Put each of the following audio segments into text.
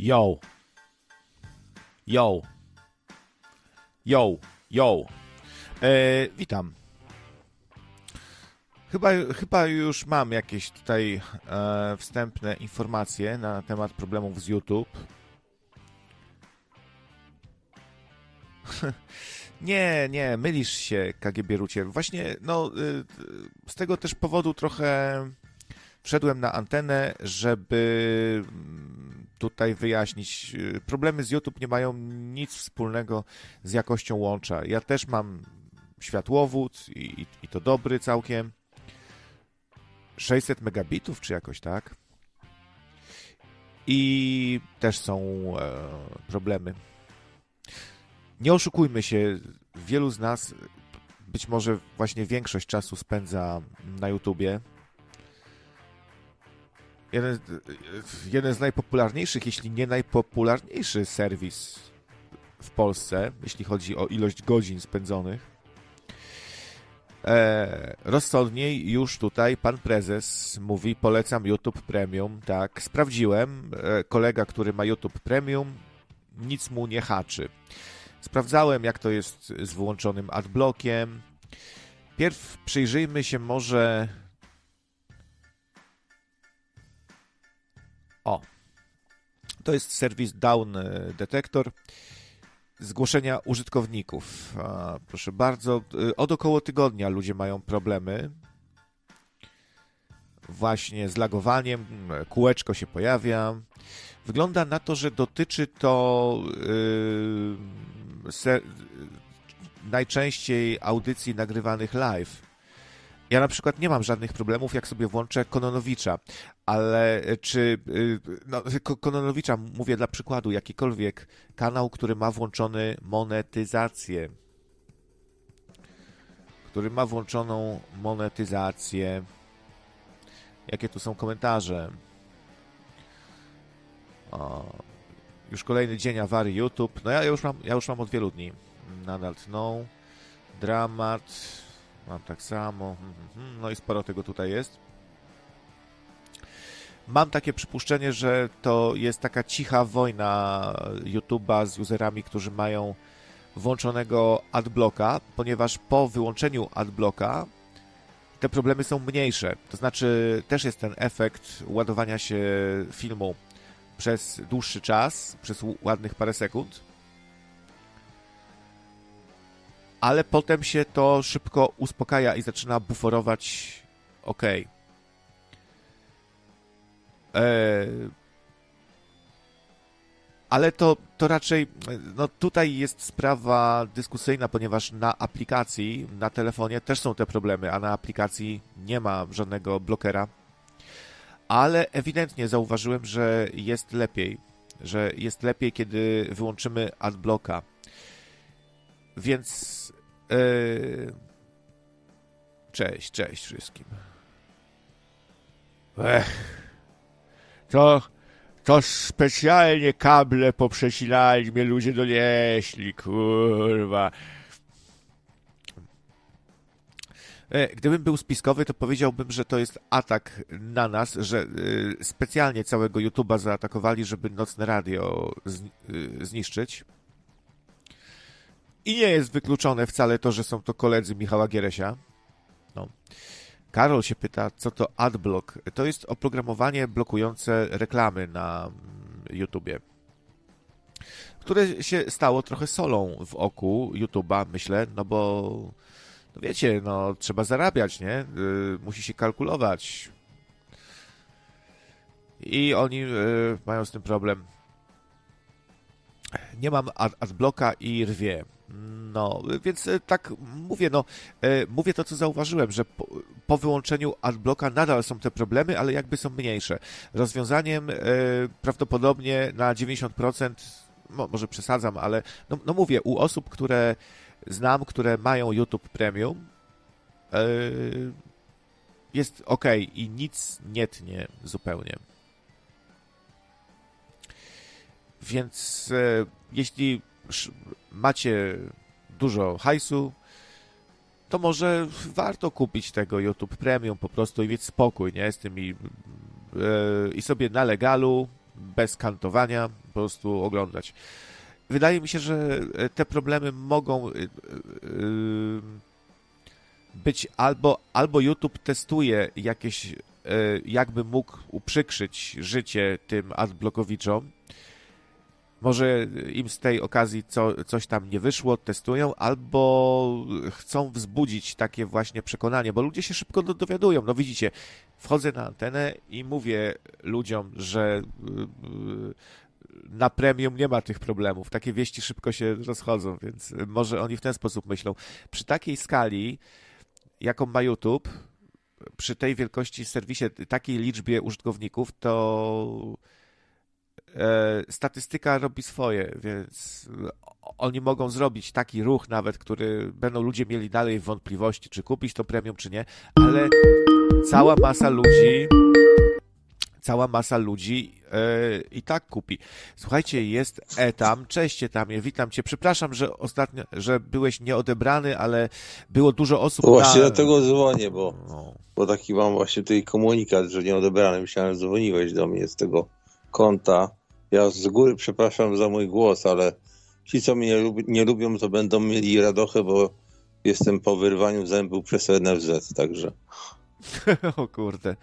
Yo. Yo. Yo. Yo. E, witam. Chyba, chyba już mam jakieś tutaj e, wstępne informacje na temat problemów z YouTube. nie, nie, mylisz się, KGB Ruciel. Właśnie, no, y, z tego też powodu trochę wszedłem na antenę, żeby tutaj wyjaśnić. y, Problemy z YouTube nie mają nic wspólnego z jakością łącza. Ja też mam światłowód i, i, i to dobry całkiem. 600 megabitów, czy jakoś tak. I też są e, problemy. Nie oszukujmy się, wielu z nas, być może właśnie większość czasu spędza na YouTubie. Jeden, jeden z najpopularniejszych, jeśli nie najpopularniejszy serwis w Polsce, jeśli chodzi o ilość godzin spędzonych. E, rozsądniej już tutaj pan prezes mówi, polecam YouTube Premium. Tak, sprawdziłem. E, kolega, który ma YouTube Premium, nic mu nie haczy. Sprawdzałem, jak to jest z wyłączonym adblockiem. Pierw przyjrzyjmy się może. O. To jest serwis Down Detector. Zgłoszenia użytkowników. Proszę bardzo, y, od około tygodnia ludzie mają problemy. Właśnie z lagowaniem, kółeczko się pojawia. Wygląda na to, że dotyczy to yy, najczęściej audycji nagrywanych live. Ja na przykład nie mam żadnych problemów, jak sobie włączę Kononowicza, ale czy yy, no, Kononowicza mówię dla przykładu, jakikolwiek kanał, który ma włączony monetyzację, który ma włączoną monetyzację. Jakie tu są komentarze? O, już kolejny dzień awarii YouTube. No ja już mam, ja już mam od wielu dni. Nadal tną. Dramat. Mam tak samo. No i sporo tego tutaj jest. Mam takie przypuszczenie, że to jest taka cicha wojna YouTube'a z userami, którzy mają włączonego adblocka, ponieważ po wyłączeniu adblocka te problemy są mniejsze. To znaczy też jest ten efekt ładowania się filmu przez dłuższy czas, przez ładnych parę sekund. Ale potem się to szybko uspokaja i zaczyna buforować ok. Eee, ale to, to raczej, no tutaj jest sprawa dyskusyjna, ponieważ na aplikacji, na telefonie też są te problemy, a na aplikacji nie ma żadnego blokera ale ewidentnie zauważyłem, że jest lepiej, że jest lepiej, kiedy wyłączymy adblocka. Więc yy... cześć, cześć wszystkim. Ech. To to specjalnie kable poprzecinali, mnie ludzie donieśli, kurwa. Gdybym był spiskowy, to powiedziałbym, że to jest atak na nas, że specjalnie całego YouTube'a zaatakowali, żeby nocne radio zniszczyć. I nie jest wykluczone wcale to, że są to koledzy Michała Gieresia. No. Karol się pyta, co to adblock? To jest oprogramowanie blokujące reklamy na YouTubie, które się stało trochę solą w oku YouTube'a, myślę, no bo no wiecie, no trzeba zarabiać, nie? Yy, musi się kalkulować. I oni yy, mają z tym problem. Nie mam ad adblocka i rwie. No, więc yy, tak mówię, no, yy, mówię to, co zauważyłem, że po, po, wyłączeniu adblocka nadal są te problemy, ale jakby są mniejsze. Rozwiązaniem yy, prawdopodobnie na 90%, no, może przesadzam, ale no, no mówię, u osób, które znam, które mają YouTube Premium, jest ok i nic nie tnie zupełnie. Więc jeśli macie dużo hajsu, to może warto kupić tego YouTube Premium po prostu i mieć spokój, nie? Z tymi yy, i sobie na legalu, bez kantowania, po prostu oglądać. Wydaje mi się, że te problemy mogą być albo, albo YouTube testuje jakieś, jakby mógł uprzykrzyć życie tym adblockowiczom, może im z tej okazji co, coś tam nie wyszło, testują, albo chcą wzbudzić takie właśnie przekonanie, bo ludzie się szybko dowiadują. No widzicie, wchodzę na antenę i mówię ludziom, że y, na premium nie ma tych problemów. Takie wieści szybko się rozchodzą, więc może oni w ten sposób myślą. Przy takiej skali, jaką ma YouTube, przy tej wielkości serwisie, takiej liczbie użytkowników, to statystyka robi swoje, więc oni mogą zrobić taki ruch nawet, który będą ludzie mieli dalej wątpliwości, czy kupić to premium, czy nie, ale cała masa ludzi cała masa ludzi yy, i tak kupi. Słuchajcie, jest Etam. Cześć Etamie, witam cię. Przepraszam, że ostatnio, że byłeś nieodebrany, ale było dużo osób Właśnie na... dlatego dzwonię, bo, no. bo taki mam właśnie tutaj komunikat, że nieodebrany. Myślałem, że dzwoniłeś do mnie z tego konta ja z góry przepraszam za mój głos, ale ci, co mnie nie, lubi, nie lubią, to będą mieli radochę, bo jestem po wyrwaniu zębów przez NFZ, także. o kurde.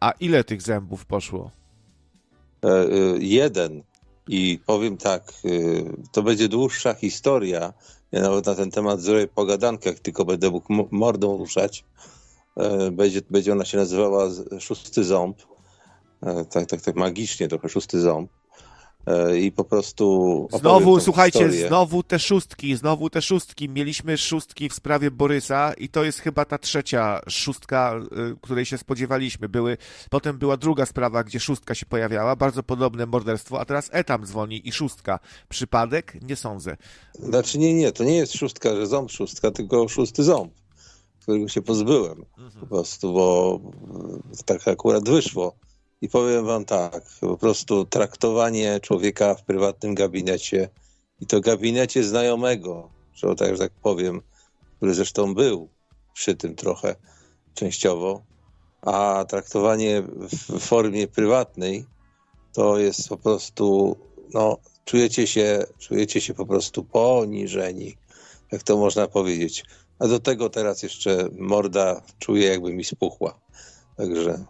A ile tych zębów poszło? E, e, jeden. I powiem tak, e, to będzie dłuższa historia. Ja nawet na ten temat zrobię pogadankę, jak tylko będę mógł mordą ruszać. E, będzie, będzie ona się nazywała Szósty Ząb. Tak, tak, tak magicznie trochę Szósty Ząb. E, i po prostu. Znowu, słuchajcie, historię. znowu te szóstki, znowu te szóstki. Mieliśmy szóstki w sprawie Borysa i to jest chyba ta trzecia szóstka, y, której się spodziewaliśmy. Były, potem była druga sprawa, gdzie szóstka się pojawiała, bardzo podobne morderstwo, a teraz Etam dzwoni i szóstka. Przypadek? Nie sądzę. Znaczy nie, nie, to nie jest szóstka, że ząb szóstka, tylko szósty ząb, którego się pozbyłem mhm. po prostu, bo tak akurat wyszło i powiem wam tak, po prostu traktowanie człowieka w prywatnym gabinecie i to gabinecie znajomego, że tak, że tak powiem, który zresztą był przy tym trochę częściowo, a traktowanie w formie prywatnej to jest po prostu, no, czujecie się, czujecie się po prostu poniżeni, jak to można powiedzieć. A do tego teraz jeszcze morda czuje, jakby mi spuchła. Także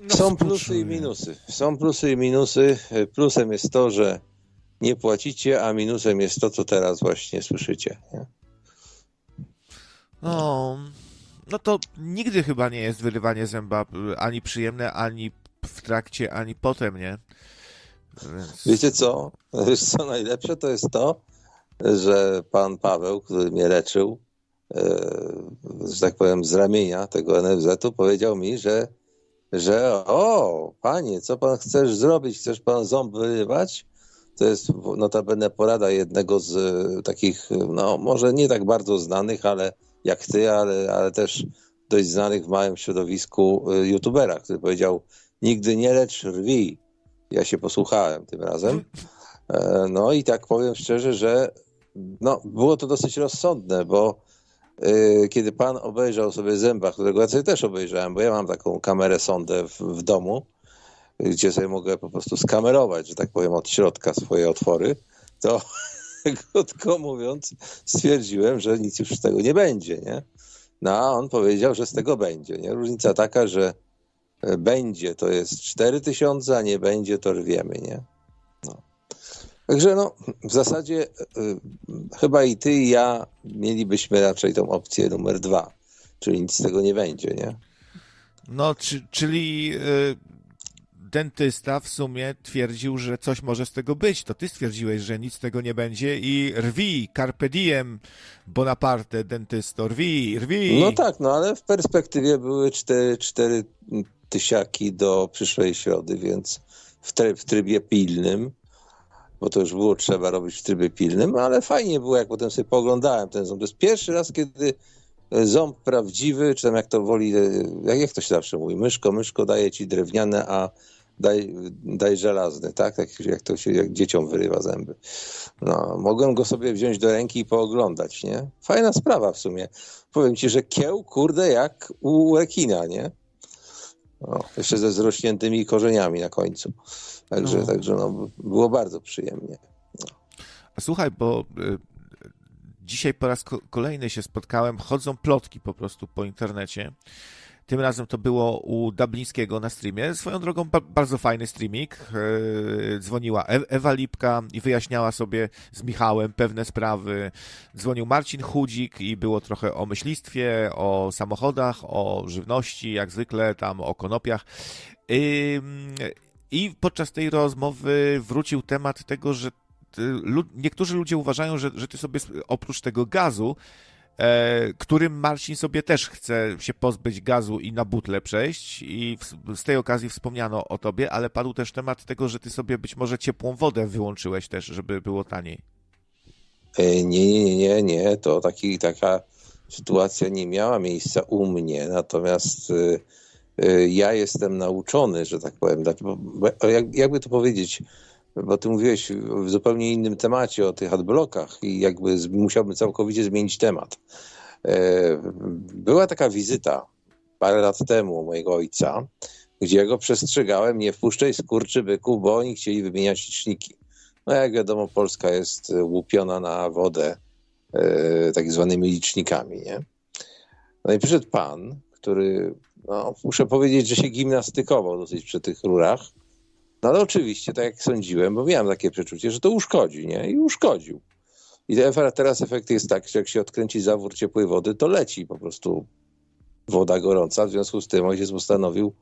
no, Są plusy i minusy. Są plusy i minusy. Plusem jest to, że nie płacicie, a minusem jest to, co teraz właśnie słyszycie. Nie? No, no to nigdy chyba nie jest wyrywanie zęba ani przyjemne, ani w trakcie, ani potem, nie? Więc... Wiecie co? Wiesz co najlepsze to jest to, że pan Paweł, który mnie leczył, e, że tak powiem, z ramienia tego NFZ-u, powiedział mi, że że o, panie, co pan chcesz zrobić? Chcesz pan ząb wyrywać? To jest notabene porada jednego z e, takich, no może nie tak bardzo znanych, ale jak ty, ale, ale też dość znanych w małym środowisku e, youtubera, który powiedział nigdy nie lecz rwi. Ja się posłuchałem tym razem. E, no i tak powiem szczerze, że no, było to dosyć rozsądne, bo kiedy pan obejrzał sobie zęba, którego ja sobie też obejrzałem, bo ja mam taką kamerę sondę w, w domu, gdzie sobie mogę po prostu skamerować, że tak powiem, od środka swoje otwory, to krótko mówiąc stwierdziłem, że nic już z tego nie będzie, nie? No a on powiedział, że z tego będzie, nie? Różnica taka, że e, będzie to jest 4000, a nie będzie to rwiemy, nie? No. Także no, w zasadzie y, chyba i ty i ja mielibyśmy raczej tą opcję numer dwa, czyli nic z tego nie będzie, nie? No, czy, czyli y, dentysta w sumie twierdził, że coś może z tego być. To ty stwierdziłeś, że nic z tego nie będzie i rwi, carpe diem, Bonaparte, dentysto, rwi, rwi. No tak, no ale w perspektywie były cztery, cztery tysiaki do przyszłej środy, więc w, w trybie pilnym bo to już było trzeba robić w trybie pilnym, ale fajnie było, jak potem sobie poglądałem ten ząb. To jest pierwszy raz, kiedy e, ząb prawdziwy, czy tam jak to woli, e, jak, to się zawsze mówi, myszko, myszko daje ci drewniane, a daj, daj żelazny, tak? tak jak to się, jak dzieciom wyrywa zęby. No, mogłem go sobie wziąć do ręki i pooglądać, nie? Fajna sprawa w sumie. Powiem ci, że kieł, kurde, jak u rekina, nie? Jeszcze ze zrośniętymi korzeniami na końcu. Także, no. także no, było bardzo przyjemnie. No. A słuchaj, bo y, dzisiaj po raz kolejny się spotkałem, chodzą plotki po prostu po internecie. Tym razem to było u Dublińskiego na streamie. Swoją drogą ba bardzo fajny streaming. Yy, dzwoniła e Ewa Lipka i wyjaśniała sobie z Michałem pewne sprawy. Dzwonił Marcin Chudzik i było trochę o myślistwie, o samochodach, o żywności, jak zwykle, tam o konopiach. Yy, I podczas tej rozmowy wrócił temat tego, że niektórzy ludzie uważają, że, że ty sobie oprócz tego gazu E, którym Marcin sobie też chce się pozbyć gazu i na butle przejść. I w, z tej okazji wspomniano o tobie, ale padł też temat tego, że ty sobie być może ciepłą wodę wyłączyłeś też, żeby było taniej. E, nie, nie, nie, nie, to taki, taka sytuacja nie miała miejsca u mnie, natomiast e, ja jestem nauczony, że tak powiem, jakby to powiedzieć, bo ty mówiłeś w zupełnie innym temacie o tych adblockach i jakby musiałbym całkowicie zmienić temat. E, była taka wizyta parę lat temu mojego ojca, gdzie go przestrzegałem, nie wpuszczaj skurczy byku, bo oni chcieli wymieniać liczniki. No jak wiadomo, Polska jest łupiona na wodę e, tak zwanymi licznikami, nie? No i przyszedł pan, który, no, muszę powiedzieć, że się gimnastykował dosyć przy tych rurach, no ale oczywiście, tak jak sądziłem, bo miałem takie przeczucie, że to uszkodzi, nie? I uszkodził. I teraz efekt jest taki, że jak się odkręci zawór ciepłej wody, to leci po prostu woda gorąca. W związku z tym ojciec postanowił,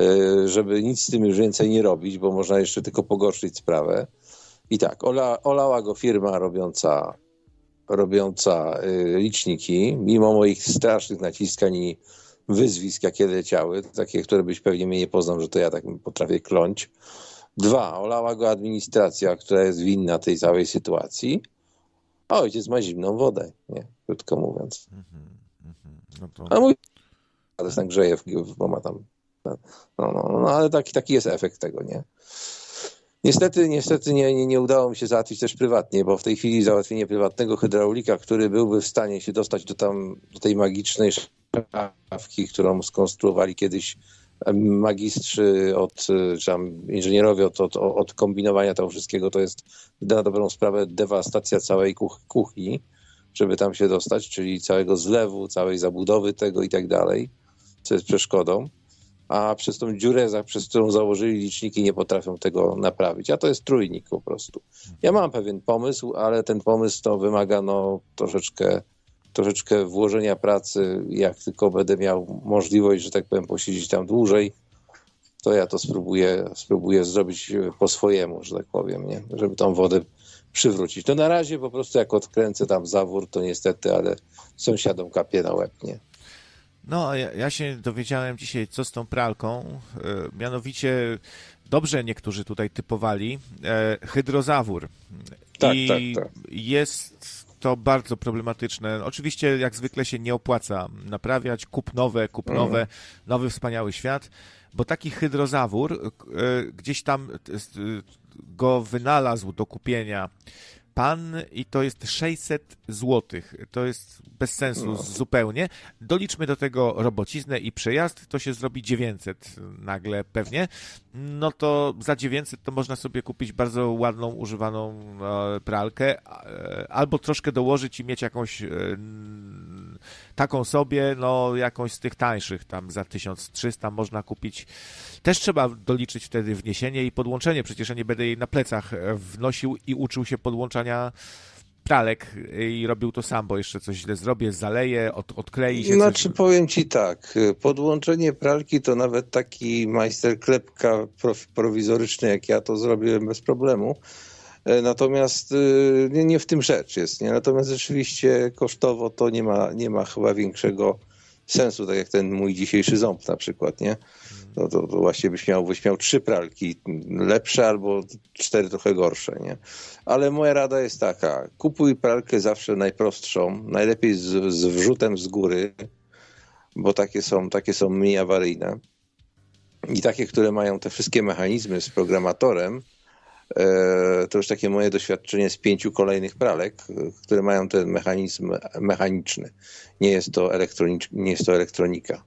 e, żeby nic z tym już więcej nie robić, bo można jeszcze tylko pogorszyć sprawę. I tak, ola, olała go firma robiąca, robiąca e, liczniki, mimo moich strasznych naciskań i wyzwisk, jakie leciały, takie, które byś pewnie mnie nie poznał, że to ja tak potrafię kląć. Dwa, olała go administracja, która jest winna tej całej sytuacji. A ojciec ma zimną wodę, nie? Krótko mówiąc. No to... A mój ale tak grzeje, bo ma tam... No, no, no, no ale taki, taki jest efekt tego, nie? Niestety, niestety nie, nie, nie, udało mi się załatwić też prywatnie, bo w tej chwili załatwienie prywatnego hydraulika, który byłby w stanie się dostać do, tam, do tej magicznej szafki, którą skonstruowali kiedyś magistrzy od, czy tam inżynierowie od, od, od kombinowania tego wszystkiego, to jest na dobrą sprawę dewastacja całej kuch kuchni, żeby tam się dostać, czyli całego zlewu, całej zabudowy tego i tak dalej, co jest przeszkodą a przez tą dziurę, przez którą założyli liczniki, nie potrafią tego naprawić. A to jest trójnik po prostu. Ja mam pewien pomysł, ale ten pomysł to wymaga no, troszeczkę, troszeczkę włożenia pracy. Jak tylko będę miał możliwość, że tak powiem, posiedzieć tam dłużej, to ja to spróbuję, spróbuję zrobić po swojemu, że tak powiem, nie? żeby tą wodę przywrócić. To na razie po prostu jak odkręcę tam zawór, to niestety, ale sąsiadom kapie na łeb, nie? No, ja, ja się dowiedziałem dzisiaj, co z tą pralką. E, mianowicie, dobrze niektórzy tutaj typowali, e, hydrozawór. Tak, I tak, tak. jest to bardzo problematyczne. Oczywiście, jak zwykle się nie opłaca naprawiać, kup nowe, kup mm. nowe, mm. nowy wspaniały świat, bo taki hydrozawór e, gdzieś tam go wynalazł do kupienia pan i to jest 600 zł. To jest bez sensu no. zupełnie. Doliczmy do tego robociznę i przejazd, to się zrobi 900 nagle pewnie. No to za 900 to można sobie kupić bardzo ładną, używaną e, pralkę, e, albo troszkę dołożyć i mieć jakąś e, taką sobie, no jakąś z tych tańszych, tam za 1300 można kupić. Też trzeba doliczyć wtedy wniesienie i podłączenie, przecież ja nie będę jej na plecach wnosił i uczył się podłączania pralek i robił to sam, bo jeszcze coś źle zrobię, zaleję, od, odklei się. Znaczy coś... powiem ci tak, podłączenie pralki to nawet taki majster klepka prowizoryczny jak ja to zrobiłem bez problemu. E, natomiast e, nie, nie w tym rzecz jest. Nie? Natomiast rzeczywiście kosztowo to nie ma, nie ma chyba większego sensu, tak jak ten mój dzisiejszy ząb na przykład, nie? No to, to właśnie byś miał, byś miał trzy pralki, lepsze albo cztery trochę gorsze, nie? Ale moja rada jest taka, kupuj pralkę zawsze najprostszą, najlepiej z, z wrzutem z góry, bo takie są, takie są mniej awaryjne i takie, które mają te wszystkie mechanizmy z programatorem, to już takie moje doświadczenie z pięciu kolejnych pralek, które mają ten mechanizm mechaniczny. Nie jest to, elektronicz, nie jest to elektronika.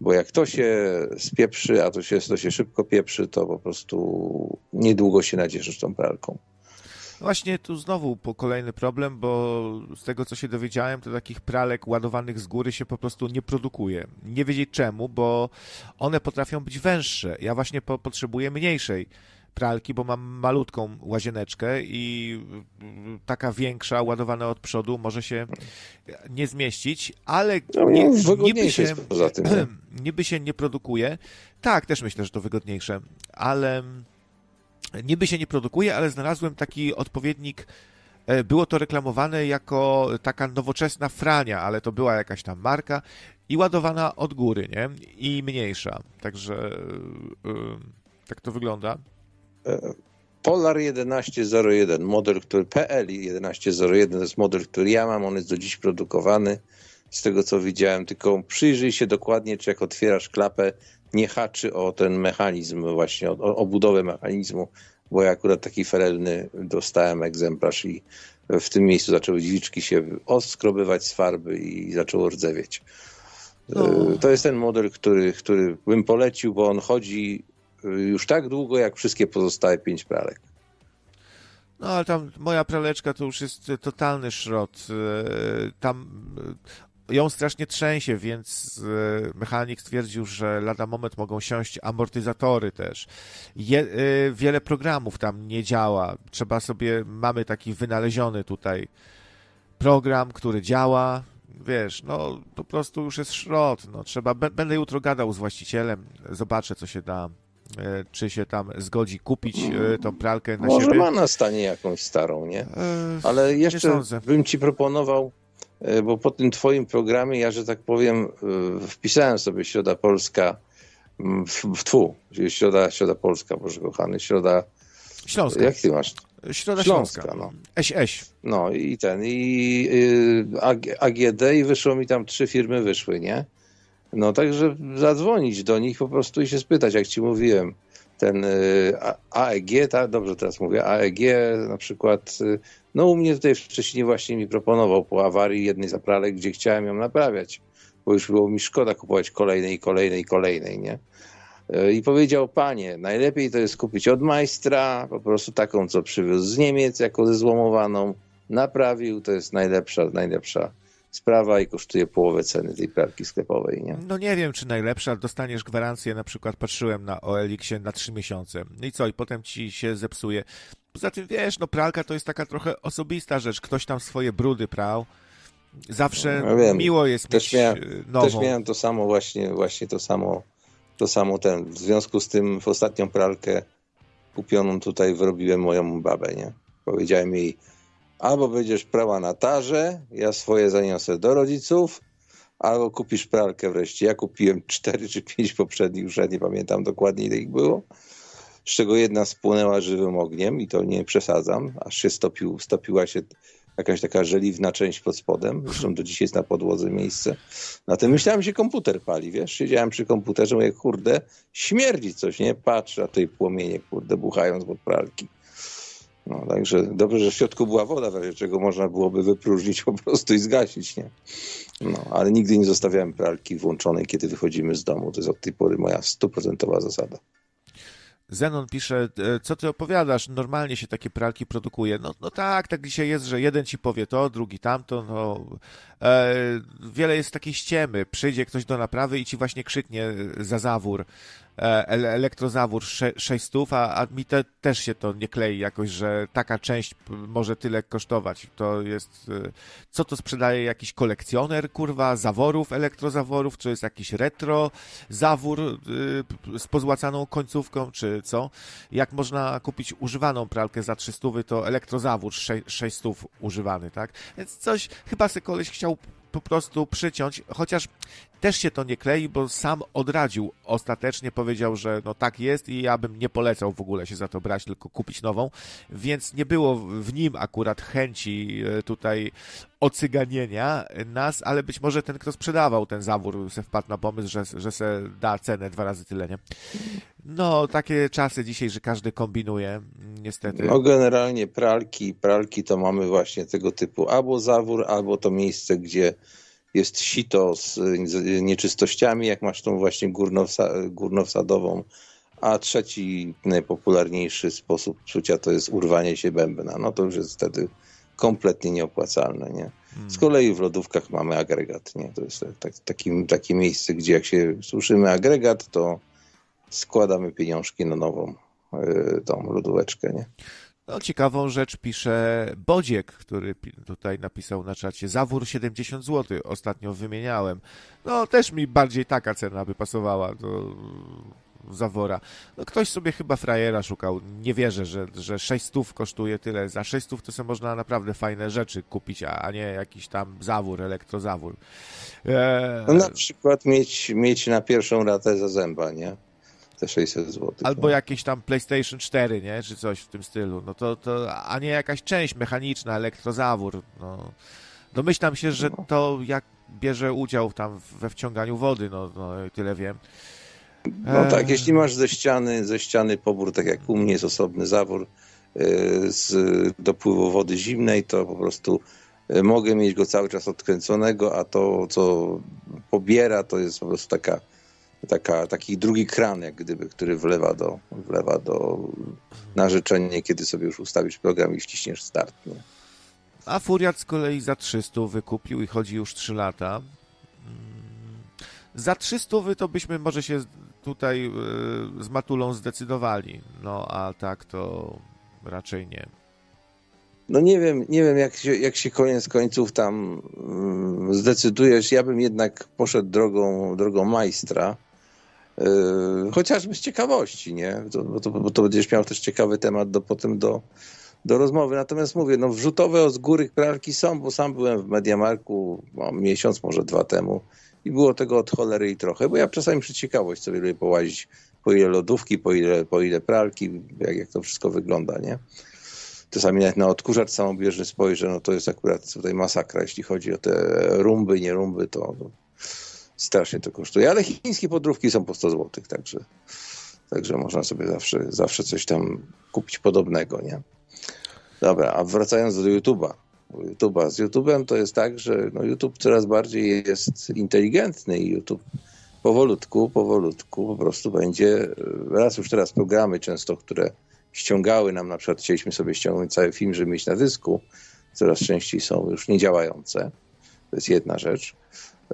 Bo jak to się spieprzy, a to się, to się szybko pieprzy, to po prostu niedługo się nadzieszysz tą pralką. Właśnie tu znowu kolejny problem, bo z tego co się dowiedziałem, to takich pralek ładowanych z góry się po prostu nie produkuje. Nie wiedzieć czemu, bo one potrafią być węższe. Ja właśnie po potrzebuję mniejszej pralki, bo mam malutką łazieneczkę i taka większa, ładowana od przodu, może się nie zmieścić, ale no, nie, niby, się, tym, nie? niby się nie produkuje. Tak, też myślę, że to wygodniejsze, ale niby się nie produkuje, ale znalazłem taki odpowiednik. E, było to reklamowane jako taka nowoczesna frania, ale to była jakaś tam marka i ładowana od góry, nie? I mniejsza. Także yy, tak to wygląda. Polar 1101, model, który PL 1101 to jest model, który ja mam, on jest do dziś produkowany z tego co widziałem, tylko przyjrzyj się dokładnie, czy jak otwierasz klapę, nie haczy o ten mechanizm właśnie, o, o budowę mechanizmu, bo ja akurat taki ferelny dostałem egzemplarz i w tym miejscu zaczęły dźwiczki się oskrobywać z farby i zaczęło rdzewieć. No. To jest ten model, który, który bym polecił, bo on chodzi już tak długo, jak wszystkie pozostałe pięć pralek. No ale tam moja praleczka to już jest totalny szrot. E, tam e, ją strasznie trzęsie, więc e, mechanik stwierdził, że lada moment mogą siąść amortyzatory też. Je, wiele programów tam nie działa. Trzeba sobie, mamy taki wynaleziony tutaj program, który działa. Wiesz, no po prostu już jest szrot. No, trzeba, będę jutro gadał z właścicielem, zobaczę co się da czy się tam zgodzi kupić e, tą pralkę na Może siebie. ma na stanie jakąś starą, nie? E, Ale jeszcze bym ci proponował, bo po tym twoim programie ja, że tak powiem, wpisałem sobie Środa Polska w, w twu, czyli Środa, Środa Polska, Boże kochany, Środa... Śląska. Jak ty masz? Środa Śląska. Śląska no. Eś, eś. No i ten, i y, AGD i wyszło mi tam trzy firmy wyszły, nie? No także zadzwonić do nich po prostu i się spytać, jak ci mówiłem. Ten y, AEG, tak, dobrze teraz mówię, AEG na przykład, y, no u mnie tutaj wcześniej właśnie mi proponował po awarii jednej zapralek, gdzie chciałem ją naprawiać, bo już było mi szkoda kupować kolejnej, kolejnej, kolejnej, nie? Y, I powiedział, panie, najlepiej to jest kupić od majstra, po prostu taką, co przywiózł z Niemiec, jako zezłomowaną, naprawił, to jest najlepsza, najlepsza sprawa i kosztuje połowę ceny tej pralki sklepowej, nie? No nie wiem, czy najlepsza, dostaniesz gwarancję, na przykład patrzyłem na OLX-ie na trzy miesiące. No i co, i potem ci się zepsuje. Poza tym, wiesz, no pralka to jest taka trochę osobista rzecz. Ktoś tam swoje brudy prał. Zawsze no, wiem. miło jest też mieć miałem, e, nową. Też miałem to samo właśnie, właśnie to samo, to samo ten. W związku z tym w ostatnią pralkę kupioną tutaj wyrobiłem moją babę, nie? Powiedziałem jej, Albo będziesz prała na tarze, ja swoje zaniosę do rodziców, albo kupisz pralkę wreszcie. Ja kupiłem cztery czy pięć poprzednich, już ja nie pamiętam dokładnie ile ich było, z czego jedna spłonęła żywym ogniem i to nie przesadzam, aż się stopił, stopiła się jakaś taka żeliwna część pod spodem, zresztą do dzisiaj jest na podłodze miejsce. Na tym myślałem, że komputer pali, wiesz, siedziałem przy komputerze, mówię, kurde, śmierdzi coś, nie? Patrzę, a tej płomienie, kurde, buchają z pralki. No, także dobrze, że w środku była woda, w razie czego można byłoby wypróżnić po prostu i zgasić, nie? No, ale nigdy nie zostawiałem pralki włączonej, kiedy wychodzimy z domu. To jest od tej pory moja stuprocentowa zasada. Zenon pisze, e, co ty opowiadasz, normalnie się takie pralki produkuje. No, no tak, tak dzisiaj jest, że jeden ci powie to, drugi tamto, no e, wiele jest takiej ściemy. Przyjdzie ktoś do naprawy i ci właśnie krzyknie za zawór, elektrozawór 600, a, a mi te, też się to nie klei jakoś, że taka część może tyle kosztować. To jest, e, co to sprzedaje jakiś kolekcjoner, kurwa, zaworów, elektrozaworów, czy jest jakiś retro zawór e, z pozłacaną końcówką, czy co? Jak można kupić używaną pralkę za 300, to elektrozawór 600 używany, tak? Więc coś, chyba se koleś chciał po prostu przyciąć, chociaż też się to nie klei, bo sam odradził ostatecznie, powiedział, że no tak jest i ja bym nie polecał w ogóle się za to brać, tylko kupić nową, więc nie było w nim akurat chęci e, tutaj ocyganienia nas, ale być może ten, kto sprzedawał ten zawór, se wpadł na pomysł, że, że se da cenę dwa razy tyle, nie? No, takie czasy dzisiaj, że każdy kombinuje, niestety. No, generalnie pralki, pralki to mamy właśnie tego typu albo zawór, albo to miejsce, gdzie jest sito z, z nieczystościami, jak masz tą właśnie górnowsa, górnowsadową, a trzeci najpopularniejszy sposób czucia to jest urwanie się bębna. No to już jest wtedy kompletnie nieopłacalne, nie? Z kolei w lodówkach mamy agregat, nie? To jest tak, taki, takie miejsce, gdzie jak się suszymy agregat, to składamy pieniążki na nową y, tą lodóweczkę, nie? No, ciekawą rzecz pisze Bodziek, który tutaj napisał na czacie. Zawór 70 zł ostatnio wymieniałem. No, też mi bardziej taka cena by pasowała do zawora. No, ktoś sobie chyba frajera szukał. Nie wierzę, że, że 600 kosztuje tyle. Za 600 to sobie można naprawdę fajne rzeczy kupić, a nie jakiś tam zawór, elektrozawór. Eee... No, na przykład mieć, mieć na pierwszą ratę za zęba, nie? Te 600 zł. Albo nie? jakieś tam PlayStation 4, nie? Czy coś w tym stylu. No to, to, a nie jakaś część mechaniczna, elektrozawór. No. Domyślam się, że no. to jak bierze udział tam we wciąganiu wody, no, no tyle wiem. No tak, jeśli masz ze ściany, ze ściany pobór, tak jak u mnie jest osobny zawór e, z dopływu wody zimnej, to po prostu e, mogę mieć go cały czas odkręconego, a to, co pobiera, to jest po prostu taka taka, taki drugi kran, jak gdyby, który wlewa do, wlewa do narzeczenia, kiedy sobie już ustawisz program i wciśniesz start. Nie? A Furiat z kolei za 300 wykupił i chodzi już 3 lata. Mm, za 300 to byśmy może się tutaj e, z Matulą zdecydowali, no a tak to raczej nie. No nie wiem, nie wiem jak się, jak się koniec końców tam mm, zdecydujesz. Ja bym jednak poszedł drogą, drogą majstra chociażby z ciekawości, nie? Bo to, bo to będziesz miał też ciekawy temat do, potem do, do rozmowy. Natomiast mówię, no wrzutowe z góry pralki są, bo sam byłem w Mediamarku no, miesiąc, może dwa temu i było tego od cholery i trochę, bo ja czasami przy ciekawość sobie lubię połazić, po ile lodówki, po ile, po ile pralki, jak, jak to wszystko wygląda, nie? Czasami nawet na odkurzacz samobieżny spojrzę, no to jest akurat tutaj masakra, jeśli chodzi o te rumby, nie rumby, to, to strasznie to kosztuje, ale chińskie podróbki są po 100 zł, także, także można sobie zawsze, zawsze coś tam kupić podobnego, nie? Dobra, a wracając do YouTube'a. YouTube'a. Z YouTube'em to jest tak, że no YouTube coraz bardziej jest inteligentny i YouTube powolutku, powolutku po prostu będzie, raz już teraz programy często, które ściągały nam, na przykład chcieliśmy sobie ściągnąć cały film, żeby mieć na dysku, coraz częściej są już niedziałające. To jest jedna rzecz.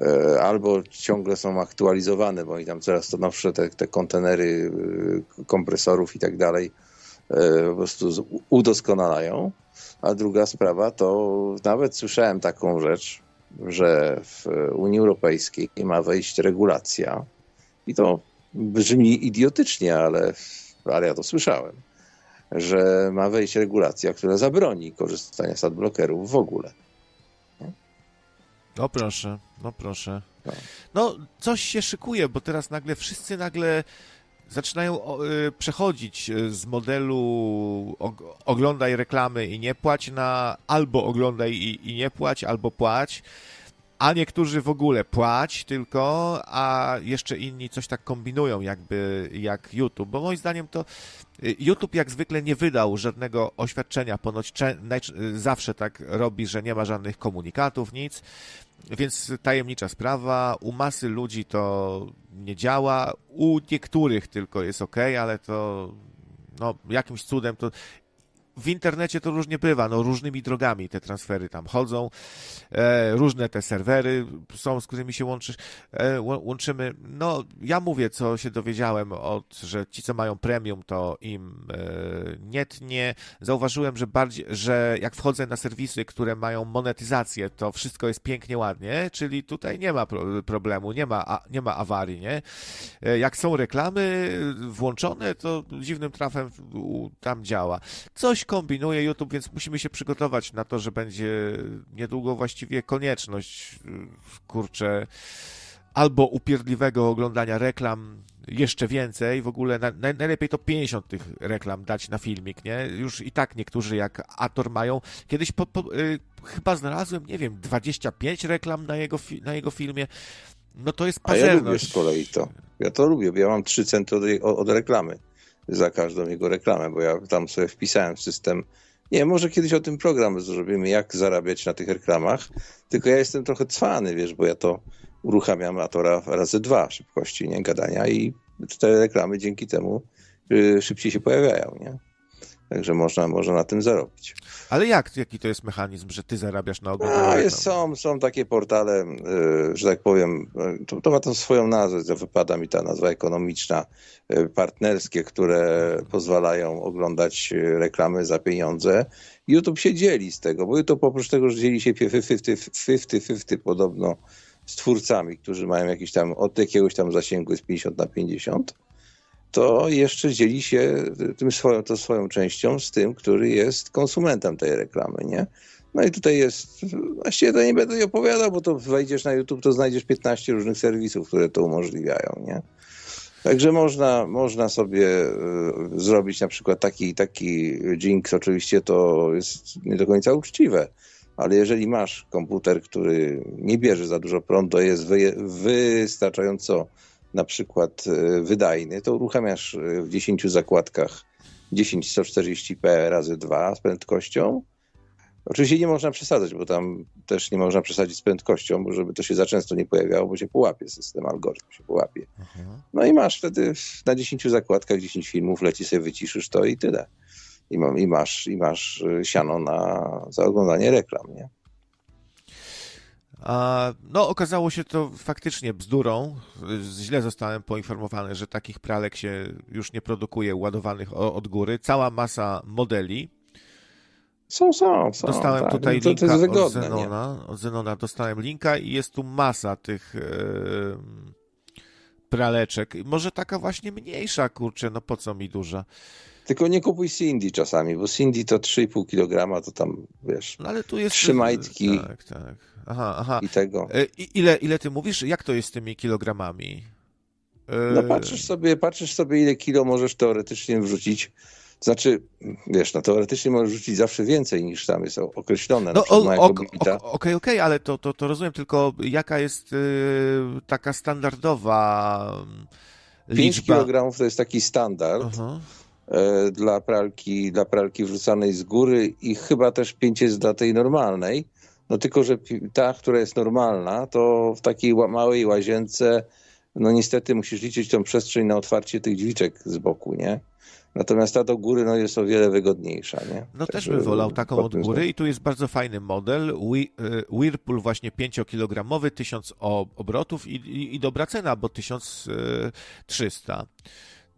E, albo ciągle są aktualizowane, bo oni tam coraz to nowsze te, te kontenery e, kompresorów i tak dalej e, po prostu udoskonalają. A druga sprawa to nawet słyszałem taką rzecz, że w Unii Europejskiej ma wejść regulacja i to brzmi idiotycznie, ale, ale ja to słyszałem, że ma wejść regulacja, która zabroni korzystania z adblockerów w ogóle. No proszę, no proszę. Tak. No, coś się szykuje, bo teraz nagle wszyscy nagle zaczynają y, przechodzić y, z modelu oglądaj reklamy i nie płać na albo oglądaj i, i nie płać, albo płać a niektórzy w ogóle płać tylko, a jeszcze inni coś tak kombinują jakby jak YouTube, bo moim zdaniem to y, YouTube jak zwykle nie wydał żadnego oświadczenia, ponoć zawsze tak robi, że nie ma żadnych komunikatów, nic, więc tajemnicza sprawa, u masy ludzi to nie działa, u niektórych tylko jest ok, ale to no, jakimś cudem to w internecie to różnie bywa, no różnymi drogami te transfery tam chodzą, e, różne te serwery są, z którymi się łączysz, e, łączymy. No, ja mówię, co się dowiedziałem od, że ci, co mają premium, to im e, nie tnie. Zauważyłem, że bardziej, że jak wchodzę na serwisy, które mają monetyzację, to wszystko jest pięknie, ładnie, czyli tutaj nie ma pro, problemu, nie ma, a, nie ma awarii, nie? E, jak są reklamy włączone, to dziwnym trafem tam działa. Coś kombinuje YouTube, więc musimy się przygotować na to, że będzie niedługo właściwie konieczność, kurczę, albo upierdliwego oglądania reklam, jeszcze więcej, w ogóle na, najlepiej to 50 tych reklam dać na filmik, nie? Już i tak niektórzy jak Ator mają. Kiedyś po, po, y, chyba znalazłem, nie wiem, 25 reklam na jego, na jego filmie. No to jest pazerność. A ja lubię z kolei to. Ja to lubię, bo ja mam 3 centy od, od reklamy za każdą jego reklamę, bo ja tam sobie wpisałem system Nie, może kiedyś o tym program zrobimy, jak zarabiać na tych reklamach. Tylko ja jestem trochę cwany, wiesz, bo ja to uruchamiam a to razy dwa szybkości, nie, gadania i cztery reklamy dzięki temu y, szybciej się pojawiają, nie? Także można, można na tym zarobić. Ale jak? Jaki to jest mechanizm, że ty zarabiasz na oglądaniu? A, jest, są, są takie portale, y, że tak powiem, y, to, to ma tą swoją nazwę, wypada mi ta nazwa ekonomiczna, y, partnerskie, które pozwalają oglądać reklamy za pieniądze. YouTube się dzieli z tego, bo YouTube oprócz tego, że dzieli się 50-50 podobno z twórcami, którzy mają jakiś tam, od jakiegoś tam zasięgu jest 50 na 50, to jeszcze dzieli się tym swoją, to swoją częścią z tym, który jest konsumentem tej reklamy, nie? No i tutaj jest, właściwie to nie będę opowiadał, bo to wejdziesz na YouTube, to znajdziesz 15 różnych serwisów, które to umożliwiają, nie? Także można, można sobie e, zrobić na przykład taki, taki jinx, oczywiście to jest nie do końca uczciwe, ale jeżeli masz komputer, który nie bierze za dużo prądu, jest wy, wystarczająco na przykład e, wydajny, to uruchamiasz e, w 10 zakładkach 10140p razy 2 z prędkością. Oczywiście nie można przesadzać, bo tam też nie można przesadzić z prędkością, bo żeby to się za często nie pojawiało, bo się połapie system, algorytm się połapie. No i masz wtedy na 10 zakładkach 10 filmów, leci sobie, wyciszysz to i tyle. I, masz, i masz e, siano na, za oglądanie reklam, nie? No, okazało się to faktycznie bzdurą. Źle zostałem poinformowany, że takich pralek się już nie produkuje ładowanych od góry. Cała masa modeli. Są, są, są. Dostałem tak. tutaj no linka wygodne, od Zenona. Nie? Od Zenona dostałem linka i jest tu masa tych yy, praleczek. Może taka właśnie mniejsza, kurczę, no po co mi duża? Tylko nie kupuj Cindy czasami, bo Cindy to 3,5 kg, to tam, wiesz, no, ale tu jest... trzy majtki. Tak, tak. Aha, aha. I tego. E, I ile, ile ty mówisz? Jak to jest z tymi kilogramami? E, no patrzysz sobie, patrzysz sobie, ile kilo możesz teoretycznie wrzucić. Znaczy, wiesz, no teoretycznie możesz rzucić zawsze więcej niż tam jest określone. No okej, okej, okay, okay, ale to, to, to rozumiem, tylko jaka jest y, taka standardowa liczba? 5 kg to jest taki standard. Aha. E, dla pralki, dla pralki wrzucanej z góry i chyba też 5 jest dla tej normalnej. No tylko, że ta, która jest normalna, to w takiej małej łazience, no niestety musisz liczyć tą przestrzeń na otwarcie tych drzwiczek z boku, nie? Natomiast ta do góry no, jest o wiele wygodniejsza, nie? No też bym wolał taką od góry i tu jest bardzo fajny model, e, Whirlpool właśnie 5-kilogramowy, 1000 obrotów i, i, i dobra cena, bo 1300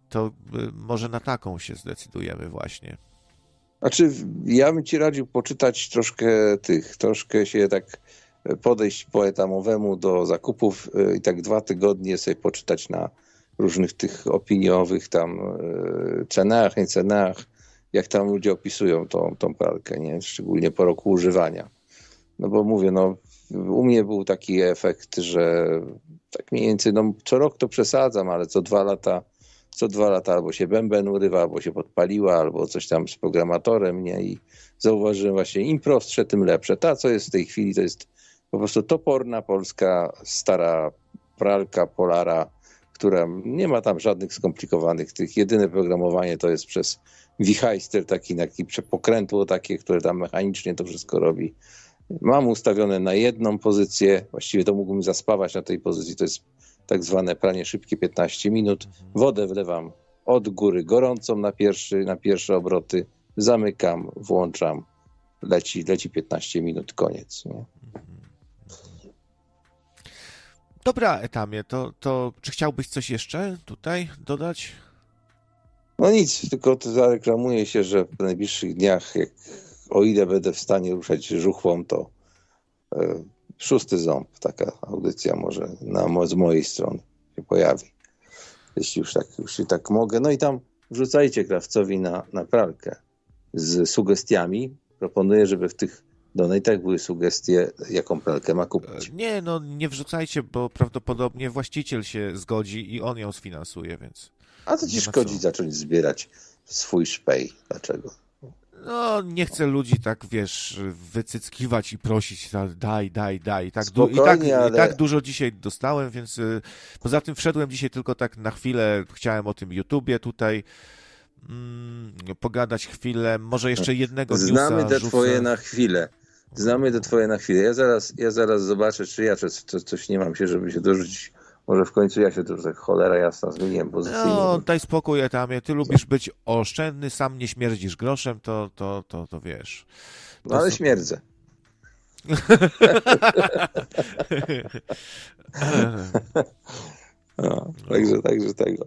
to y, może na taką się zdecydujemy właśnie. Znaczy, ja bym ci radził poczytać troszkę tych, troszkę się tak podejść po etamowemu do zakupów y, i tak dwa tygodnie sobie poczytać na różnych tych opiniowych tam y, cenach, nie cenach, jak tam ludzie opisują tą, tą pralkę, nie? Szczególnie po roku używania. No bo mówię, no u mnie był taki efekt, że tak mniej więcej, no co rok to przesadzam, ale co dwa lata co dwa lata albo się bęben urywa, albo się podpaliła, albo coś tam z programatorem, nie? I zauważyłem właśnie, im prostsze, tym lepsze. Ta, co jest w tej chwili, to jest po prostu toporna polska stara pralka Polara, która nie ma tam żadnych skomplikowanych tych. Jedyne programowanie to jest przez wichajster, taki, taki pokrętło takie, które tam mechanicznie to wszystko robi. Mam ustawione na jedną pozycję, właściwie to mógłbym zaspawać na tej pozycji, to jest tak zwane pranie szybkie 15 minut. Wodę wlewam od góry gorącą na, pierwszy, na pierwsze obroty, zamykam, włączam, leci, leci 15 minut, koniec. Nie? Dobra, Etamie, to, to czy chciałbyś coś jeszcze tutaj dodać? No nic, tylko to zareklamuję się, że w najbliższych dniach, jak, o ile będę w stanie ruszać żuchwą, to e, szósty ząb, taka audycja może na, z mojej strony się pojawi. Jeśli już tak, już tak mogę. No i tam wrzucajcie krawcowi na, na pralkę z sugestiami. Proponuję, żeby w tych donatach były sugestie, jaką pralkę ma kupić. Nie, no nie wrzucajcie, bo prawdopodobnie właściciel się zgodzi i on ją sfinansuje, więc... A co ci szkodzi co. zacząć zbierać swój szpej? Dlaczego? No, nie chcę ludzi tak, wiesz, wycyckiwać i prosić, daj, daj, daj. I tak, du- i tak, ale... i tak dużo dzisiaj dostałem, więc y, poza tym wszedłem dzisiaj tylko tak na chwilę, chciałem o tym YouTubie tutaj mm, pogadać chwilę, może jeszcze jednego Znamy te twoje na chwilę. Znamy te twoje na chwilę. Ja zaraz, ja zaraz zobaczę, czy ja coś, coś nie mam się, żeby się dorzucić. Może w końcu ja się tu tak cholera jasna zmieniłem pozycyjnie. No, daj spokój, Etamie. Ty lubisz być oszczędny, sam nie śmierdzisz groszem, to, to, to, to wiesz. To no ale są... śmierdzę. no, także, także tego.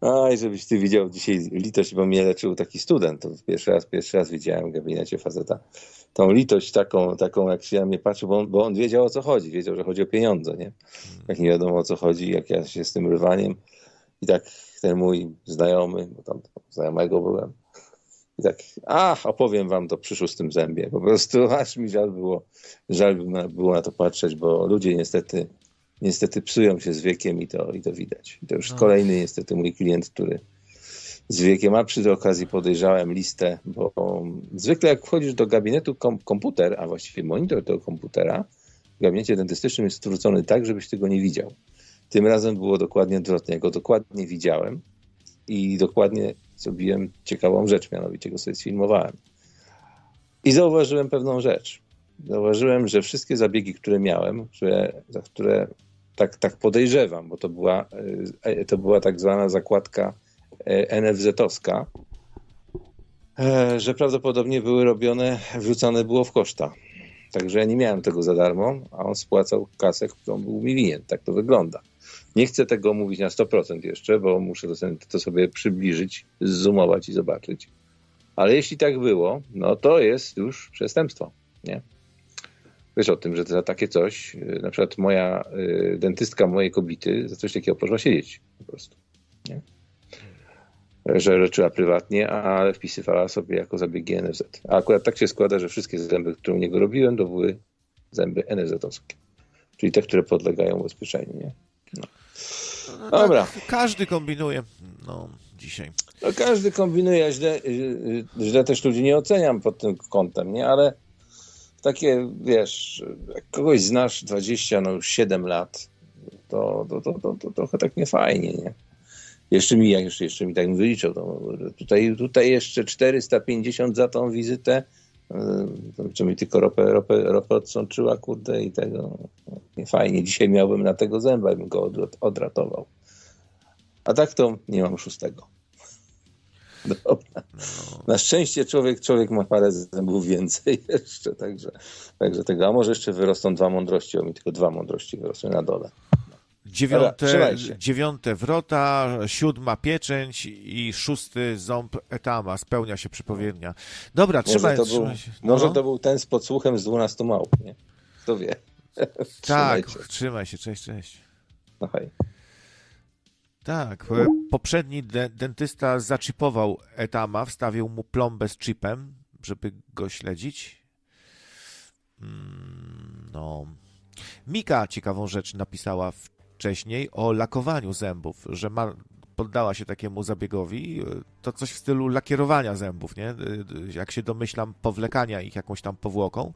A i żebyś ty widział dzisiaj litość, bo mnie leczył taki student. To pierwszy raz, pierwszy raz widziałem w gabinecie faceta. Tą litość taką, taką jak się na mnie patrzy, bo on, bo on wiedział o co chodzi. Wiedział, że chodzi o pieniądze, nie? Jak nie wiadomo o co chodzi, jak ja się z tym rwaniem. I tak ten mój znajomy, bo tam znajomego byłem, i tak, ach, opowiem wam to przy szóstym zębie. Po prostu aż mi żal było, żal było na to patrzeć, bo ludzie niestety, niestety psują się z wiekiem i to, i to widać. I to już no. kolejny niestety mój klient, który z wiekiem, a przy tej okazji podejrzałem listę, bo zwykle jak wchodzisz do gabinetu kom komputer, a właściwie monitor tego komputera, w gabinecie dentystycznym jest zwrócony tak, żebyś tego nie widział. Tym razem było dokładnie odwrotnie. Ja go dokładnie widziałem i dokładnie zrobiłem ciekawą rzecz, mianowicie go sobie sfilmowałem. I zauważyłem pewną rzecz. Zauważyłem, że wszystkie zabiegi, które miałem, które, za które tak, tak podejrzewam, bo to była, e, to była tak zwana zakładka e, NFZ-owska, e, że prawdopodobnie były robione, wrzucane było w koszta. Także ja nie miałem tego za darmo, a on spłacał kasę, którą był mi winien. Tak to wygląda. Nie chcę tego mówić na 100% jeszcze, bo muszę to sobie przybliżyć, zoomować i zobaczyć. Ale jeśli tak było, no to jest już przestępstwo, nie? Wiesz o tym, że za takie coś, y, na przykład moja y, dentystka mojej kobiety za coś takiego poszła siedzieć po prostu, nie? Że leczyła prywatnie, ale wpisywała sobie jako zabiegi NFZ. A akurat tak się składa, że wszystkie zęby, które u niego robiłem, to były zęby NFZ-owskie. Czyli te, które podlegają ubezpieczeniu, nie? No. No, Dobra. Tak, każdy kombinuje no, dzisiaj. No, każdy kombinuje, źle, źle też ludzi nie oceniam pod tym kątem, nie? Ale takie, wiesz, jak kogoś znasz 20, no już 7 lat, to, to, to, to, to trochę tak niefajnie, nie? Jeszcze mi, jak jeszcze, jeszcze mi tak wyliczył, to tutaj, tutaj jeszcze 450 za tą wizytę, czy mi tylko ropę, ropę, ropę odsączyła, kurde, i tego nie fajnie. Dzisiaj miałbym na tego zęba, bym go odratował. A tak to nie mam szóstego. Dobra. Na szczęście człowiek, człowiek ma parę zębów więcej jeszcze, także, także tego. A może jeszcze wyrosną dwa mądrości, o mi tylko dwa mądrości wyrosły na dole. Dziewiąte, dziewiąte wrota, siódma pieczęć i szósty ząb etama. Spełnia się przypowiednia. Dobra, trzymaj, może to trzymaj się. No. Może to był ten z podsłuchem z 12 małp, nie? Kto wie. tak, trzymaj się, cześć, cześć. No hej. Tak, poprzedni de dentysta zaczipował etama, wstawił mu plombę z chipem, żeby go śledzić. Mm, no. Mika ciekawą rzecz napisała wcześniej o lakowaniu zębów, że ma, poddała się takiemu zabiegowi, to coś w stylu lakierowania zębów, nie? Jak się domyślam, powlekania ich jakąś tam powłoką.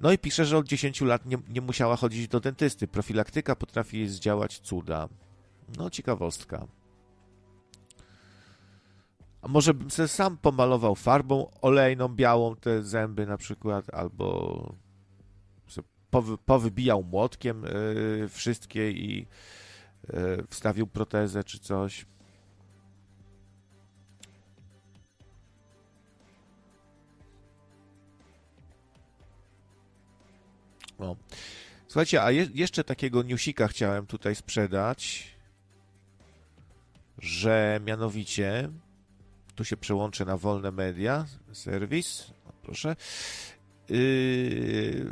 No i pisze, że od 10 lat nie, nie musiała chodzić do dentysty. Profilaktyka potrafi zdziałać cuda. No, ciekawostka. A może bym sobie sam pomalował farbą olejną, białą te zęby na przykład, albo powy, powybijał młotkiem y, wszystkie i y, wstawił protezę czy coś. Słuchajcie, a je, jeszcze takiego newsika chciałem tutaj sprzedać, że mianowicie tu się przełączę na wolne media, serwis, proszę. Yy,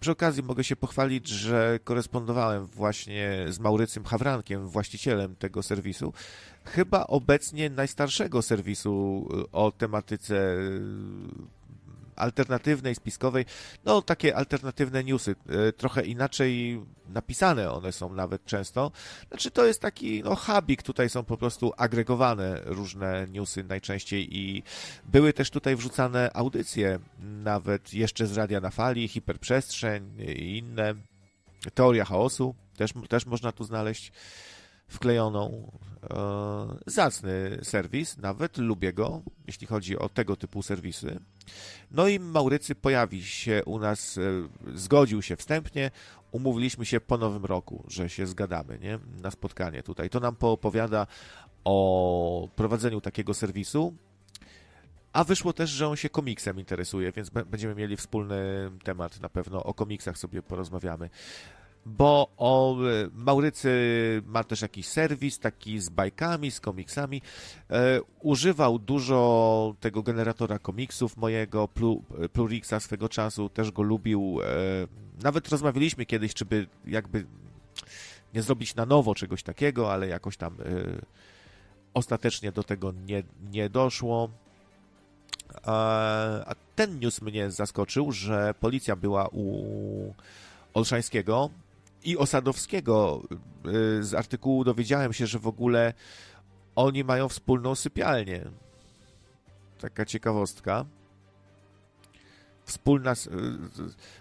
przy okazji mogę się pochwalić, że korespondowałem właśnie z Maurycym Hawrankiem, właścicielem tego serwisu. Chyba obecnie najstarszego serwisu o tematyce alternatywnej, spiskowej, no takie alternatywne newsy, e, trochę inaczej napisane one są nawet często. Znaczy to jest taki no hubik, tutaj są po prostu agregowane różne newsy najczęściej i były też tutaj wrzucane audycje, nawet jeszcze z Radia na Fali, Hiperprzestrzeń i inne. Teoria chaosu też, też można tu znaleźć. wklejoną. E, zacny serwis, nawet lubię go, jeśli chodzi o tego typu serwisy. No i Maurycy pojawi się u nas, e, zgodził się wstępnie, umówiliśmy się po nowym roku, że się zgadamy nie? na spotkanie tutaj. To nam poopowiada o prowadzeniu takiego serwisu, a wyszło też, że on się komiksem interesuje, więc będziemy mieli wspólny temat na pewno. O komiksach sobie porozmawiamy bo o, e, Maurycy ma też jakiś serwis taki z bajkami, z komiksami. E, używał dużo tego generatora komiksów mojego, Plurixa swego czasu, też go lubił. E, nawet rozmawialiśmy kiedyś, czy by jakby nie zrobić na nowo czegoś takiego, ale jakoś tam e, ostatecznie do tego nie, nie doszło. A ten news mnie zaskoczył, że policja była u Olszańskiego i Osadowskiego. Y, z artykułu dowiedziałem się, że w ogóle oni mają wspólną sypialnię. Taka ciekawostka. Wspólna, y,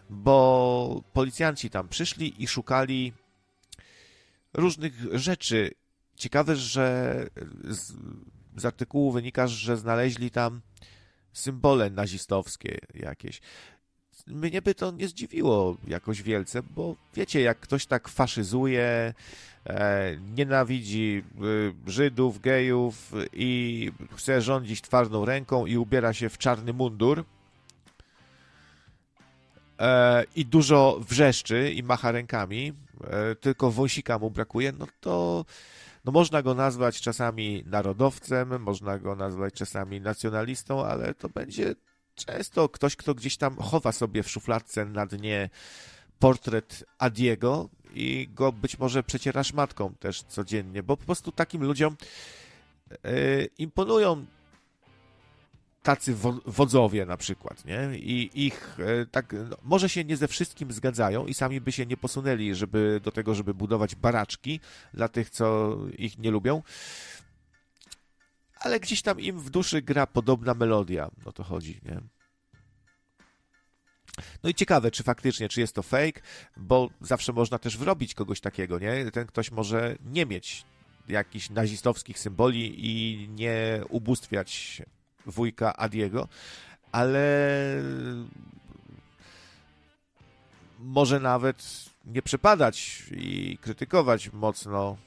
bo policjanci tam przyszli i szukali różnych rzeczy. Ciekawe, że z, z artykułu wynika, że znaleźli tam symbole nazistowskie jakieś mnie by to nie zdziwiło jakoś wielce, bo wiecie, jak ktoś tak faszyzuje, e, nienawidzi e, Żydów, gejów i chce rządzić twardą ręką i ubiera się w czarny mundur e, i dużo wrzeszczy i macha rękami, e, tylko wąsika mu brakuje, no to no można go nazwać czasami narodowcem, można go nazwać czasami nacjonalistą, ale to będzie często ktoś, kto gdzieś tam chowa sobie w szufladce na dnie portret Adiego i go być może przeciera szmatką też codziennie, bo po prostu takim ludziom yy, imponują tacy wodzowie na przykład, nie? I ich yy, tak, no, może się nie ze wszystkim zgadzają i sami by się nie posunęli, żeby do tego, żeby budować baraczki dla tych, co ich nie lubią, ale gdzieś tam im w duszy gra podobna melodia, o to chodzi, nie? No i ciekawe, czy faktycznie, czy jest to fake, bo zawsze można też wrobić kogoś takiego, nie? Ten ktoś może nie mieć jakichś nazistowskich symboli i nie ubóstwiać wujka Adiego, ale może nawet nie przepadać i krytykować mocno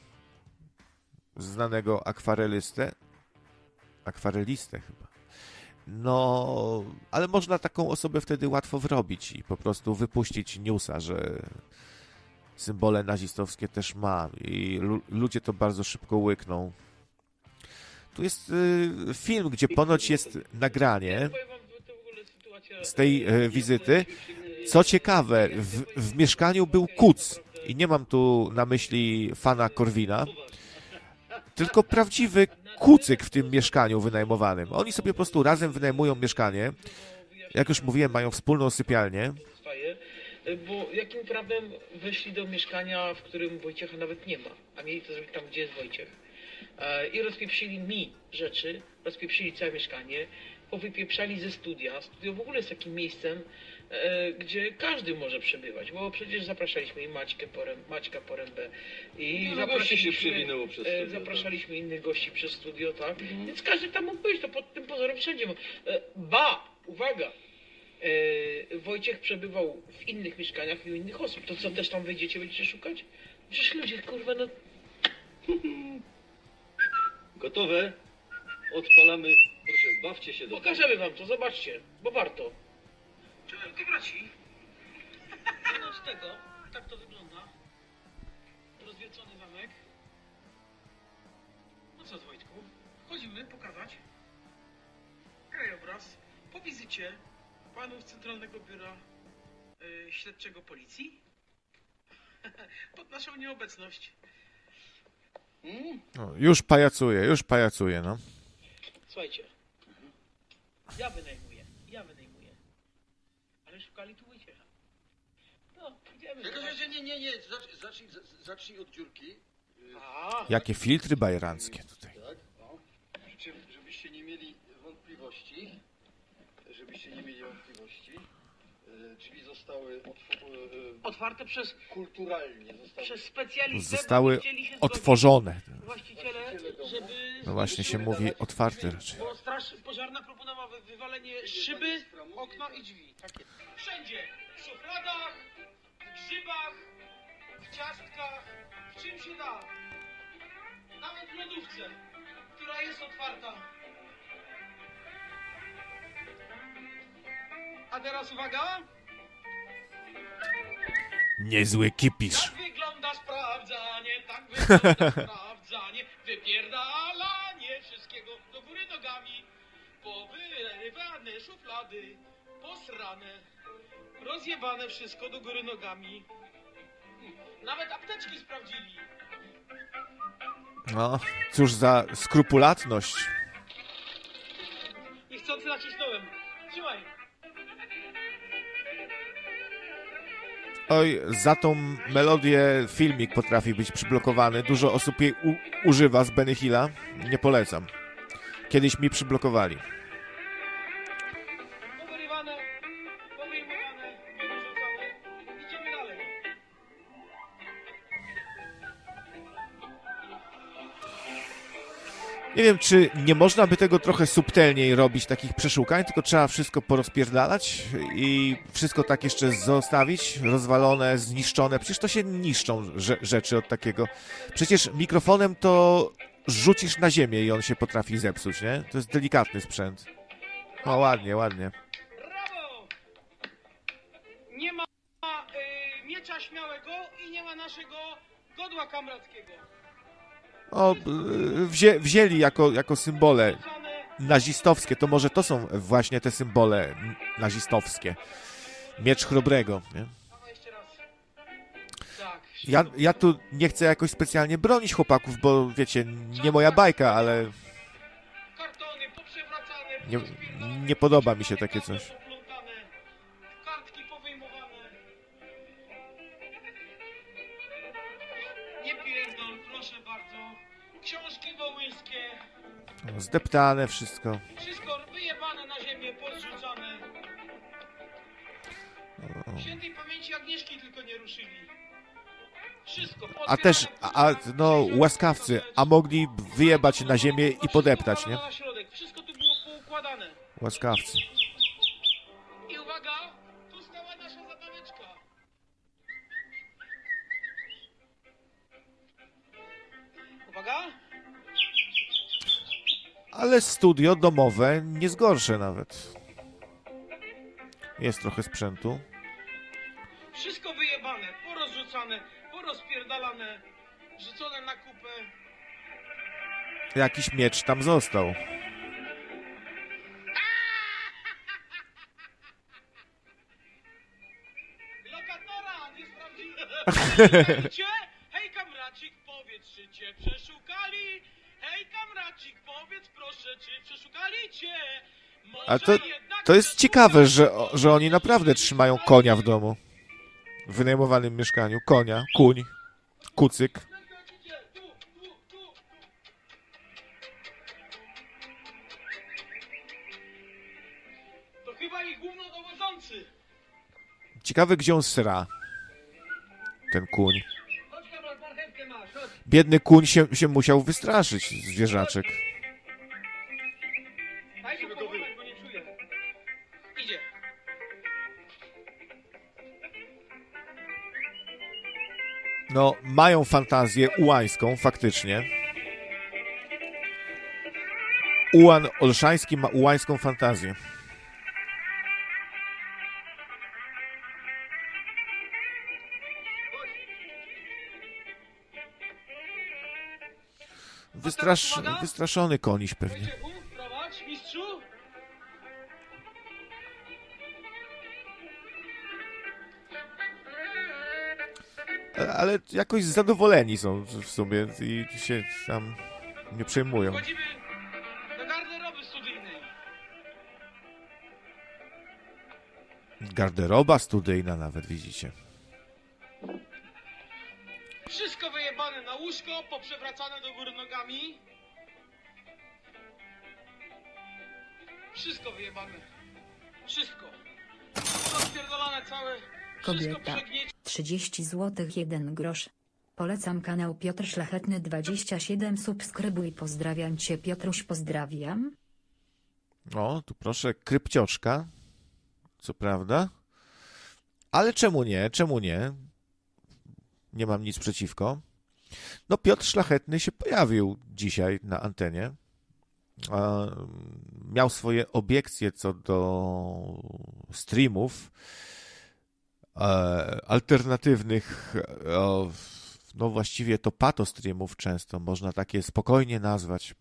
znanego akwarelistę, akwarelistę chyba. No, ale można taką osobę wtedy łatwo wrobić i po prostu wypuścić newsa, że symbole nazistowskie też ma i ludzie to bardzo szybko łykną. Tu jest y, film, gdzie ponoć jest nagranie z tej y, wizyty. Co ciekawe, w, w mieszkaniu był kuc i nie mam tu na myśli fana Korwina, tylko prawdziwy kucyk w tym mieszkaniu wynajmowanym. Oni sobie po prostu razem wynajmują mieszkanie. Jak już mówiłem, mają wspólną sypialnię. Bo jakim prawem weszli do mieszkania, w którym Wojciecha nawet nie ma, a mieli to zrobić tam, gdzie jest Wojciech. E, I rozpieprzyli mi rzeczy, rozpieprzyli całe mieszkanie, powypieprzali ze studia. Studio w ogóle jest takim miejscem, gdzie każdy może przebywać, bo przecież zapraszaliśmy i Maćkę Porem, Maćka Porębę i no, zapraszaliśmy, przez studio, e, zapraszaliśmy tak. innych gości przez studio, tak? Mhm. Więc każdy tam mógł być, to pod tym pozorem wszędzie. E, ba, uwaga, Wojciech przebywał w innych mieszkaniach i u innych osób. To co, też tam wejdziecie, będziecie szukać? Przecież ludzie, kurwa, no... Gotowe? Odpalamy. Proszę, bawcie się do Pokażemy wam to, zobaczcie, bo warto. Ty braci. No z tego, tak to wygląda. Rozwiecony zamek. No co z Wojtku? Chodzimy pokazać krajobraz po wizycie panów Centralnego Biura y, Śledczego Policji pod naszą nieobecność. Mm. No, już pajacuje, już pajacuje, no. Słuchajcie, ja wynajmuję, ja wynajmuję szukali tu. No, idziemy. Tylko, że nie, nie, nie, zacznij, zacznij, od dziurki. A, Jakie filtry bajeranckie tutaj. Tak, no. żebyście nie mieli wątpliwości, żebyście nie mieli wątpliwości, drzwi zostały otw- y, Otwarte przez, kulturalnie zostały. przez specjalistę. Zostały otworzone. Właściciele, żeby... No właśnie się mówi otwarte raczej. Bo straż pożarna proponowała wy- wywalenie szyby, okna i drzwi. Takie. Wszędzie. W szufladach, w grzybach, w ciastkach, w czym się da. Nawet w lodówce, która jest otwarta. A teraz uwaga. Niezły kipisz. Tak wygląda sprawdzanie, tak wygląda sprawdzanie, wypierdalanie wszystkiego do góry nogami, powyrywane szuflady, posrane, rozjebane wszystko do góry nogami. Nawet apteczki sprawdzili. No, cóż za skrupulatność. Niechcący nacisnąłem. Trzymaj. Oj, za tą melodię filmik potrafi być przyblokowany. Dużo osób jej używa z Benny Hilla. Nie polecam. Kiedyś mi przyblokowali. Nie wiem, czy nie można by tego trochę subtelniej robić, takich przeszukań, tylko trzeba wszystko porozpierdalać i wszystko tak jeszcze zostawić, rozwalone, zniszczone. Przecież to się niszczą rze- rzeczy od takiego. Przecież mikrofonem to rzucisz na ziemię i on się potrafi zepsuć, nie? To jest delikatny sprzęt. O, ładnie, ładnie. Brawo! Nie ma y, miecza śmiałego i nie ma naszego godła kamrackiego. O, y, wzię, wzięli jako, jako symbole nazistowskie, to może to są właśnie te symbole nazistowskie. Miecz chrobrego, nie? Ja, ja tu nie chcę jakoś specjalnie bronić chłopaków, bo wiecie, nie moja bajka, ale nie, nie podoba mi się takie coś. Zdeptane wszystko. Wszystko wyjebane na ziemię, pozrzucane. Świętej pamięci Agnieszki tylko nie ruszyli. Wszystko. A też, a, no, łaskawcy, a mogli wyjebać na ziemię i podeptać, nie? Wszystko tu było poukładane. Łaskawcy. Ale studio domowe nie jest gorsze nawet. Jest trochę sprzętu. wszystko wyjebane, porozrzucane, porozpierdalane, rzucone na kupę. Jakiś miecz tam został. Lokatora, nie sprawdzili. powiedz proszę, czy przeszukali cię? Może A to, to jest ciekawe, że, że oni naprawdę trzymają konia w domu. W wynajmowanym mieszkaniu. Konia, kuń, kucyk. Tu, tu, tu. To chyba ich głównodowodzący. Ciekawe, gdzie on sra. Ten kuń. Biedny kuń się, się musiał wystraszyć, zwierzaczek. No, mają fantazję ułańską, faktycznie. Ułan Olszański ma ułańską fantazję. Wystrasz, wystraszony koniś pewnie. Ale jakoś zadowoleni są w sumie i się tam nie przejmują. Wchodzimy do garderoby studyjnej. Garderoba studyjna nawet, widzicie. Wszystko wyjebane na łóżko, poprzewracane do góry nogami. Wszystko wyjebane. Wszystko. Wyczyszczone całe. Kobieta. 30 zł 1 grosz. Polecam kanał Piotr Szlachetny 27 subskrybuj pozdrawiam cię Piotruś pozdrawiam. O, tu proszę, krypcioszka. Co prawda. Ale czemu nie? Czemu nie? Nie mam nic przeciwko. No, Piotr Szlachetny się pojawił dzisiaj na antenie. Miał swoje obiekcje co do streamów alternatywnych. No, właściwie to pato streamów często można takie spokojnie nazwać.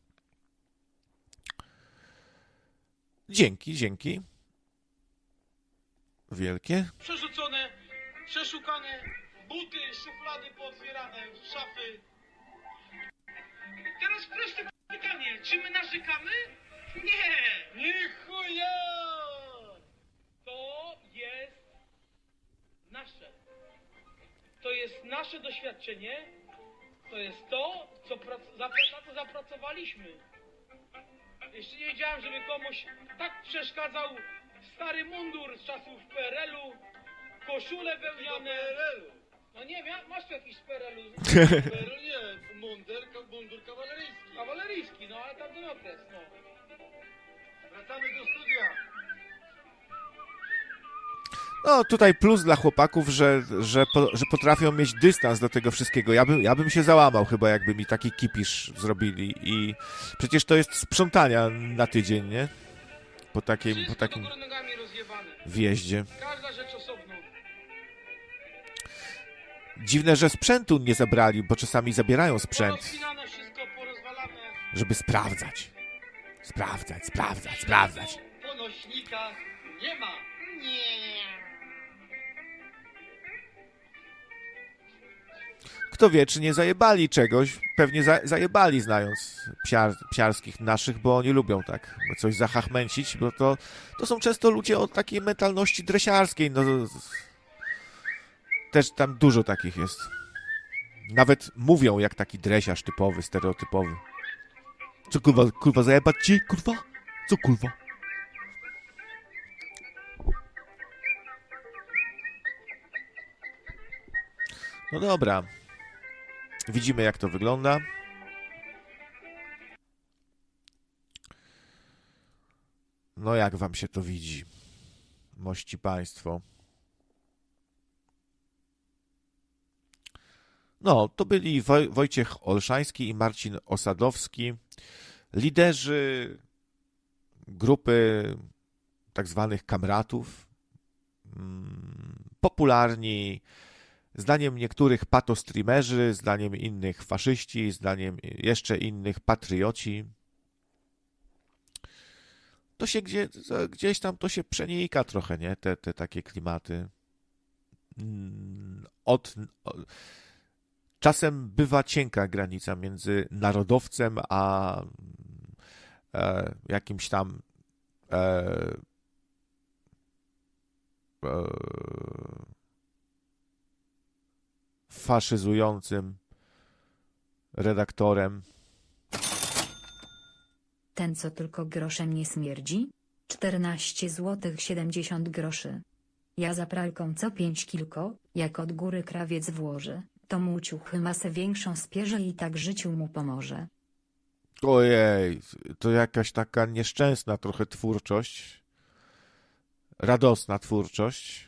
Dzięki, dzięki. Wielkie. Przerzucone, przeszukane, buty, szuflady pootwierane, szafy. Teraz proste pytanie, czy my narzekamy? Nie! Nie chuja! To jest nasze. To jest nasze doświadczenie. To jest to, co za na co zapracowaliśmy. Jeszcze nie wiedziałem, żeby komuś tak przeszkadzał stary mundur z czasów PRL-u, koszule wełniane. PRL-u. No nie, mia- masz tu jakiś z PRL-u. PRL nie, mundur, mundur kawaleryjski. Kawaleryjski, no ale tamten okres, no. Wracamy do studia. No, tutaj plus dla chłopaków, że, że, po, że potrafią mieć dystans do tego wszystkiego. Ja bym, ja bym się załamał chyba, jakby mi taki kipisz zrobili. I przecież to jest sprzątania na tydzień, nie? Po takim, po takim wjeździe. Każda rzecz osobno. Dziwne, że sprzętu nie zabrali, bo czasami zabierają sprzęt, żeby sprawdzać. Sprawdzać, sprawdzać, sprawdzać. Ponośnika nie ma. Nie. Kto wie, czy nie zajebali czegoś. Pewnie za, zajebali, znając psiar, psiarskich naszych, bo oni lubią tak coś zahachmęcić, bo to, to są często ludzie o takiej mentalności dresiarskiej. No, też tam dużo takich jest. Nawet mówią jak taki dresiarz typowy, stereotypowy. Co kurwa, kurwa, zajebać ci, kurwa? Co kurwa? No dobra. Widzimy, jak to wygląda. No, jak wam się to widzi, mości państwo? No, to byli Woj Wojciech Olszański i Marcin Osadowski, liderzy grupy tak zwanych kamratów, mm, popularni, Zdaniem niektórych patostreamerzy, zdaniem innych faszyści, zdaniem jeszcze innych patrioci. To się gdzie, gdzieś tam to się przenika trochę, nie? Te, te takie klimaty. Od, czasem bywa cienka granica między narodowcem a e, jakimś tam e, e, faszyzującym redaktorem. Ten, co tylko groszem nie śmierdzi? 14 zł 70 groszy. Ja za pralką co 5 kilko, jak od góry krawiec włoży, to mu ciuchy masę większą spierze i tak życiu mu pomoże. Ojej, to jakaś taka nieszczęsna trochę twórczość. Radosna twórczość.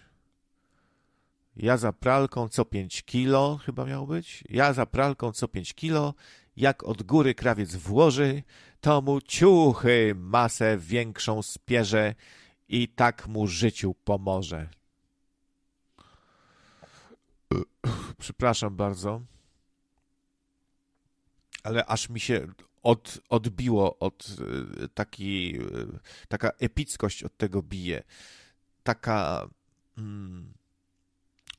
Ja za pralką co 5 kilo, chyba miał być. Ja za pralką co 5 kilo, jak od góry krawiec włoży, to mu ciuchy masę większą spierze i tak mu życiu pomoże. Przepraszam bardzo, ale aż mi się od, odbiło od taki, taka epickość od tego bije. Taka. Mm,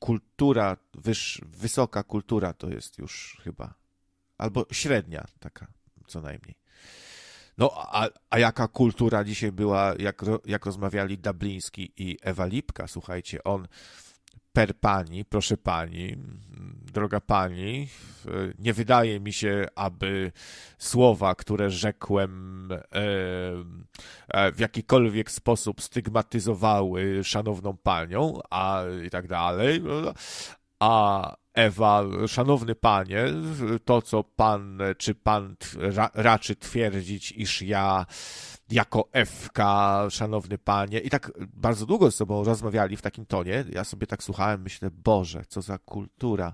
kultura, wyż, wysoka kultura to jest już chyba. Albo średnia taka, co najmniej. No, a, a jaka kultura dzisiaj była, jak, jak rozmawiali Dabliński i Ewa Lipka, słuchajcie, on per pani, proszę pani, droga pani, nie wydaje mi się, aby słowa, które rzekłem, w jakikolwiek sposób stygmatyzowały szanowną panią, a i tak dalej. A Ewa, szanowny panie, to co pan, czy pan ra, raczy twierdzić, iż ja jako Ewka, szanowny panie, i tak bardzo długo z sobą rozmawiali w takim tonie. Ja sobie tak słuchałem, myślę, Boże, co za kultura.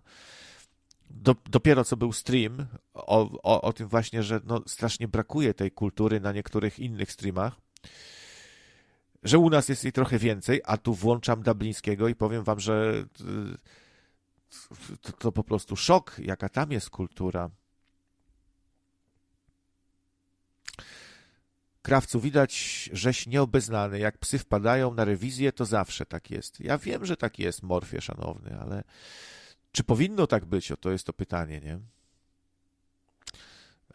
Do, dopiero co był stream o, o, o tym właśnie, że no, strasznie brakuje tej kultury na niektórych innych streamach. Że u nas jest jej trochę więcej, a tu włączam Dublińskiego i powiem wam, że to, to po prostu szok, jaka tam jest kultura. Krawcu, widać, żeś nieobeznany. Jak psy wpadają na rewizję, to zawsze tak jest. Ja wiem, że tak jest, Morfie, szanowny, ale czy powinno tak być? O to jest to pytanie, nie?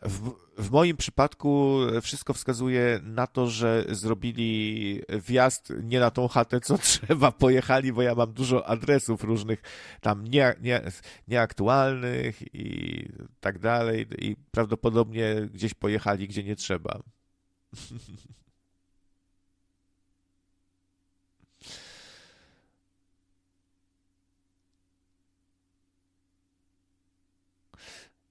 W, w, moim przypadku wszystko wskazuje na to, że zrobili wjazd nie na tą chatę, co trzeba, pojechali, bo ja mam dużo adresów różnych tam nie, nie, nieaktualnych i tak dalej i prawdopodobnie gdzieś pojechali, gdzie nie trzeba.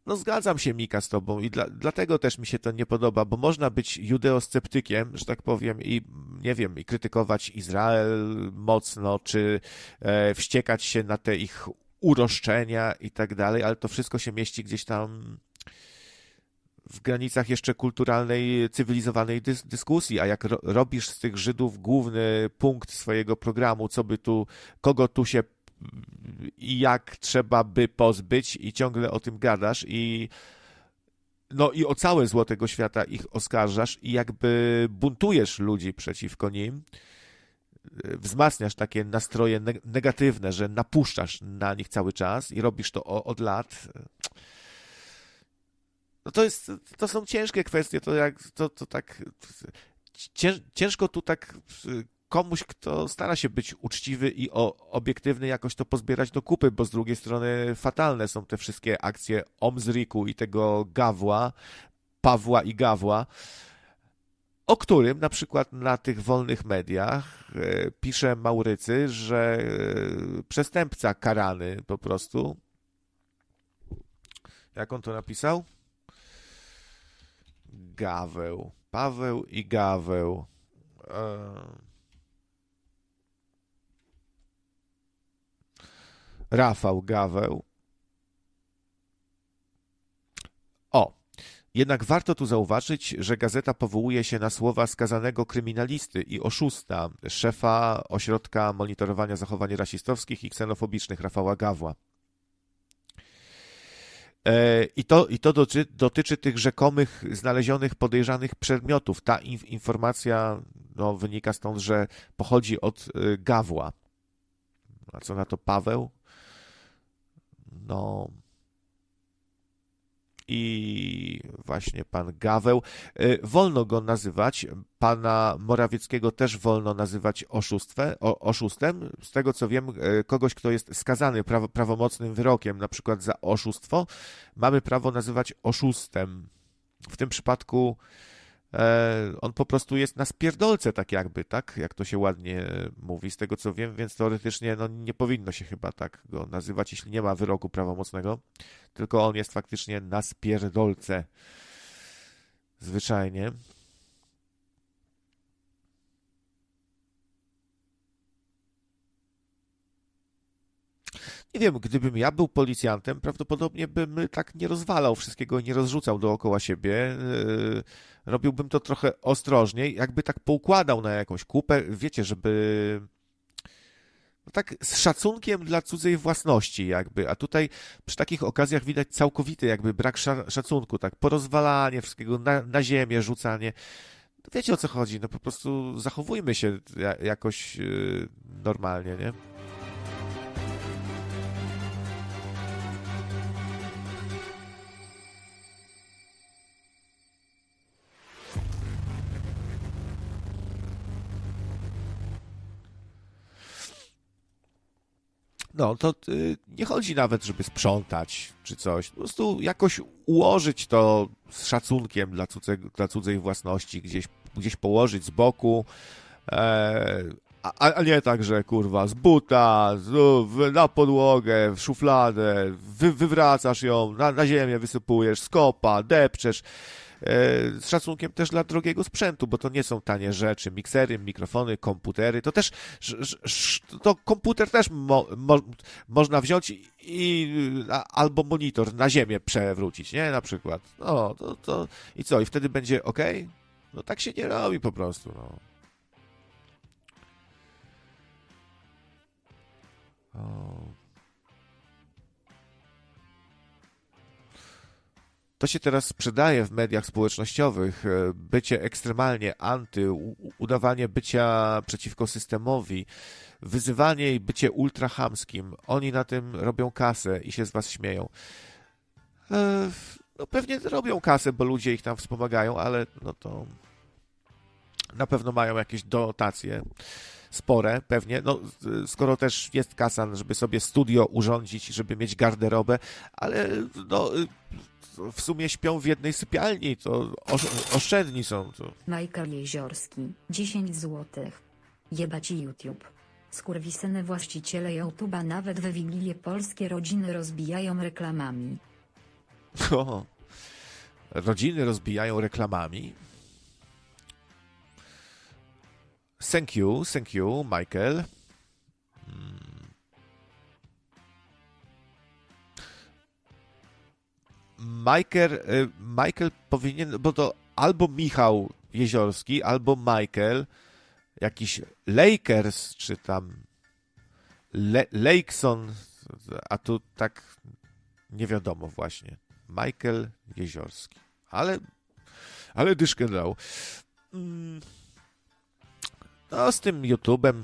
No zgadzam się, Mika, z tobą i dla, dlatego też mi się to nie podoba, bo można być judeosceptykiem, że tak powiem, i nie wiem, i krytykować Izrael mocno, czy e, wściekać się na te ich uroszczenia i tak dalej, ale to wszystko się mieści gdzieś tam w granicach jeszcze kulturalnej, cywilizowanej dys dyskusji, a jak ro robisz z tych Żydów główny punkt swojego programu, co by tu, kogo tu się i jak trzeba by pozbyć i ciągle o tym gadasz i no i o całe zło tego świata ich oskarżasz i jakby buntujesz ludzi przeciwko nim, wzmacniasz takie nastroje negatywne, że napuszczasz na nich cały czas i robisz to od lat. No to jest, to są ciężkie kwestie, to jak, to, to tak, ciężko tu tak komuś, kto stara się być uczciwy i obiektywny, jakoś to pozbierać do kupy, bo z drugiej strony fatalne są te wszystkie akcje Omzriku i tego Gawła, Pawła i Gawła, o którym na przykład na tych wolnych mediach e, pisze Maurycy, że e, przestępca karany po prostu. Jak on to napisał? Gaweł. Paweł i Gaweł. E, Rafał Gaweł. O, jednak warto tu zauważyć, że gazeta powołuje się na słowa skazanego kryminalisty i oszusta, szefa Ośrodka Monitorowania Zachowań Rasistowskich i Ksenofobicznych Rafała Gawła. E, I to, i to dotyczy, dotyczy tych rzekomych znalezionych podejrzanych przedmiotów. Ta informacja no, wynika stąd, że pochodzi od e, Gawła. A co na to Paweł? No. I właśnie pan Gaweł. Y, wolno go nazywać, pana Morawieckiego też wolno nazywać oszustwem, oszustem. Z tego co wiem, y, kogoś, kto jest skazany prawo, prawomocnym wyrokiem, na przykład za oszustwo, mamy prawo nazywać oszustem. W tym przypadku on po prostu jest na spierdolce, tak jakby, tak? Jak to się ładnie mówi, z tego co wiem, więc teoretycznie no, nie powinno się chyba tak go nazywać, jeśli nie ma wyroku prawomocnego, tylko on jest faktycznie na spierdolce. Zwyczajnie. Nie wiem, gdybym ja był policjantem, prawdopodobnie bym tak nie rozwalał wszystkiego, nie rozrzucał dookoła siebie. Yy, robiłbym to trochę ostrożniej, jakby tak poukładał na jakąś kupę, wiecie, żeby no tak z szacunkiem dla cudzej własności jakby, a tutaj przy takich okazjach widać całkowity jakby brak szacunku, tak porozwalanie wszystkiego na, na ziemię, rzucanie. No wiecie o co chodzi, no po prostu zachowujmy się jakoś yy, normalnie, nie? No, to y, nie chodzi nawet, żeby sprzątać czy coś. Po prostu jakoś ułożyć to z szacunkiem dla, cudzego, dla cudzej własności, gdzieś, gdzieś położyć z boku, e, a, a, nie tak, że kurwa z buta, z, w, na podłogę, w szufladę, wy, wywracasz ją, na, na ziemię wysypujesz, skopa, depczesz. E, z szacunkiem też dla drogiego sprzętu, bo to nie są tanie rzeczy. Miksery, mikrofony, komputery, to też to komputer też mo, mo, można wziąć i albo monitor na ziemię przewrócić, nie? Na przykład. No, to, to i co? I wtedy będzie ok? No tak się nie robi po prostu, no. O. To się teraz sprzedaje w mediach społecznościowych. E, bycie ekstremalnie anty, udawanie bycia przeciwko systemowi, wyzywanie i bycie ultrahamskim. Oni na tym robią kasę i się z was śmieją. E, no pewnie robią kasę, bo ludzie ich tam wspomagają, ale no to na pewno mają jakieś dotacje spore, pewnie. No, skoro też jest kasa, żeby sobie studio urządzić, żeby mieć garderobę, ale no, w sumie śpią w jednej sypialni, to oszczędni są. To. Michael Jeziorski, 10 złotych. Jebać YouTube. Skurwisyny właściciele YouTube'a nawet we Wigilię polskie rodziny rozbijają reklamami. O, rodziny rozbijają reklamami? Thank you, thank you, Michael. Michael, y, Michael powinien, bo to albo Michał Jeziorski, albo Michael, jakiś Lakers, czy tam Le Lakeson, a tu tak nie wiadomo właśnie. Michael Jeziorski. Ale, ale dyszkę dał. Mm. No, z tym YouTube'em.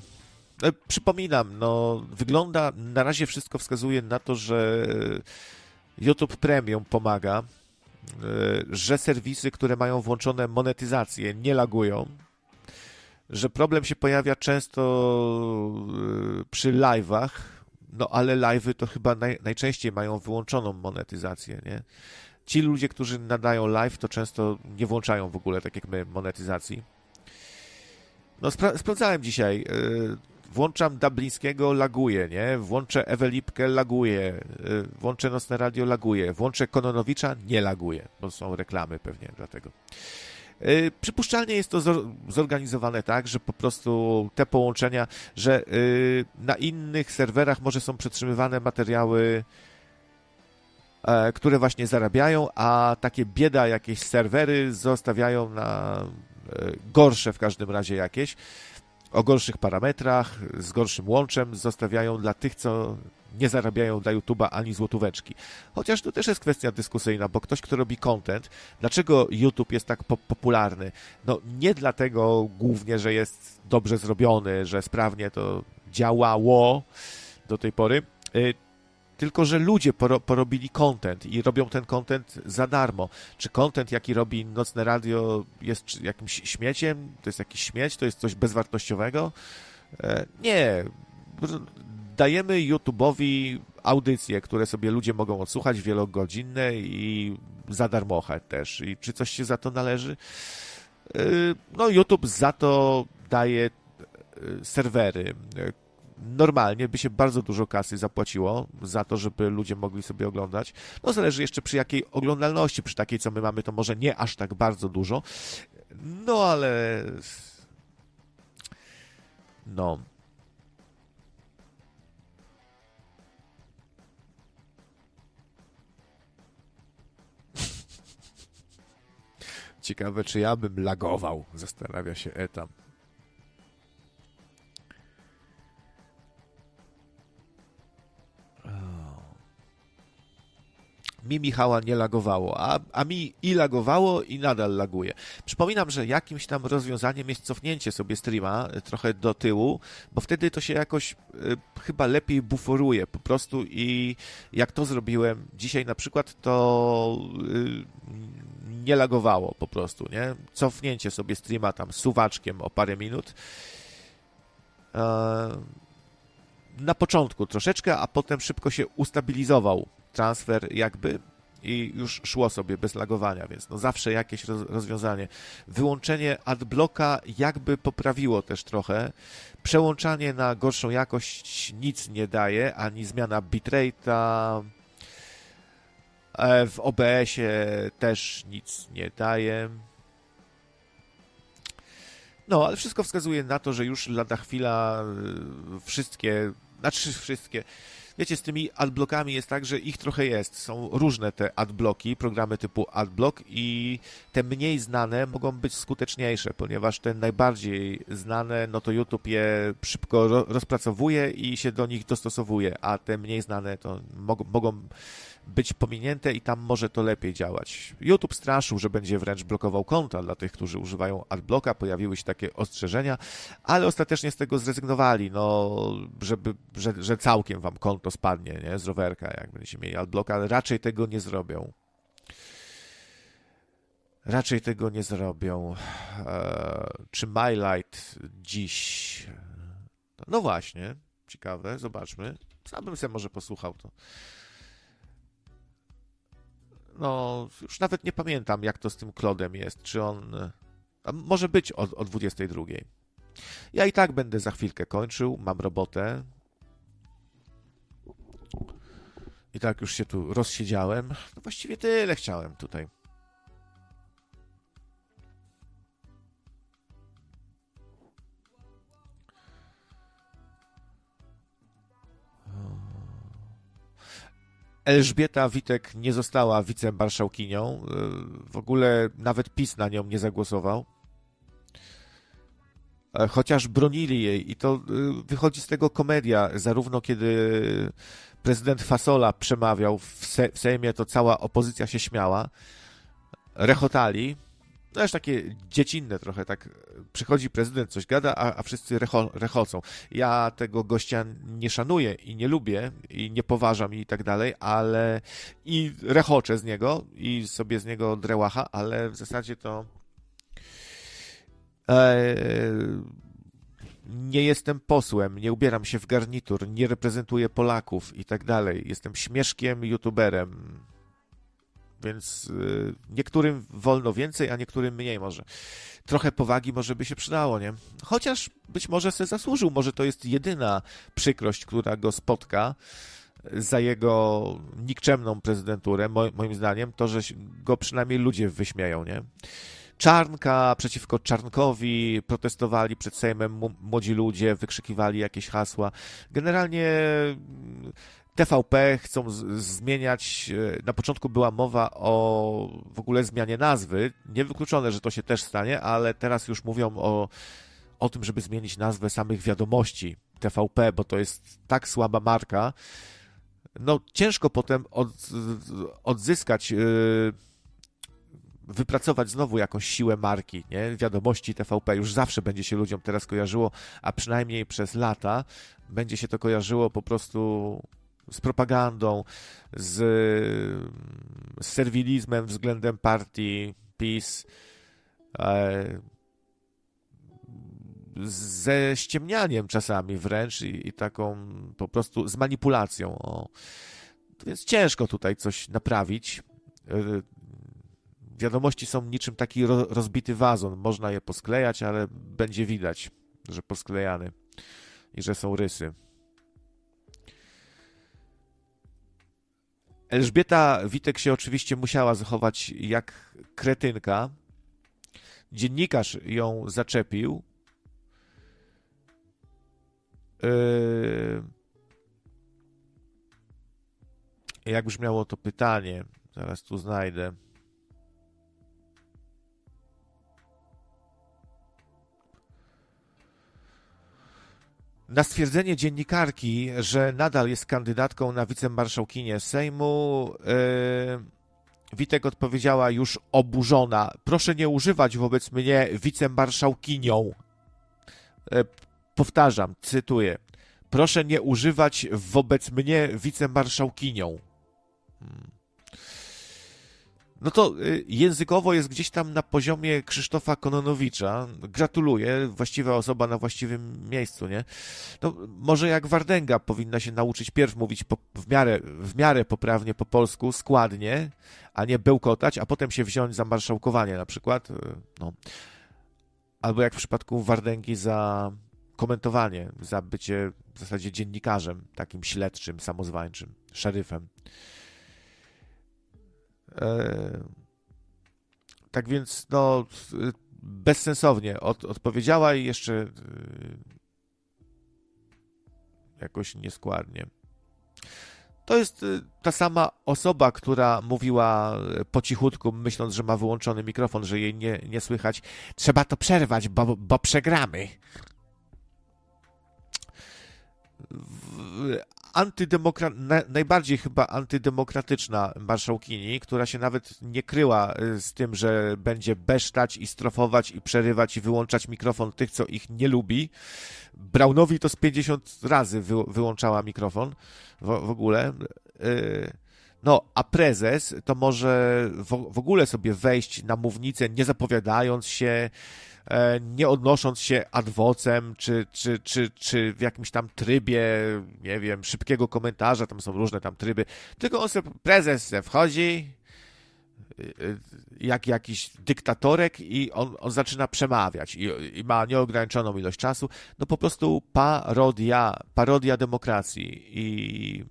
No, przypominam, no, wygląda, na razie wszystko wskazuje na to, że YouTube Premium pomaga, e, że serwisy, które mają włączone monetyzację, nie lagują, że problem się pojawia często e, przy live'ach, no ale live'y to chyba naj, najczęściej mają wyłączoną monetyzację, nie? Ci ludzie, którzy nadają live, to często nie włączają w ogóle, tak jak my, monetyzacji. No, spra sprawdzałem dzisiaj. Yy, włączam Dublińskiego, laguje, nie? Włączę Ewelipkę, laguje. Y, włączę Nocne Radio, laguje. Włączę Kononowicza, nie laguje, bo są reklamy pewnie dlatego. Y, przypuszczalnie jest to zorganizowane tak, że po prostu te połączenia, że y, na innych serwerach może są przetrzymywane materiały, e, które właśnie zarabiają, a takie bieda jakieś serwery zostawiają na e, gorsze w każdym razie jakieś o gorszych parametrach, z gorszym łączem zostawiają dla tych, co nie zarabiają dla YouTube'a ani złotóweczki. Chociaż to też jest kwestia dyskusyjna, bo ktoś, kto robi content, dlaczego YouTube jest tak po popularny? No nie dlatego głównie, że jest dobrze zrobiony, że sprawnie to działało do tej pory, y, tylko że ludzie poro, porobili content i robią ten content za darmo. Czy content, jaki robi Nocne Radio, jest jakimś śmieciem? To jest jakiś śmieć? To jest coś bezwartościowego? E, nie. Dajemy YouTube'owi audycje, które sobie ludzie mogą odsłuchać, wielogodzinne i za darmochę też. I czy coś się za to należy? E, no, YouTube za to daje e, serwery, normalnie by się bardzo dużo kasy zapłaciło za to, żeby ludzie mogli sobie oglądać. No zależy jeszcze przy jakiej oglądalności, przy takiej, co my mamy, to może nie aż tak bardzo dużo. No ale... No... Ciekawe, czy ja bym lagował, zastanawia się Etam. Mi Michała nie lagowało, a, a mi i lagowało i nadal laguje. Przypominam, że jakimś tam rozwiązaniem jest cofnięcie sobie streama e, trochę do tyłu, bo wtedy to się jakoś y, chyba lepiej buforuje po prostu i jak to zrobiłem dzisiaj na przykład, to y, nie lagowało po prostu, nie? Cofnięcie sobie streama tam suwaczkiem o parę minut. na początku troszeczkę, a potem szybko się ustabilizował transfer jakby i już szło sobie bez lagowania, więc no zawsze jakieś rozwiązanie. Wyłączenie adblocka jakby poprawiło też trochę. Przełączanie na gorszą jakość nic nie daje, ani zmiana bitrate'a e, w OBS-ie też nic nie daje. No, ale wszystko wskazuje na to, że już lada chwila y, wszystkie, znaczy wszystkie, Wiecie, z tymi adblockami jest tak, że ich trochę jest. Są różne te adblocki, programy typu adblock i te mniej znane mogą być skuteczniejsze, ponieważ te najbardziej znane, no to YouTube je szybko rozpracowuje i się do nich dostosowuje, a te mniej znane to mogą, mogą być pominięte i tam może to lepiej działać. YouTube straszył, że będzie wręcz blokował konta dla tych, którzy używają adblocka, pojawiły się takie ostrzeżenia, ale ostatecznie z tego zrezygnowali, no, żeby, że, że całkiem wam konto spadnie, nie, z rowerka, jak będziecie mieli adblocka, ale raczej tego nie zrobią. Raczej tego nie zrobią. Eee, czy MyLight dziś? No właśnie, ciekawe, zobaczmy. Sam bym sobie może posłuchał to no, już nawet nie pamiętam, jak to z tym Klodem jest. Czy on. może być o, o 22. Ja i tak będę za chwilkę kończył, mam robotę. I tak już się tu rozsiedziałem. No właściwie tyle chciałem tutaj. Elżbieta Witek nie została wicemarszałkinią. Y, w ogóle nawet PiS na nią nie zagłosował. E, chociaż bronili jej i to y, wychodzi z tego komedia, zarówno kiedy prezydent Fasola przemawiał w, Sejmie, to cała opozycja się śmiała, rechotali, już takie dziecinne trochę, tak przychodzi prezydent, coś gada, a, a wszyscy recho, rechocą. Ja tego gościa nie szanuję i nie lubię i nie poważam i tak dalej, ale i rechoczę z niego i sobie z niego drełacha, ale w zasadzie to e, nie jestem posłem, nie ubieram się w garnitur, nie reprezentuję Polaków i tak dalej. Jestem śmieszkiem, youtuberem więc y, niektórym wolno więcej, a niektórym mniej może. Trochę powagi może by się przydało, nie? Chociaż być może se zasłużył, może to jest jedyna przykrość, która go spotka za jego nikczemną prezydenturę, moim zdaniem, to, że go przynajmniej ludzie wyśmieją, nie? Czarnka przeciwko Czarnkowi, protestowali przed Sejmem młodzi ludzie, wykrzykiwali jakieś hasła. Generalnie TVP chcą zmieniać. E, na początku była mowa o w ogóle zmianie nazwy. Niewykluczone, że to się też stanie, ale teraz już mówią o, o tym, żeby zmienić nazwę samych wiadomości TVP, bo to jest tak słaba marka. No, ciężko potem od, odzyskać, e, wypracować znowu jakąś siłę marki, nie? Wiadomości TVP już zawsze będzie się ludziom teraz kojarzyło, a przynajmniej przez lata będzie się to kojarzyło po prostu z propagandą, z, z serwilizmem względem partii PiS, e, ze ściemnianiem czasami wręcz i, i, taką po prostu z manipulacją. O. Więc ciężko tutaj coś naprawić. E, wiadomości są niczym taki rozbity wazon. Można je posklejać, ale będzie widać, że posklejany i że są rysy. Elżbieta Witek się oczywiście musiała zachować jak kretynka. Dziennikarz ją zaczepił. Yy... Jak brzmiało to pytanie? Zaraz tu znajdę. Na stwierdzenie dziennikarki, że nadal jest kandydatką na wicemarszałkinię Sejmu, yy, Witek odpowiedziała już oburzona: Proszę nie używać wobec mnie wicemarszałkinią. Yy, powtarzam, cytuję: Proszę nie używać wobec mnie wicemarszałkinią. Hmm. No to y, językowo jest gdzieś tam na poziomie Krzysztofa Kononowicza. Gratuluję, właściwa osoba na właściwym miejscu, nie? No, może jak Wardęga powinna się nauczyć pierw mówić po, w, miarę, w miarę poprawnie po polsku, składnie, a nie bełkotać, a potem się wziąć za marszałkowanie na przykład. Y, no. Albo jak w przypadku Wardęgi za komentowanie, za bycie w zasadzie dziennikarzem, takim śledczym, samozwańczym, szeryfem. E, tak więc, no, bezsensownie od, odpowiedziała i jeszcze e, jakoś nieskładnie. To jest e, ta sama osoba, która mówiła po cichutku, myśląc, że ma wyłączony mikrofon, że jej nie, nie słychać. Trzeba to przerwać, bo, bo przegramy antydemokra... najbardziej chyba antydemokratyczna marszałkini, która się nawet nie kryła y, z tym, że będzie besztać i strofować i przerywać i wyłączać mikrofon tych, co ich nie lubi. Braunowi to z 50 razy wy... wyłączała mikrofon w, w ogóle. Y, no, a prezes to może w, w ogóle sobie wejść na mównicę, nie zapowiadając się, nie odnosząc się adwocem, czy, czy, czy, czy w jakimś tam trybie, nie wiem, szybkiego komentarza, tam są różne tam tryby, tylko on sobie, prezes wchodzi, y, y, jak jakiś dyktatorek i on, on zaczyna przemawiać i, i, ma nieograniczoną ilość czasu. No po prostu parodia, parodia demokracji i,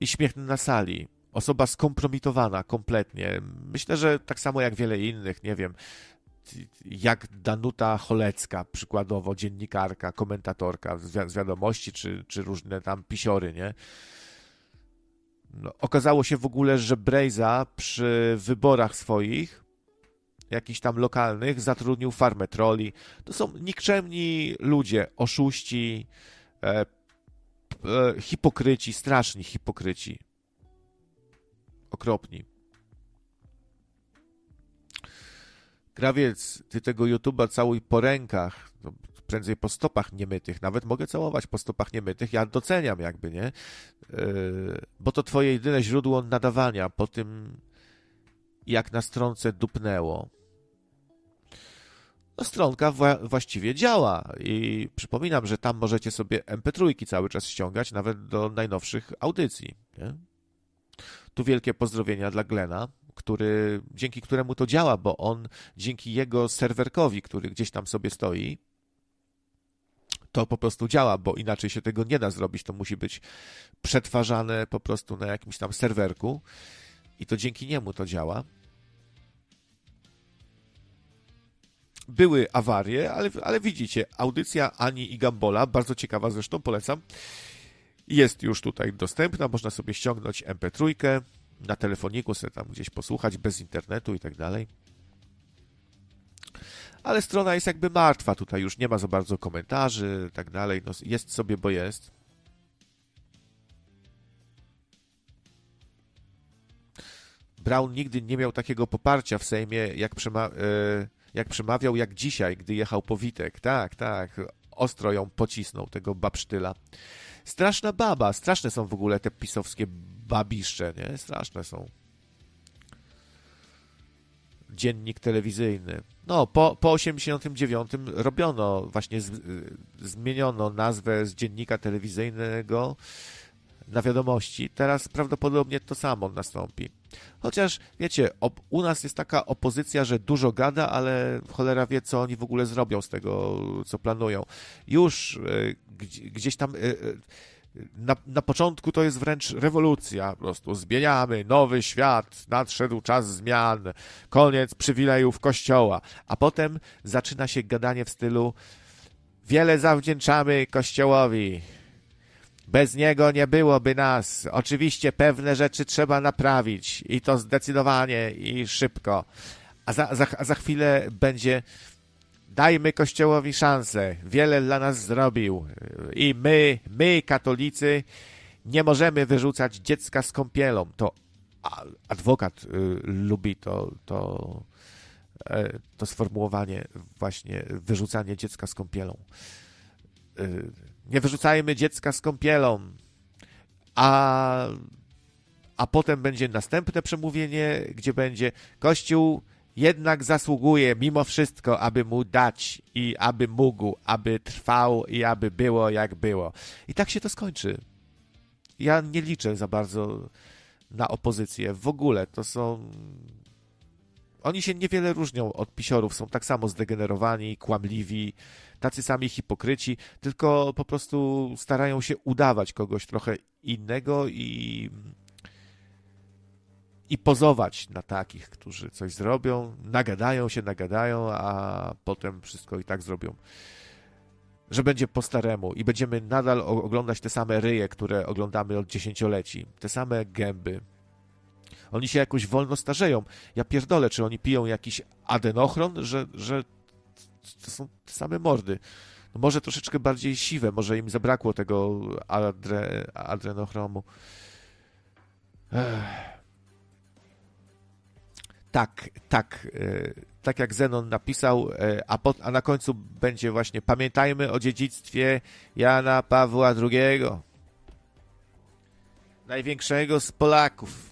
i śmiech na sali. Osoba skompromitowana kompletnie. Myślę, że tak samo jak wiele innych, nie wiem, jak Danuta Cholecka, przykładowo dziennikarka, komentatorka z, wiadomości, czy, czy różne tam pisiory, nie? No, okazało się w ogóle, że Brejza przy wyborach swoich, jakichś tam lokalnych, zatrudnił farmę troli. To są nikczemni ludzie, oszuści, e, e, hipokryci, straszni hipokryci. Okropni. Krawiec, ty tego YouTube'a całuj po rękach, no, prędzej po stopach niemytych, nawet mogę całować po stopach niemytych, ja doceniam jakby, nie? Yy, bo to twoje jedyne źródło nadawania po tym, jak na stronce dupnęło. No, stronka wła właściwie działa i przypominam, że tam możecie sobie MP3 cały czas ściągać, nawet do najnowszych audycji, nie? Tu wielkie pozdrowienia dla Glena, który, dzięki któremu to działa, bo on dzięki jego serwerkowi, który gdzieś tam sobie stoi, to po prostu działa, bo inaczej się tego nie da zrobić. To musi być przetwarzane po prostu na jakimś tam serwerku i to dzięki niemu to działa. Były awarie, ale, ale widzicie, audycja Ani i Gambola, bardzo ciekawa zresztą, polecam. Jest już tutaj dostępna, można sobie ściągnąć MP3 na telefoniku sobie tam gdzieś posłuchać bez internetu i tak dalej. Ale strona jest jakby martwa, tutaj już nie ma za bardzo komentarzy i tak dalej. No, jest sobie, bo jest. Brown nigdy nie miał takiego poparcia w Sejmie, jak, przema e, jak przemawiał, jak dzisiaj, gdy jechał po Witek. Tak, tak. Ostro ją pocisnął, tego babsztyla. Straszna baba. Straszne są w ogóle te pisowskie babiszcze, nie? Straszne są. Dziennik telewizyjny. No, po, po 89 robiono, właśnie z, zmieniono nazwę z dziennika telewizyjnego na wiadomości. Teraz prawdopodobnie to samo nastąpi. Chociaż, wiecie, u nas jest taka opozycja, że dużo gada, ale cholera wie, co oni w ogóle zrobią z tego, co planują. Już y, gdzieś tam. Y, na, na początku to jest wręcz rewolucja, po prostu zmieniamy, nowy świat, nadszedł czas zmian, koniec przywilejów Kościoła, a potem zaczyna się gadanie w stylu wiele zawdzięczamy Kościołowi, bez niego nie byłoby nas. Oczywiście pewne rzeczy trzeba naprawić i to zdecydowanie i szybko. A za, za, za chwilę będzie Dajmy Kościołowi szansę. Wiele dla nas zrobił. I my, my, katolicy, nie możemy wyrzucać dziecka z kąpielą. To adwokat y, lubi to, to, y, to sformułowanie właśnie wyrzucanie dziecka z kąpielą. Y, nie wyrzucajmy dziecka z kąpielą. A, a potem będzie następne przemówienie, gdzie będzie Kościół jednak zasługuje mimo wszystko, aby mu dać i aby mógł, aby trwał i aby było jak było. I tak się to skończy. Ja nie liczę za bardzo na opozycję. W ogóle to są. Oni się niewiele różnią od pisiorów, są tak samo zdegenerowani, kłamliwi, tacy sami hipokryci, tylko po prostu starają się udawać kogoś trochę innego i i pozować na takich, którzy coś zrobią, nagadają się, nagadają, a potem wszystko i tak zrobią. Że będzie po staremu i będziemy nadal oglądać te same ryje, które oglądamy od dziesięcioleci, te same gęby. Oni się jakoś wolno starzeją. Ja pierdolę, czy oni piją jakiś adenochron, że, że to są te same mordy. No może troszeczkę bardziej siwe, może im zabrakło tego adre, adrenochromu. Ech. Tak, tak, e, tak jak Zenon napisał, e, a, po, a na końcu będzie właśnie pamiętajmy o dziedzictwie Jana Pawła II, największego z Polaków.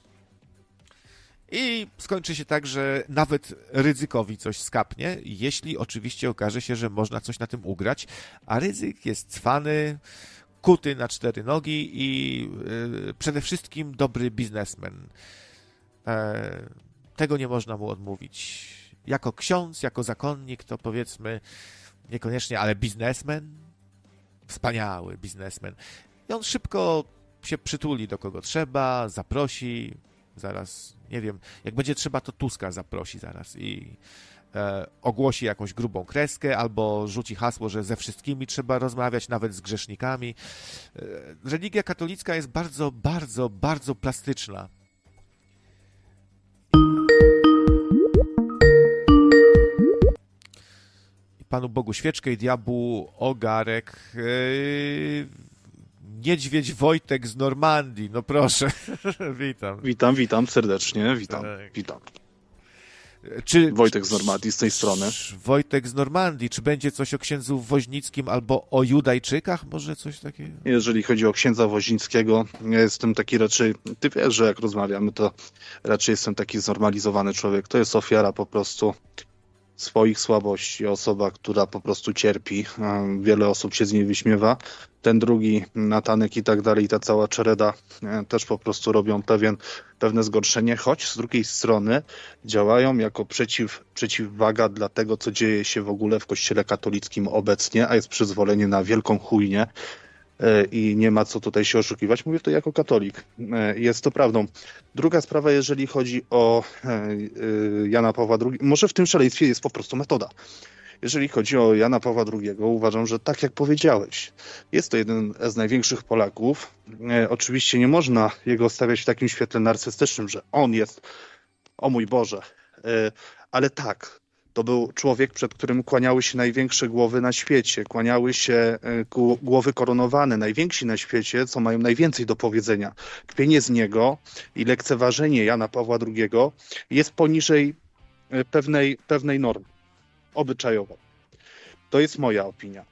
I skończy się tak, że nawet ryzykowi coś skapnie, jeśli oczywiście okaże się, że można coś na tym ugrać, a ryzyk jest cwany, kuty na cztery nogi i yy, przede wszystkim dobry biznesmen. Yy, tego nie można mu odmówić. Jako ksiądz, jako zakonnik, to powiedzmy niekoniecznie, ale biznesmen, wspaniały biznesmen. I on szybko się przytuli do kogo trzeba, zaprosi, zaraz, nie wiem, jak będzie trzeba, to Tuska zaprosi zaraz i e, ogłosi jakąś grubą kreskę albo rzuci hasło, że ze wszystkimi trzeba rozmawiać, nawet z grzesznikami. E, religia katolicka jest bardzo, bardzo, bardzo plastyczna. Panu Bogu świeczkę i diabłu ogarek. Yy, niedźwiedź Wojtek z Normandii, no proszę. witam. Witam, witam serdecznie, witam, tak. witam. Czy, Wojtek z Normandii z tej strony. Wojtek z Normandii, czy będzie coś o księdzu Woźnickim albo o Judajczykach? Może coś takiego? Jeżeli chodzi o księdza Woźnickiego, ja jestem taki raczej, ty wiesz, że jak rozmawiamy, to raczej jestem taki znormalizowany człowiek. To jest ofiara po prostu swoich słabości, osoba, która po prostu cierpi. Wiele osób się z niej wyśmiewa. Ten drugi, Natanek i tak dalej, ta cała czereda e, też po prostu robią pewien, pewne zgorszenie, choć z drugiej strony działają jako przeciw, przeciwwaga dla tego, co dzieje się w ogóle w kościele katolickim obecnie, a jest przyzwolenie na wielką chujnię i nie ma co tutaj się oszukiwać. Mówię to jako katolik. E, jest to prawdą. Druga sprawa, jeżeli chodzi o e, Jana Pawła II, może w tym szaleństwie jest po prostu metoda. Jeżeli chodzi o Jana Pawła II, uważam, że tak jak powiedziałeś, jest to jeden z największych Polaków. Oczywiście nie można jego stawiać w takim świetle narcystycznym, że on jest, o mój Boże, ale tak, to był człowiek, przed którym kłaniały się największe głowy na świecie, kłaniały się e, głowy koronowane, najwięksi na świecie, co mają najwięcej do powiedzenia. Kpienie z niego i lekceważenie Jana Pawła II jest poniżej e, pewnej, pewnej normy obyczajowej. To jest moja opinia.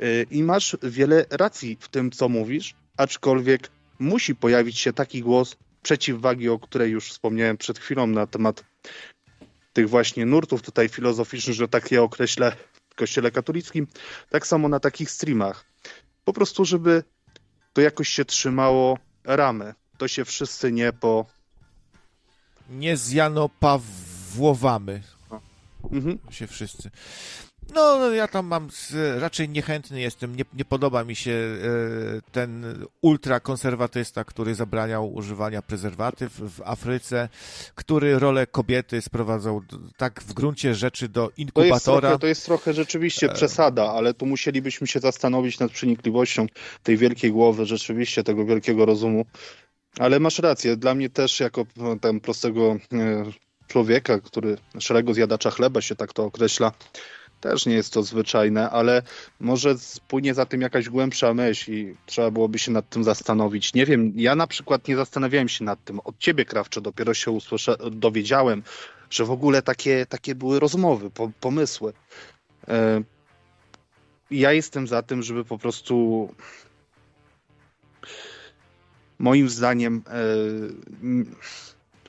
E, I masz wiele racji w tym, co mówisz, aczkolwiek musi pojawić się taki głos przeciwwagi, o której już wspomniałem przed chwilą na temat tych właśnie nurtów tutaj filozoficznych, że tak je określę w kościele katolickim, tak samo na takich streamach. Po prostu, żeby to jakoś się trzymało ramy. To się wszyscy nie po... Nie zjanopawłowamy. Mhm. Się wszyscy. No, no, ja tam mam, raczej niechętny jestem, nie, nie podoba mi się e, ten ultrakonserwatysta, który zabraniał używania prezerwatyw w Afryce, który rolę kobiety sprowadzał tak w gruncie rzeczy do inkubatora. To jest trochę, to jest trochę rzeczywiście e. przesada, ale tu musielibyśmy się zastanowić nad przenikliwością tej wielkiej głowy, rzeczywiście tego wielkiego rozumu. Ale masz rację, dla mnie też jako tam prostego e, człowieka, który szeregu zjadacza chleba się tak to określa, też nie jest to zwyczajne, ale może spłynie za tym jakaś głębsza myśl i trzeba byłoby się nad tym zastanowić. Nie wiem, ja na przykład nie zastanawiałem się nad tym. Od ciebie, Krawcze, dopiero się usłysza, dowiedziałem, że w ogóle takie, takie były rozmowy, po, pomysły. E, ja jestem za tym, żeby po prostu moim zdaniem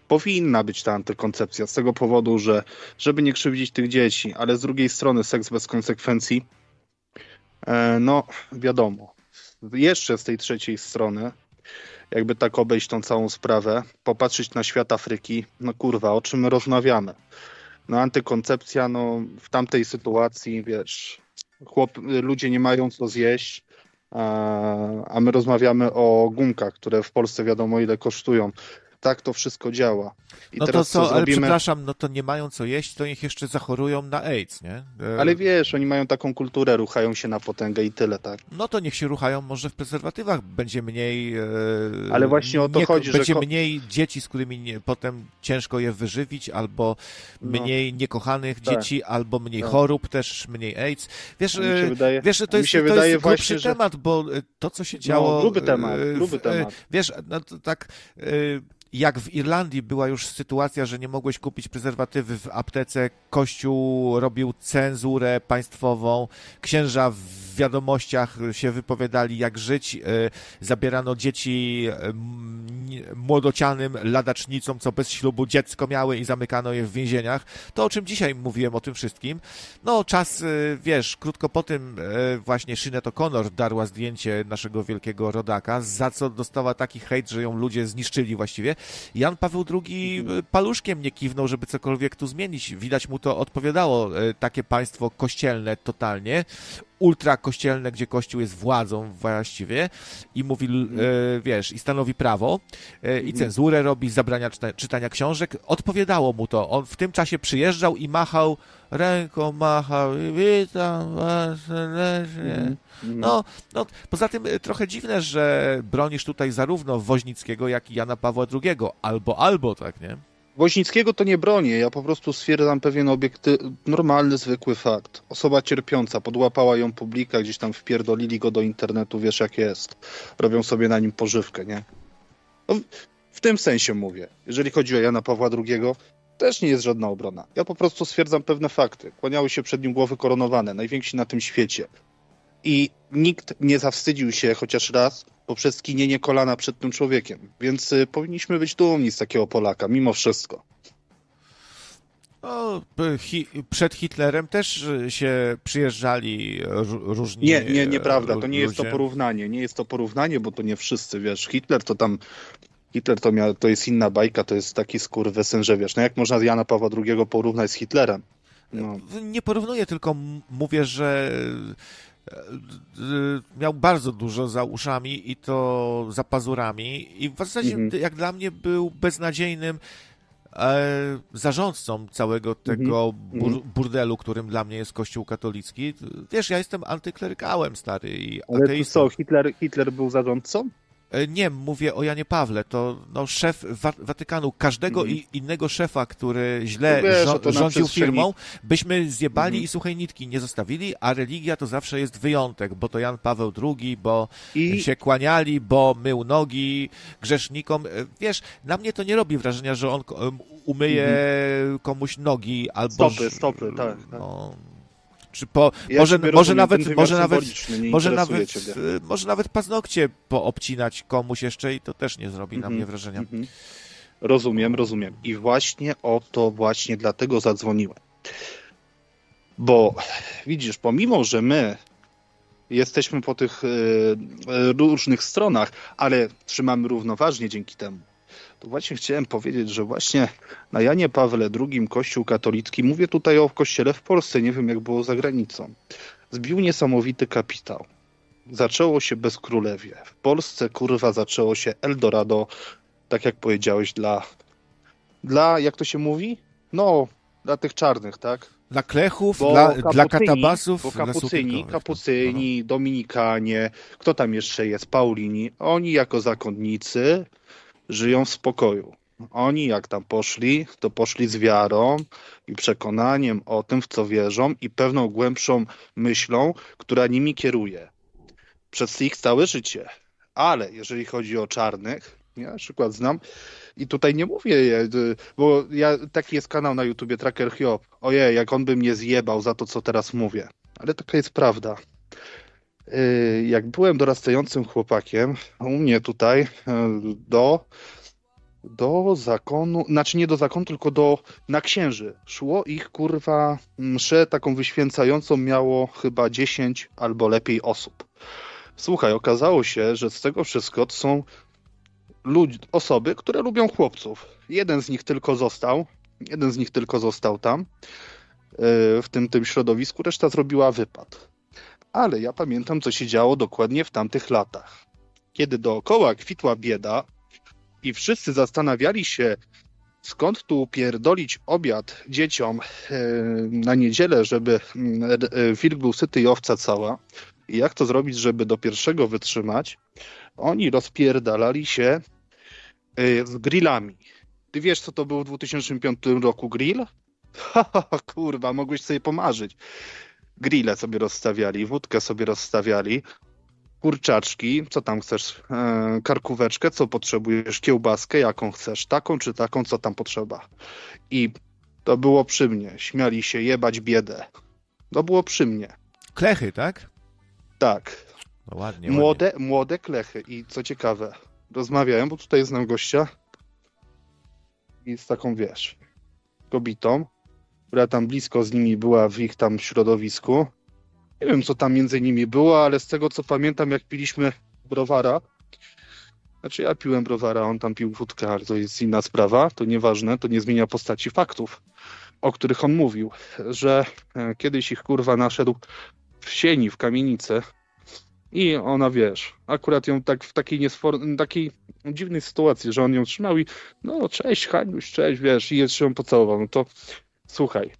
powinna być ta antykoncepcja z tego powodu, że żeby nie krzywdzić tych dzieci, ale z drugiej strony seks bez konsekwencji, no wiadomo, jeszcze z tej trzeciej strony, jakby tak obejść tą całą sprawę, popatrzeć na świat Afryki, no kurwa, o czym my rozmawiamy? No antykoncepcja, no w tamtej sytuacji, wiesz, chłop, ludzie nie mają co zjeść, a my rozmawiamy o gumkach, które w Polsce wiadomo ile kosztują tak to wszystko działa. I no teraz to co, co ale przepraszam, no to nie mają co jeść, to niech jeszcze zachorują na AIDS, nie? E, ale wiesz, oni mają taką kulturę, ruchają się na potęgę i tyle, tak? No to niech się ruchają może w prezerwatywach, będzie mniej... E... Ale właśnie o to nie, chodzi, Będzie że... mniej dzieci, z którymi nie, potem ciężko je wyżywić, albo no. mniej niekochanych tak. dzieci, albo mniej tak. chorób, też mniej AIDS. Wiesz, e, wydaje, wiesz to jest, to jest grubszy że... temat, bo e, to, co się no, działo... No, gruby temat, gruby temat. Wiesz, no tak jak w Irlandii była już sytuacja, że nie mogłeś kupić prezerwatywy w aptece, Kościół robił cenzurę państwową, księża w wiadomościach się wypowiadali, jak żyć, e, zabierano dzieci e, młodocianym ladacznicom, co bez ślubu dziecko miały i zamykano je w więzieniach. To, o czym dzisiaj mówiłem, o tym wszystkim. No, czas, e, wiesz, krótko po tym właśnie Sinead O'Connor darła zdjęcie naszego wielkiego rodaka, za co dostała taki hejt, że ją ludzie zniszczyli właściwie. Jan Paweł II paluszkiem nie kiwnął, żeby cokolwiek tu zmienić. Widać mu to odpowiadało, takie państwo kościelne totalnie ultrakościelne, gdzie Kościół jest władzą właściwie i mówi, e, wiesz, i stanowi prawo e, i cenzurę robi, zabrania czyta, czytania książek. Odpowiadało mu to. On w tym czasie przyjeżdżał i machał ręką, machał i witam was serdecznie. Mhm. No, no, poza tym e, trochę dziwne, że bronisz tutaj zarówno Woźnickiego, jak i Jana Pawła II. Albo, albo, tak, nie? Woźnickiego to nie bronię, ja po prostu stwierdzam pewien obiekty, normalny, zwykły fakt. Osoba cierpiąca, podłapała ją publika, gdzieś tam wpierdolili go do internetu, wiesz jak jest. Robią sobie na nim pożywkę, nie? No, w tym sensie mówię. Jeżeli chodzi o Jana Pawła II, też nie jest żadna obrona. Ja po prostu stwierdzam pewne fakty. Kłaniały się przed nim głowy koronowane, najwięksi na tym świecie. I nikt nie zawstydził się chociaż raz poprzez skinienie kolana przed tym człowiekiem. Więc y, powinniśmy być dumni z takiego Polaka, mimo wszystko. No, hi, przed Hitlerem też y, się przyjeżdżali różni Nie, nie, nieprawda. To nie jest to porównanie. Nie jest to porównanie, bo to nie wszyscy, wiesz. Hitler to tam Hitler to, miał, to jest inna bajka, to jest taki skurwysyn, że wiesz, no jak można Jana Pawła II porównać z Hitlerem? No. Nie porównuję, tylko mówię, że miał bardzo dużo za uszami i to za pazurami i w zasadzie mhm. jak dla mnie był beznadziejnym e, zarządcą całego mhm. tego bur mhm. burdelu, którym dla mnie jest Kościół katolicki. Wiesz, ja jestem antyklerykałem, stary i Ale co, Hitler, Hitler był zarządcą? E, nie, mówię o Janie Pawle, to no, szef Wa Watykanu, każdego mm. innego szefa, który źle no wiesz, rządził firmą, byśmy zjebali mm. i suchej nitki nie zostawili, a religia to zawsze jest wyjątek, bo to Jan Paweł II, bo I... się kłaniali, bo mył nogi grzesznikom. E, wiesz, na mnie to nie robi wrażenia, że on umyje mm. komuś nogi albo... Stopy, stopy, tak. tak. No, czy po, ja może, może nawet, może nawet, może nawet, może nawet paznokcie poobcinać komuś jeszcze i to też nie zrobi na mhm, mnie wrażenia. Mhm. Rozumiem, rozumiem. I właśnie o to właśnie dlatego zadzwoniłem. Bo widzisz, pomimo, że my jesteśmy po tych y, różnych stronach, ale trzymamy równoważnie dzięki temu to właśnie chciałem powiedzieć, że właśnie na Janie Pawle II Kościół katolicki, mówię tutaj o kościele w Polsce, nie wiem jak było za granicą, zbił niesamowity kapitał. Zaczęło się bez królewie. W Polsce, kurwa, zaczęło się Eldorado, tak jak powiedziałeś, dla, dla jak to się mówi? No, dla tych czarnych, tak? Dla klechów, dla, dla katabasów. Bo kapucyni, kapucyni, dominikanie, kto tam jeszcze jest? Paulini. Oni jako zakonnicy żyją w spokoju. Oni jak tam poszli, to poszli z wiarą i przekonaniem o tym, w co wierzą i pewną głębszą myślą, która nimi kieruje. Przez ich całe życie. Ale jeżeli chodzi o czarnych, ja na przykład znam i tutaj nie mówię, bo ja, taki jest kanał na YouTubie Tracker Hiob. Ojej, jak on by mnie zjebał za to, co teraz mówię. Ale taka jest prawda. Y, jak byłem dorastającym chłopakiem, u mnie tutaj y, do, do zakonu, znaczy nie do zakonu, tylko do na księży. Szło ich kurwa mszę taką wyświęcającą miało chyba 10 albo lepiej osób. Słuchaj, okazało się, że z tego wszystko to są ludzi, osoby, które lubią chłopców. Jeden z nich tylko został, jeden z nich tylko został tam e, w tym, tym środowisku, reszta zrobiła wypad. Ale ja pamiętam, co się działo dokładnie w tamtych latach. Kiedy dookoła kwitła bieda i wszyscy zastanawiali się, skąd tu pierdolić obiad dzieciom e, na niedzielę, żeby mm, e, wilk był syty i owca cała, i jak to zrobić, żeby do pierwszego wytrzymać, oni rozpierdalali się z grillami. Ty wiesz, co to był w 2005 roku grill? kurwa, mogłeś sobie pomarzyć. Grille sobie rozstawiali, wódkę sobie rozstawiali, kurczaczki, co tam chcesz, e, karkóweczkę, co potrzebujesz, kiełbaskę, jaką chcesz, taką czy taką, co tam potrzeba. I to było przy mnie. Śmiali się jebać biedę. To było przy mnie. Klechy, tak? Tak. No ładnie, młode, ładnie. młode klechy. I co ciekawe, rozmawiałem, bo tutaj znam gościa i z taką, wiesz, kobietą, która tam blisko z nimi była w ich tam środowisku. Nie wiem, co tam między nimi było, ale z tego, co pamiętam, jak piliśmy browara, znaczy ja piłem browara, on tam pił wódkę, ale to jest inna sprawa, to nieważne, to nie zmienia postaci faktów, o których on mówił, że e, kiedyś ich kurwa naszedł w sieni, w kamienicy i ona, wiesz, akurat ją tak w takiej, niesfor- takiej dziwnej sytuacji, że on ją trzymał i no cześć Haniuś, cześć, wiesz, i jeszcze ją pocałował. No to słuchaj,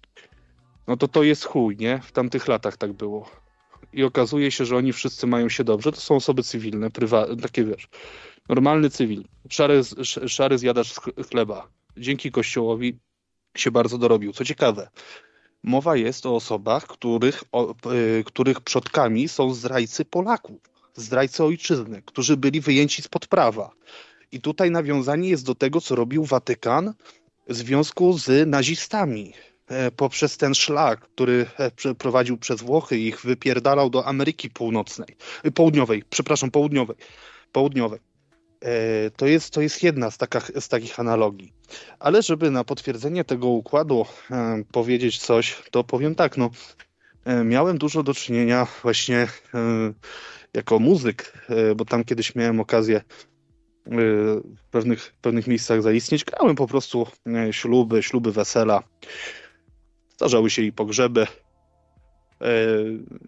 no to to jest chuj, nie? W tamtych latach tak było. I okazuje się, że oni wszyscy mają się dobrze. To są osoby cywilne, takie wiesz, normalny cywil, szary, szary zjadacz chleba. Dzięki kościołowi się bardzo dorobił. Co ciekawe, Mowa jest o osobach, których, o, y, których przodkami są zdrajcy Polaków, zdrajcy ojczyzny, którzy byli wyjęci spod prawa. I tutaj nawiązanie jest do tego, co robił Watykan związku z nazistami. E, poprzez ten szlak, który e, prowadził przez Włochy, ich wypierdalał do Ameryki Północnej, y, Południowej, przepraszam, Południowej. Południowej. E, to jest, to jest jedna z, taka, z takich analogii. Ale żeby na potwierdzenie tego układu powiedzieć coś, to powiem tak, no, miałem dużo do czynienia właśnie jako muzyk, bo tam kiedyś miałem okazję w pewnych, pewnych miejscach zaistnieć. Grałem po prostu śluby, śluby, wesela. Zdarzały się i pogrzeby. E,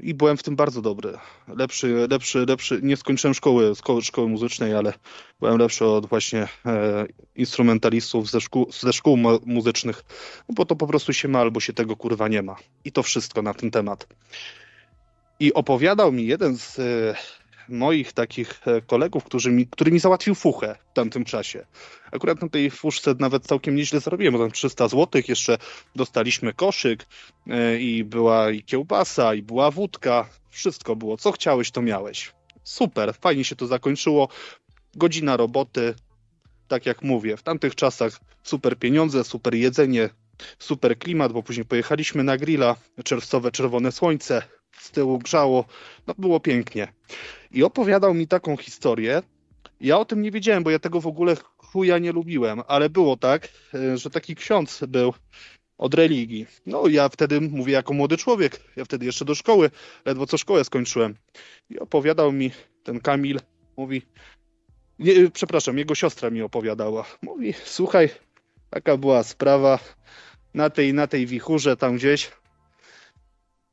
I byłem w tym bardzo dobry. Lepszy, lepszy, lepszy. Nie skończyłem szkoły, szkoły, szkoły muzycznej, ale byłem lepszy od właśnie e, instrumentalistów ze szkół, ze szkół muzycznych, no bo to po prostu się ma albo się tego kurwa nie ma. I to wszystko na ten temat. I opowiadał mi jeden z e, moich takich e, kolegów, który mi, który mi załatwił fuchę w tamtym czasie. Akurat na tej fuszce nawet całkiem nieźle zarobiłem, bo tam 300 zł, jeszcze dostaliśmy koszyk e, i była i kiełbasa, i była wódka, wszystko było. Co chciałeś, to miałeś. Super, fajnie się to zakończyło. Godzina roboty, tak jak mówię, w tamtych czasach super pieniądze, super jedzenie, super klimat, bo później pojechaliśmy na grilla, czerwcowe czerwone słońce, z tyłu grzało, no było pięknie. I opowiadał mi taką historię. Ja o tym nie wiedziałem, bo ja tego w ogóle chuja nie lubiłem, ale było tak, e, że taki ksiądz był od religii. No ja wtedy mówię jako młody człowiek, ja wtedy jeszcze do szkoły, ledwo co szkołę skończyłem. I opowiadał mi ten Kamil, mówi, nie, przepraszam, jego siostra mi opowiadała. Mówi, słuchaj, taka była sprawa na tej, na tej wichurze tam gdzieś.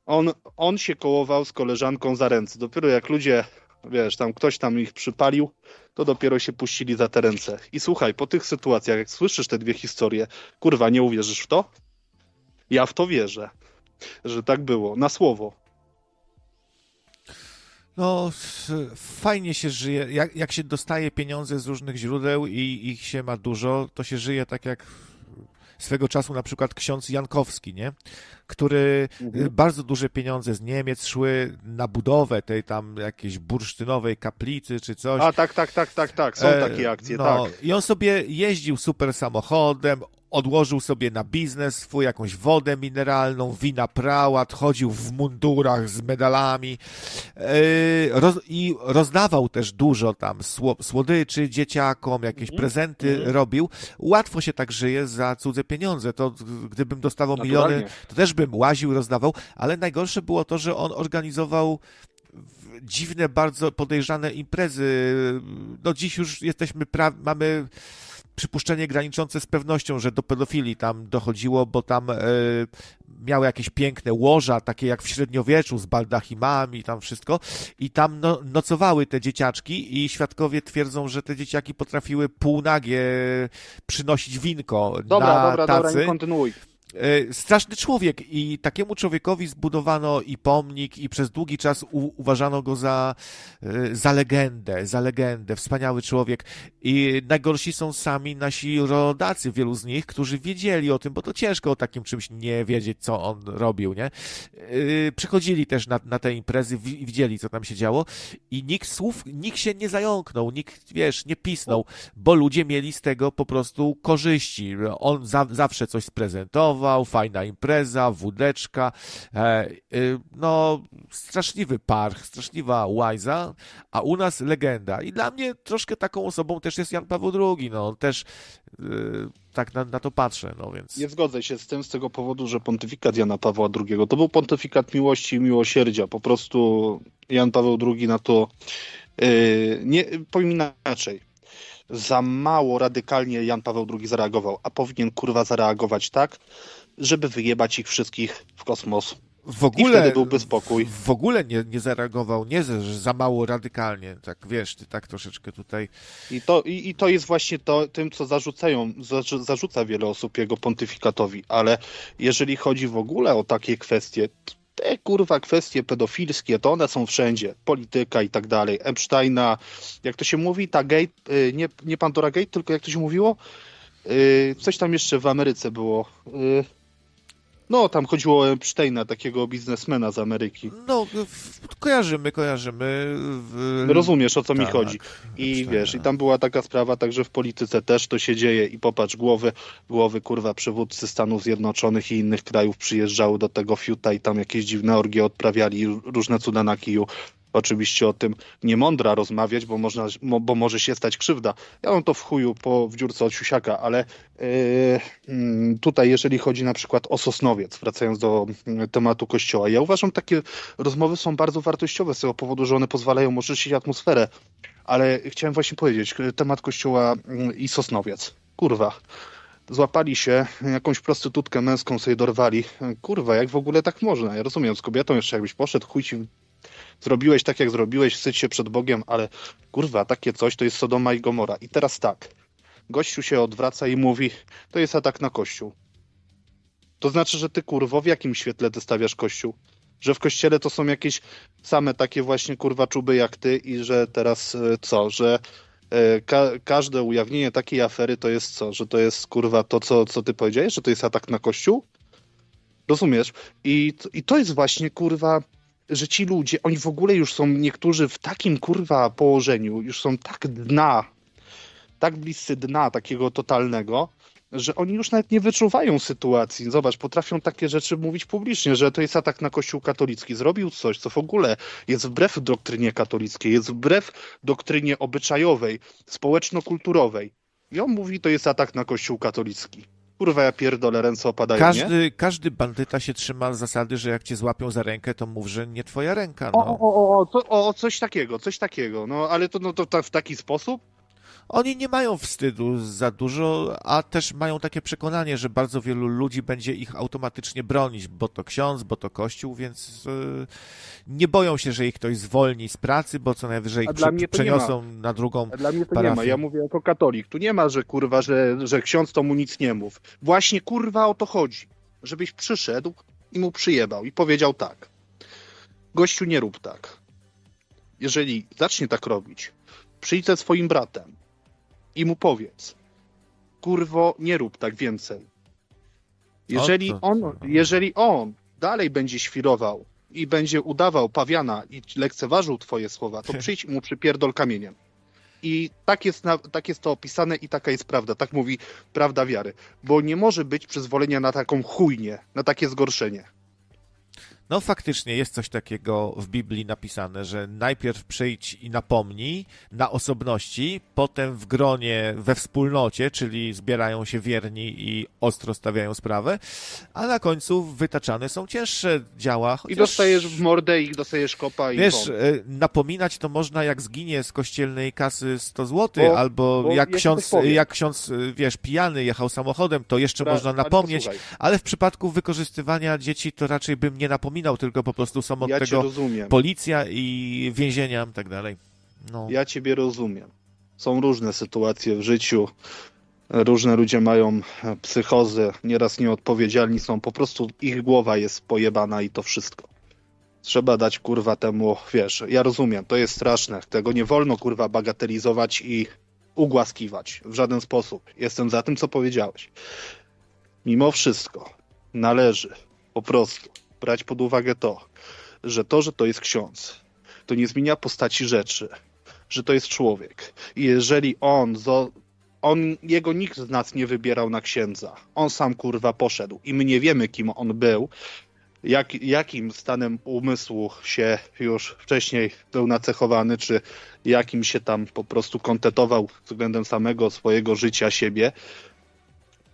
On, on się kołował z koleżanką za ręce. Dopiero jak ludzie wiesz, tam ktoś tam ich przypalił, to dopiero się puścili za te ręce. I słuchaj, po tych sytuacjach, jak słyszysz te dwie historie, kurwa, nie uwierzysz w to? Ja w to wierzę, że tak było, na słowo. No, fajnie się żyje. Jak, jak się dostaje pieniądze z różnych źródeł i ich się ma dużo, to się żyje tak jak swego czasu na przykład ksiądz Jankowski, nie? który mhm. bardzo duże pieniądze z Niemiec szły na budowę tej tam jakiejś bursztynowej kaplicy czy coś. A tak, tak, tak, tak, tak, są e, takie akcje, no, tak. I on sobie jeździł super samochodem, odłożył sobie na biznes swój jakąś wodę mineralną, wina prałat, chodził w mundurach z medalami roz, i rozdawał też dużo tam słodyczy dzieciakom, jakieś -hmm. prezenty -hmm. robił. Łatwo się tak żyje za cudze pieniądze. To gdybym dostawał miliony, to też bym łaził, rozdawał, ale najgorsze było to, że on organizował dziwne, bardzo podejrzane imprezy. No dziś już jesteśmy, pra- mamy przypuszczenie graniczące z pewnością, że do pedofilii tam dochodziło, bo tam e, miały jakieś piękne łoża, takie jak w średniowieczu, z baldachimami, tam wszystko. I tam no, nocowały te dzieciaczki i świadkowie twierdzą, że te dzieciaki potrafiły półnagie przynosić winko dobra, na dobra, tacy. Dobra, kontynuuj. E, straszny człowiek i takiemu człowiekowi zbudowano i pomnik i przez długi czas u, uważano go za, e, za legendę, za legendę, wspaniały człowiek i najgorsi są sami nasi rodacy, wielu z nich, którzy wiedzieli o tym, bo to ciężko o takim czymś nie wiedzieć, co on robił, nie? E, przychodzili też na, na te imprezy, widzieli, co tam się działo i nikt słów, nikt się nie zająknął, nikt, wiesz, nie pisnął, bo ludzie mieli z tego po prostu korzyści. On za, zawsze coś sprezentował, fajna impreza, wódeczka, e, e, no straszliwy parch, straszliwa łajza, a u nas legenda. I dla mnie troszkę taką osobą też jest Jan Paweł II, no też e, tak na, na, to patrzę, no więc... Nie zgodzę się z tym z tego powodu, że pontyfikat Jana Pawła II to był pontyfikat miłości i miłosierdzia. Po prostu Jan Paweł II na to yy, nie, powiem inaczej za mało radykalnie Jan Paweł II zareagował, a powinien kurwa zareagować tak, żeby wyjebać ich wszystkich w kosmos. W ogóle, byłby spokój. W ogóle nie, nie zareagował, nie że za mało radykalnie, tak wiesz, ty tak troszeczkę tutaj. I to, i, i to jest właśnie to, tym, co zarzucają, zarzuca wiele osób jego pontyfikatowi, ale jeżeli chodzi w ogóle o takie kwestie, te kurwa kwestie pedofilskie, to one są wszędzie. Polityka i tak dalej. Epsteina, jak to się mówi, ta gate, y, nie, nie Pandora Gate, tylko jak to się mówiło? Y, coś tam jeszcze w Ameryce było. No, tam chodziło o Epsteina, takiego biznesmena z Ameryki. No, kojarzymy, kojarzymy. W... Rozumiesz, o co tak, mi chodzi. I Epsteina. wiesz, i tam była taka sprawa, także w polityce też to się dzieje i popatrz, głowy, głowy, kurwa, przywódcy Stanów Zjednoczonych i innych krajów przyjeżdżały do tego fiuta i tam jakieś dziwne orgie odprawiali, różne cuda na kiju oczywiście o tym nie mądra rozmawiać, bo, można, bo może się stać krzywda. Ja mam to w chuju po, w dziurce od siusiaka, ale yy, tutaj jeżeli chodzi na przykład o Sosnowiec, wracając do mm, tematu kościoła, ja uważam, takie rozmowy są bardzo wartościowe z tego powodu, że one pozwalają oczyścić atmosferę, ale chciałem właśnie powiedzieć, temat kościoła mm, i Sosnowiec. Kurwa, złapali się, jakąś prostytutkę męską sobie dorwali. Kurwa, jak w ogóle tak można? Ja rozumiem, z kobietą jeszcze jakbyś poszedł, chuj ci zrobiłeś tak, jak zrobiłeś, wstydź się przed Bogiem, ale kurwa, takie coś to jest Sodoma i Gomora. I teraz tak, gościu się odwraca i mówi, to jest atak na Kościół. To znaczy, że ty kurwo, w jakim świetle ty Kościół? Że w Kościele to są jakieś same takie właśnie kurwa czuby jak ty i że teraz e, co, że e, Ka każde ujawnienie takiej afery to jest co? Że to jest kurwa to, co, co ty powiedziałeś, że to jest atak na Kościół? Rozumiesz? I, I to jest właśnie kurwa że ci ludzie, oni w ogóle już są niektórzy w takim kurwa położeniu, już są tak dna, tak bliscy dna takiego totalnego, że oni już nawet nie wyczuwają sytuacji. Zobacz, potrafią takie rzeczy mówić publicznie, że to jest atak na Kościół katolicki. Zrobił coś, co w ogóle jest wbrew doktrynie katolickiej, jest wbrew doktrynie obyczajowej, społeczno-kulturowej. I on mówi, to jest atak na Kościół katolicki. Kurwa, ja pierdolę, ręce opadają, każdy, nie? Każdy bandyta się trzyma zasady, że jak cię złapią za rękę, to mów, że nie twoja ręka. No. O, o, o, o, o, coś takiego, coś takiego. No, ale to, no, to, to w taki sposób? Oni nie mają wstydu za dużo, a też mają takie przekonanie, że bardzo wielu ludzi będzie ich automatycznie bronić, bo to ksiądz, bo to kościół, więc yy, nie boją się, że ich ktoś zwolni z pracy, bo co najwyżej ich przeniosą na drugą a Dla mnie to parafię. nie ma, ja mówię jako katolik. Tu nie ma, że kurwa, że, że ksiądz to mu nic nie mów. Właśnie kurwa o to chodzi. Żebyś przyszedł i mu przyjebał i powiedział tak. Gościu, nie rób tak. Jeżeli zacznie tak robić, przyjdź ze swoim bratem, i mu powiedz, kurwo, nie rób tak więcej. Jeżeli on, jeżeli on dalej będzie świrował i będzie udawał pawiana i lekceważył twoje słowa, to przyjdź mu przypierdol kamieniem. I tak jest, na, tak jest to opisane i taka jest prawda. Tak mówi prawda wiary. Bo nie może być przyzwolenia na taką chujnię, na takie zgorszenie. No faktycznie jest coś takiego w Biblii napisane, że najpierw przyjdź i napomnij na osobności, potem w gronie, we wspólnocie, czyli zbierają się wierni i ostro stawiają sprawę, a na końcu wytaczane są cięższe działa. Chociaż... I dostajesz w mordę i dostajesz kopa i Wiesz, e, napominać to można jak zginie z kościelnej kasy 100 zł, bo, albo bo jak, ksiądz, jak ksiądz, e, wiesz, pijany jechał samochodem, to jeszcze Pra, można napomnieć, ale w przypadku wykorzystywania dzieci to raczej bym nie napomniał wspominał, tylko po prostu są od ja tego policja i więzienia i tak dalej. No. Ja ciebie rozumiem. Są różne sytuacje w życiu. Różne ludzie mają psychozy, nieraz nieodpowiedzialni są, po prostu ich głowa jest pojebana i to wszystko. Trzeba dać kurwa temu, wiesz, ja rozumiem, to jest straszne, tego nie wolno kurwa bagatelizować i ugłaskiwać w żaden sposób. Jestem za tym, co powiedziałeś. Mimo wszystko należy po prostu brać pod uwagę to, że to, że to jest ksiądz, to nie zmienia postaci rzeczy, że to jest człowiek. I jeżeli on, on, jego nikt z nas nie wybierał na księdza, on sam kurwa poszedł. I my nie wiemy, kim on był, jak, jakim stanem umysłu się już wcześniej był nacechowany, czy jakim się tam po prostu kontetował względem samego swojego życia, siebie,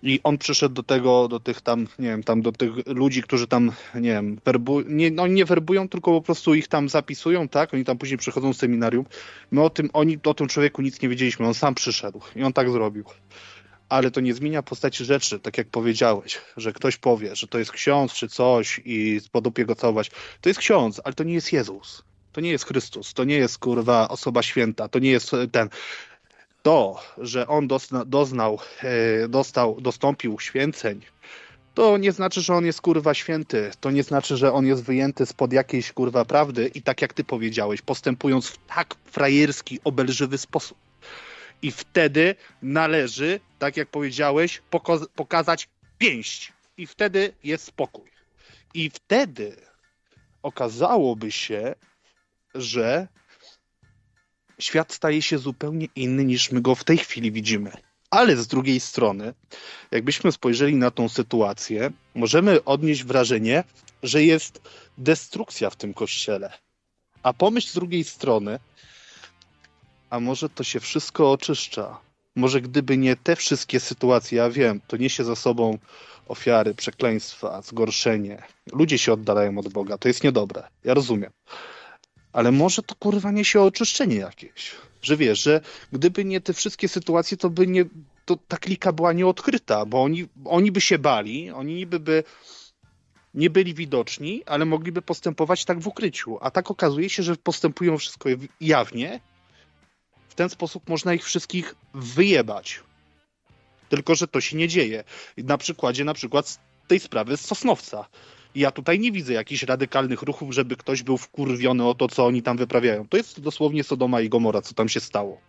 i on przyszedł do tego, do tych tam, nie wiem, tam do tych ludzi, którzy tam, nie wiem, werbu, nie, no nie werbują, tylko po prostu ich tam zapisują, tak? Oni tam później przychodzą z seminarium. My o tym, oni o tym człowieku nic nie wiedzieliśmy, on sam przyszedł i on tak zrobił. Ale to nie zmienia postaci rzeczy, tak jak powiedziałeś, że ktoś powie, że to jest ksiądz czy coś i spodupie go całować. To jest ksiądz, ale to nie jest Jezus. To nie jest Chrystus, to nie jest kurwa osoba święta, to nie jest ten to, że on dozna, doznał, e, dostał, dostąpił święceń, to nie znaczy, że on jest kurwa święty. To nie znaczy, że on jest wyjęty spod jakiejś kurwa prawdy i tak jak ty powiedziałeś, postępując w tak frajerski, obelżywy sposób. I wtedy należy, tak jak powiedziałeś, poka- pokazać pięść. I wtedy jest spokój. I wtedy okazałoby się, że świat staje się zupełnie inny niż my go w tej chwili widzimy. Ale z drugiej strony, jakbyśmy spojrzeli na tą sytuację, możemy odnieść wrażenie, że jest destrukcja w tym kościele. A pomyśl z drugiej strony, a może to się wszystko oczyszcza. Może gdyby nie te wszystkie sytuacje, ja wiem, to niesie za sobą ofiary, przekleństwa, zgorszenie. Ludzie się oddalają od Boga, to jest niedobre. Ja rozumiem. Ale może to kurwa niesie oczyszczenie jakieś. Że wiesz, że gdyby nie te wszystkie sytuacje, to by nie, to ta klika była nieodkryta, bo oni, oni by się bali, oni niby by nie byli widoczni, ale mogliby postępować tak w ukryciu. A tak okazuje się, że postępują wszystko jawnie. W ten sposób można ich wszystkich wyjebać. Tylko, że to się nie dzieje. Na przykładzie na przykład tej sprawy z Sosnowca ja tutaj nie widzę jakichś radykalnych ruchów, żeby ktoś był wkurwiony o to, co oni tam wyprawiają. To jest dosłownie Sodoma i Gomora, co tam się stało.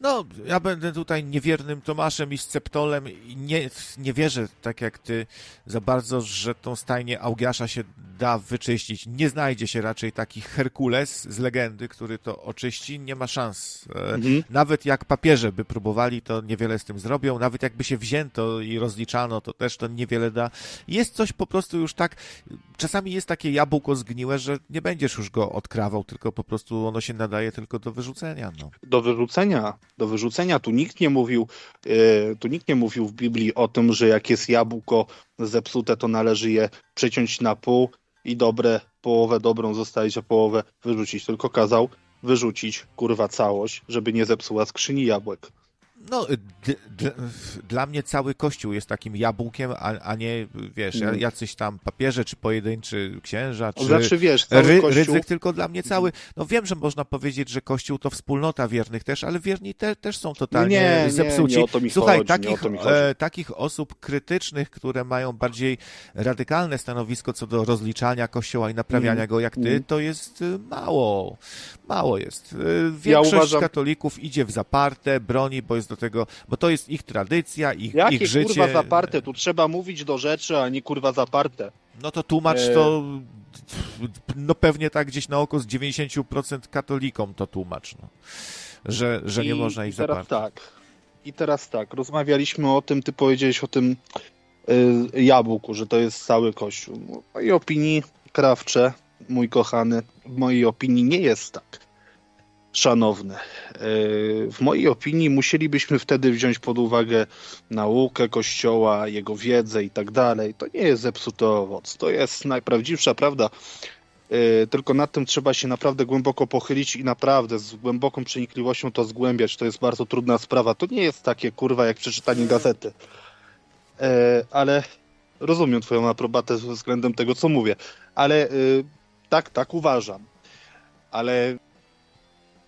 No, ja będę tutaj niewiernym Tomaszem i Sceptolem i nie, nie wierzę, tak jak ty, za bardzo, że tą stajnię Augiasza się da wyczyścić. Nie znajdzie się raczej taki Herkules z legendy, który to oczyści. Nie ma szans. E, mhm. Nawet jak papieże by próbowali, to niewiele z tym zrobią. Nawet jakby się wzięto i rozliczano, to też to niewiele da. Jest coś po prostu już tak, czasami jest takie jabłko zgniłe, że nie będziesz już go odkrawał, tylko po prostu ono się nadaje tylko do wyrzucenia. No. Do wyrzucenia do wyrzucenia. Tu nikt nie mówił, e, tu nikt nie mówił w Biblii o tym, że jak jest jabłko zepsute, to należy je przeciąć na pół i dobre, połowę dobrą zostawić, a połowę wyrzucić. Tylko kazał wyrzucić kurwa całość, żeby nie zepsuła skrzyni jabłek. No, dla mnie cały kościół jest takim jabłkiem, a, a nie, wiesz, mm. jacyś tam papieże, czy pojedynczy księża, czy znaczy, wiesz, ry, kościół... ryzyk, tylko dla mnie cały. No wiem, że można powiedzieć, że kościół to wspólnota wiernych też, ale wierni te, też są totalnie nie, zepsuci. Nie, nie o to mi Słuchaj, chodzi, takich, chodzi. e, takich osób krytycznych, które mają bardziej radykalne stanowisko co do rozliczania kościoła i naprawiania mm. go jak ty, mm. to jest e, mało. Mało jest. E, większość ja uważam... katolików idzie w zaparte, broni, bo jest do tego, bo to jest ich tradycja, ich, Jakie ich życie. kurwa zaparte? Tu trzeba mówić do rzeczy, a nie kurwa zaparte. No to tłumacz e... to no pewnie tak gdzieś na oko z 90% katolikom to tłumacz. No. że, że nie I, można i ich teraz zaparć. tak. I teraz tak, rozmawialiśmy o tym, ty powiedziałeś o tym y, jabłku, że to jest cały kościół. W mojej opinii, krawcze, mój kochany, w mojej opinii nie jest tak. Szanowny. Y, w mojej opinii musielibyśmy wtedy wziąć pod uwagę naukę Kościoła, jego wiedzę i tak dalej. To nie jest zepsuty owoc. To jest najprawdziwsza prawda. Y, Tylko nad tym trzeba się naprawdę głęboko pochylić i naprawdę z głęboką przenikliwością to zgłębiać. To jest bardzo trudna sprawa. To nie jest takie kurwa jak przeczytanie gazety. E, Ale rozumiem Twoją aprobatę względem tego, co mówię. Ale tak, tak uważam. Ale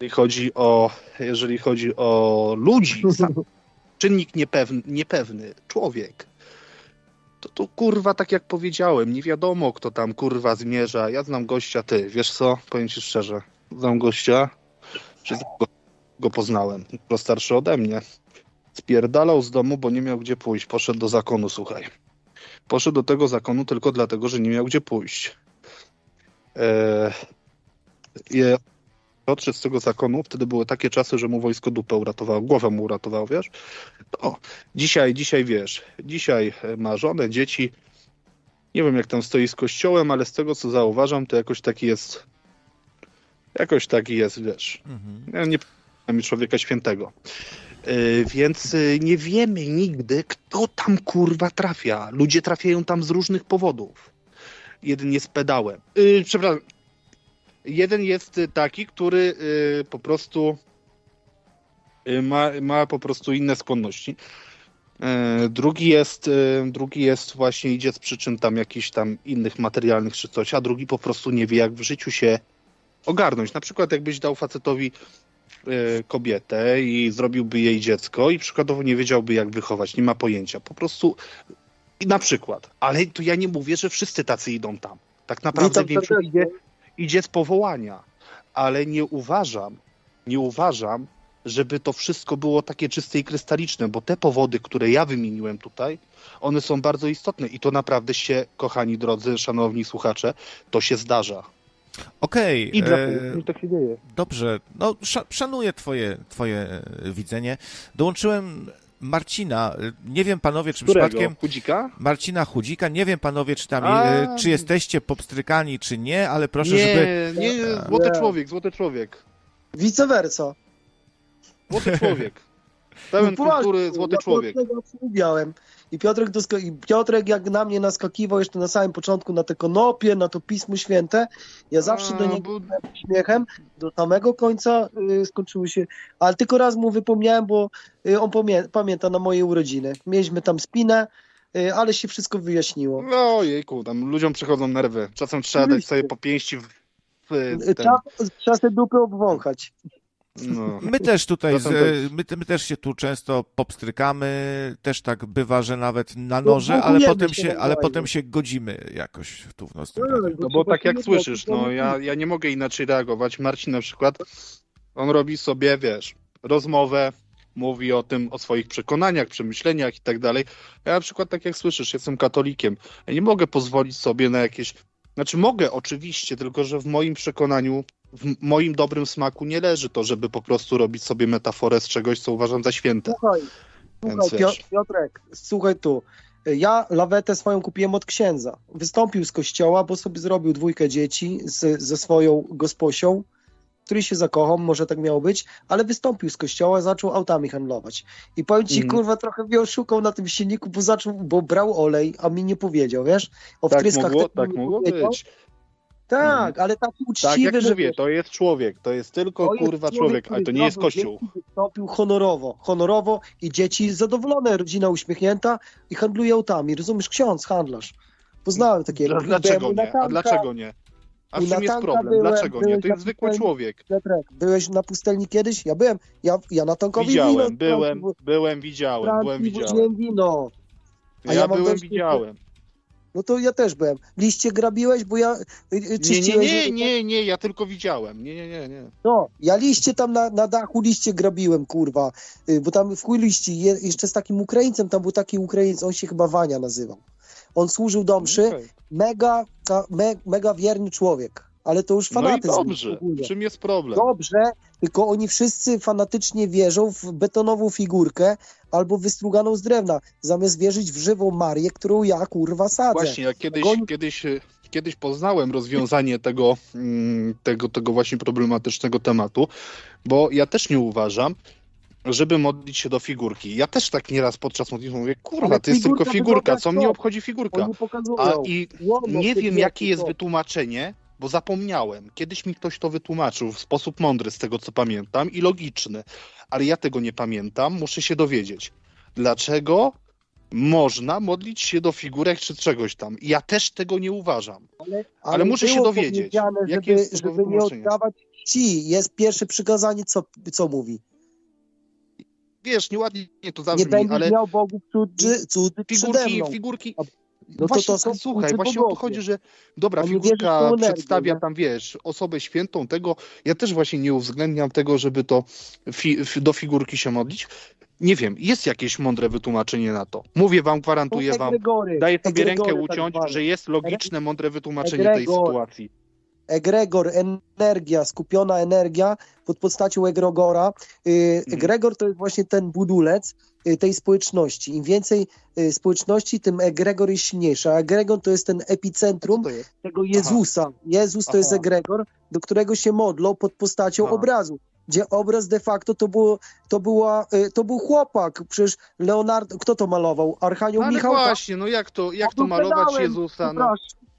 jeżeli chodzi o, jeżeli chodzi o ludzi, czynnik niepewny, niepewny, człowiek, to tu kurwa, tak jak powiedziałem, nie wiadomo kto tam kurwa zmierza. Ja znam gościa, ty, wiesz co? Powiem ci szczerze, znam gościa, że go, go poznałem, dużo starszy ode mnie. Spierdalał z domu, bo nie miał gdzie pójść. Poszedł do zakonu, słuchaj. Poszedł do tego zakonu tylko dlatego, że nie miał gdzie pójść. Eee, je, odszedł z tego zakonu, wtedy były takie czasy, że mu wojsko dupę uratowało, głowę mu uratowało, wiesz? No, dzisiaj, dzisiaj wiesz, dzisiaj e, ma żonę, dzieci. Nie wiem, jak tam stoi z kościołem, ale z tego, co zauważam, to jakoś taki jest. Jakoś taki jest, wiesz. Mhm. Ja nie pamiętam człowieka świętego. Yy, więc yy, nie wiemy nigdy, kto tam kurwa trafia. Ludzie trafiają tam z różnych powodów. Jeden jest pedałem. Yy, przepraszam. Jeden jest y, taki, który yy, po prostu yy, ma, ma po prostu inne skłonności. Yy, Drugi jest, drugi jest właśnie idzie z przyczyn tam jakichś tam innych materialnych czy coś, a drugi po prostu nie wie jak w życiu się ogarnąć. Na przykład jakbyś dał facetowi y, kobietę i zrobiłby jej dziecko i przykładowo nie wiedziałby jak wychować, nie ma pojęcia. Po prostu na przykład. Ale tu ja nie mówię, że wszyscy tacy idą tam. Tak naprawdę Witam większość idzie, idzie z powołania. Ale nie uważam, nie uważam, żeby to wszystko było takie czyste i krystaliczne, bo te powody, które ja wymieniłem tutaj, one są bardzo istotne i to naprawdę się, kochani drodzy, szanowni słuchacze, to się zdarza. Okej, I dla e, tak się dzieje. dobrze. No, sza, szanuję twoje, twoje widzenie. Dołączyłem Marcina. E, Nie wiem, panowie, czy Którego? przypadkiem... Chudzika? Marcina Chudzika. Nie wiem, panowie, czy tam, A. e, czy jesteście popstrykani, czy nie, ale proszę, nie, żeby... nie, złoty Nie. człowiek, złoty człowiek. Vice versa. Złoty człowiek. Pełen No kultury, złoty ja człowiek. Piotrek uwielbiałem. I Piotrek, dosko- I Piotrek jak na mnie naskakiwał jeszcze na samym początku na te konopie, na to Pismo Święte, ja zawsze do niego bo- śmiechem, do samego końca y, skończyły się, ale tylko raz mu wypomniałem, bo y, on pamięta na moje urodziny. Mieliśmy tam spinę, y, ale się wszystko wyjaśniło. No jejku, tam ludziom przychodzą nerwy. Czasem trzeba dać sobie po pięści w, w Y, ten, Czas, czas te dupy obwąchać. No. My też tutaj, z, my, my też się tu często popstrykamy, też tak bywa, że nawet na noże, ale blokujemy potem się się, ale potem się godzimy jakoś tu w nocnym Tak. radiu. No bo tak jak słyszysz, no ja, ja nie mogę inaczej reagować. Marcin na przykład, on robi sobie, wiesz, rozmowę, mówi o tym, o swoich przekonaniach, przemyśleniach i tak dalej. Ja na przykład, tak jak słyszysz, jestem katolikiem. Ja nie mogę pozwolić sobie na jakieś... Znaczy mogę oczywiście, tylko że w moim przekonaniu, w moim dobrym smaku nie leży to, żeby po prostu robić sobie metaforę z czegoś, co uważam za święte. Słuchaj, Więc słuchaj wiesz. Piotrek, słuchaj tu. Ja lawetę swoją kupiłem od księdza. Wystąpił z kościoła, bo sobie zrobił dwójkę dzieci z, ze swoją gosposią, który się zakochał, może tak miało być, ale wystąpił z kościoła, zaczął autami handlować. I powiem ci, Mhm. kurwa, trochę mnie oszukał na tym silniku, bo zaczął, bo brał olej, a mi nie powiedział, wiesz? O Tak wtryskach mogło, tak mogło być. Tak, ale taki uczciwy, Tak jak że mówię, to jest człowiek, to jest tylko to jest kurwa człowiek, ale to nie jest kościół. Wystąpił honorowo, honorowo i dzieci zadowolone, rodzina uśmiechnięta i handluje autami. Rozumiesz, ksiądz, handlarz. Poznałem takiego. A dlaczego Byłem nie? A dlaczego nie? A w czym jest problem? byłem- Dlaczego nie? byłem To jest na zwykły człowiek. Piotrek, byłeś na pustelni kiedyś? Ja byłem. Ja, ja Natankowi wino Widziałem, byłem, Francji- byłem, widziałem, byłem, widziałem. wino. a Ja ja byłem, widziałem. No to ja też byłem. Liście grabiłeś, bo ja y, y, Nie, nie, czyściłeś... nie, nie, nie, ja tylko widziałem. Nie, nie, nie, nie. No, ja liście tam na, na dachu liście grabiłem, kurwa, Y, bo tam w chuj liści, je, jeszcze z takim Ukraińcem, tam był taki Ukraińc, on się chyba Wania nazywał. On służył do mszy, Okej. mega, me, mega wierny człowiek, ale to już No i fanatyzm. dobrze. W czym jest problem? Dobrze, tylko oni wszyscy fanatycznie wierzą w betonową figurkę albo wystruganą z drewna, zamiast wierzyć w żywą Marię, którą ja kurwa sadzę. Właśnie, ja kiedyś, Oni- kiedyś, e, kiedyś poznałem rozwiązanie tego, mm, tego, tego właśnie problematycznego tematu, bo ja też nie uważam, żeby modlić się do figurki. Ja też tak nieraz podczas modlitwy mówię, kurwa, to jest tylko figurka co mnie obchodzi figurka? A i nie wiem, jakie jest wytłumaczenie, bo zapomniałem. Kiedyś mi ktoś to wytłumaczył w sposób mądry, z tego co pamiętam, i logiczny, ale ja tego nie pamiętam, muszę się dowiedzieć. Dlaczego można modlić się do figurek czy czegoś tam? Ja też tego nie uważam. Ale, Ale muszę się dowiedzieć, jakie Żeby, jest żeby nie oddawać czci. Jest pierwsze przykazanie, co, co mówi. Wiesz, nieładnie to Nie zabrzmi, będziesz ale miał bogów cudzy, cudzy figurki, figurki... No to właśnie, to są słuchaj, właśnie o to chodzi, że dobra, Oni figurka energię, przedstawia tam, wiesz, osobę świętą tego. Ja też właśnie nie uwzględniam tego, żeby to fi, do figurki się modlić. Nie wiem, jest jakieś mądre wytłumaczenie na to. Mówię wam, gwarantuję wam, daję sobie rękę tak uciąć, zwane. że jest logiczne, mądre wytłumaczenie tej sytuacji. Egregor, energia, skupiona energia pod postacią egregora. Y, Mhm. Egregor to jest właśnie ten budulec y, tej społeczności. Im więcej y, społeczności, tym egregor jest silniejszy. A egregor to jest ten epicentrum jest? tego Jezusa. Jezus to jest Aha. egregor, do którego się modlą pod postacią Aha. obrazu. Gdzie obraz de facto to, było, to, była, to był chłopak. Przecież Leonardo, kto to malował? Archanioł Ale Michał? tak? właśnie, no jak to, jak to malować pedałem, Jezusa? No,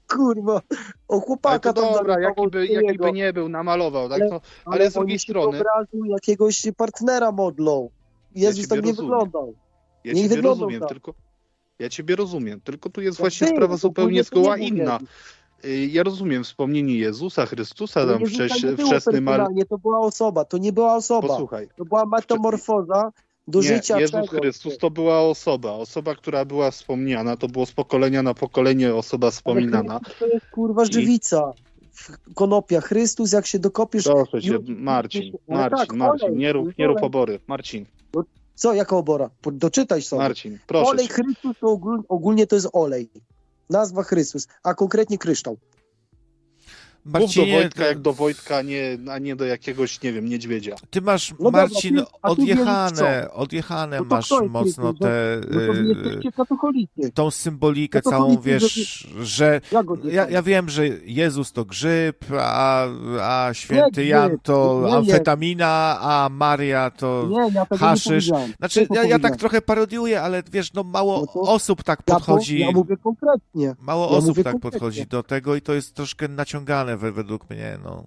kurwa. O ale chłopaka to dobra, jaki by, jaki by nie był, namalował, tak? Ale- No, ale z drugiej strony- obrazu jakiegoś partnera modlą. Jezus ciebie tak nie rozumiem. wyglądał. Ja Nie ciebie rozumiem, tak. tylko ja ciebie rozumiem, tylko tu jest No właśnie ty, sprawa zupełnie zgoła inna. Y, Ja rozumiem wspomnienie Jezusa, Chrystusa, tam wcześ, wczesny personalnie, to była osoba, to nie była osoba. Posłuchaj, To była metamorfoza do nie, życia Jezus. Chrystus to była osoba, osoba, która była wspomniana, to było z pokolenia na pokolenie osoba wspominana. To jest kurwa I- żywica. W- Konopia. Chrystus, jak się dokopiesz... Proszę cię, Marcin, Marcin, tak, Marcin, nie rób, nie rób obory. Marcin, Co, jaka obora? Doczytaj sobie. Marcin, proszę olej. Chrystus to ogól, ogólnie to jest olej. Nazwa Chrystus, a konkretnie kryształ. Mów do Marcinie, Wojtka jak do Wojtka, a nie, a nie do jakiegoś, nie wiem, niedźwiedzia. ty masz, No dobra, Marcin, ty- a ty odjechane, odjechane No masz kto jest mocno Chrystus? te, No to y, tą symbolikę No całą, wiesz, że Ja, ja, ja wiem, że Jezus to grzyb, a, a święty Nie Jan to nie amfetamina, a Maria to... Nie, ja haszysz. Znaczy, ja, ja tak trochę parodiuję, ale wiesz, no mało No to- osób tak Ja, to, podchodzi, ja mówię konkretnie. mało ja osób tak konkretnie. podchodzi do tego i to jest troszkę naciągane we, według mnie, no.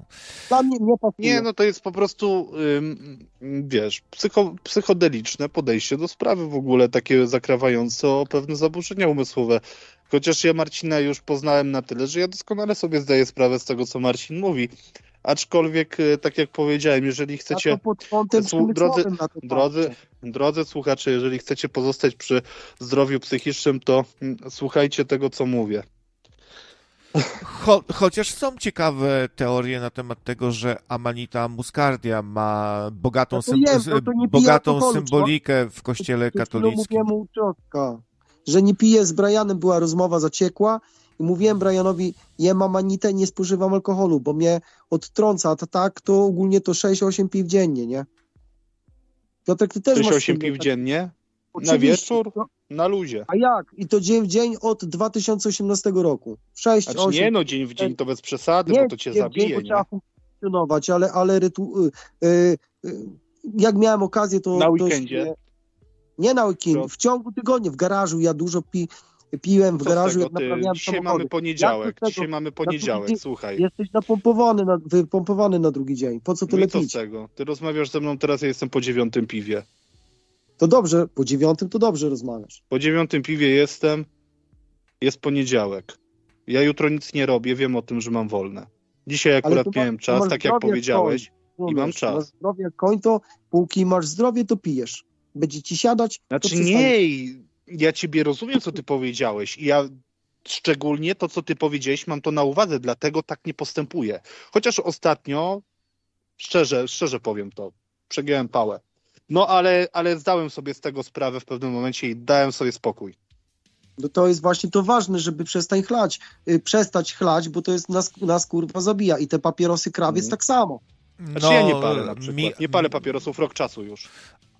Dla mnie nie pasuje. Nie, no to jest po prostu, ym, wiesz, psycho, psychodeliczne podejście do sprawy w ogóle, takie zakrawające o pewne zaburzenia umysłowe. Chociaż ja Marcina już poznałem na tyle, że ja doskonale sobie zdaję sprawę z tego, co Marcin mówi. Aczkolwiek, y, tak jak powiedziałem, jeżeli chcecie, to pod kątem Słu- przemysłowym drodzy- drodzy, drodzy słuchacze, jeżeli chcecie pozostać przy zdrowiu psychicznym, to mm, słuchajcie tego, co mówię. Cho, chociaż są ciekawe teorie na temat tego, że Amanita muscardia ma bogatą, No to sym, jest, no to pije bogatą alkoholu, symbolikę w kościele Przed chwilą katolickim. mówiłem u Ciotka, że nie piję z Brianem, była rozmowa zaciekła i mówiłem Brianowi, jem amanitę, nie spożywam alkoholu, bo mnie odtrąca, a to tak, to ogólnie to 6-8 piw dziennie, nie? Piotrek, ty też masz 6-8 silny piw tak- dziennie? Oczywiście, wieczór? no, Na luzie. A jak? I to dzień w dzień od 2018 roku. 6, Znaczy 8. nie no, dzień w dzień to bez przesady, Nie, bo to cię dzień zabije, dzień, nie? trzeba funkcjonować, ale, ale rytu... y, y, y, jak miałem okazję, to... Na weekendzie? Nie na weekend, w ciągu tygodnia, w garażu. Ja dużo pi, piłem w Co garażu, jak naprawiałem Dzisiaj samochody. mamy poniedziałek, z dzisiaj mamy poniedziałek, dzień- słuchaj. Jesteś napompowany na, wypompowany na drugi dzień. Po co No tyle i co z tego? Ty rozmawiasz ze mną teraz, ja jestem po dziewiątym piwie. To dobrze, po dziewiątym to dobrze rozmawiasz. Po dziewiątym piwie jestem, jest poniedziałek. Ja jutro nic nie robię, wiem o tym, że mam wolne. Dzisiaj akurat miałem czas, tak jak powiedziałeś. Rozumiesz? mam czas. Masz zdrowie, koń to, póki masz zdrowie, to pijesz. Będzie ci siadać, Znaczy nie, ja ciebie rozumiem, co ty powiedziałeś. I ja szczególnie to, co ty powiedziałeś, mam to na uwadze, dlatego tak nie postępuję. Chociaż ostatnio, szczerze, szczerze powiem to, przegiąłem pałę. No ale, ale zdałem sobie z tego sprawę w pewnym momencie i dałem sobie spokój. No to jest właśnie to ważne, żeby przestań chlać, y, przestać chlać, bo to jest nas, nas kurwa zabija i te papierosy krawiec Mhm. tak samo. Znaczy ja nie palę na przykład. Mi... Nie palę papierosów rok czasu już.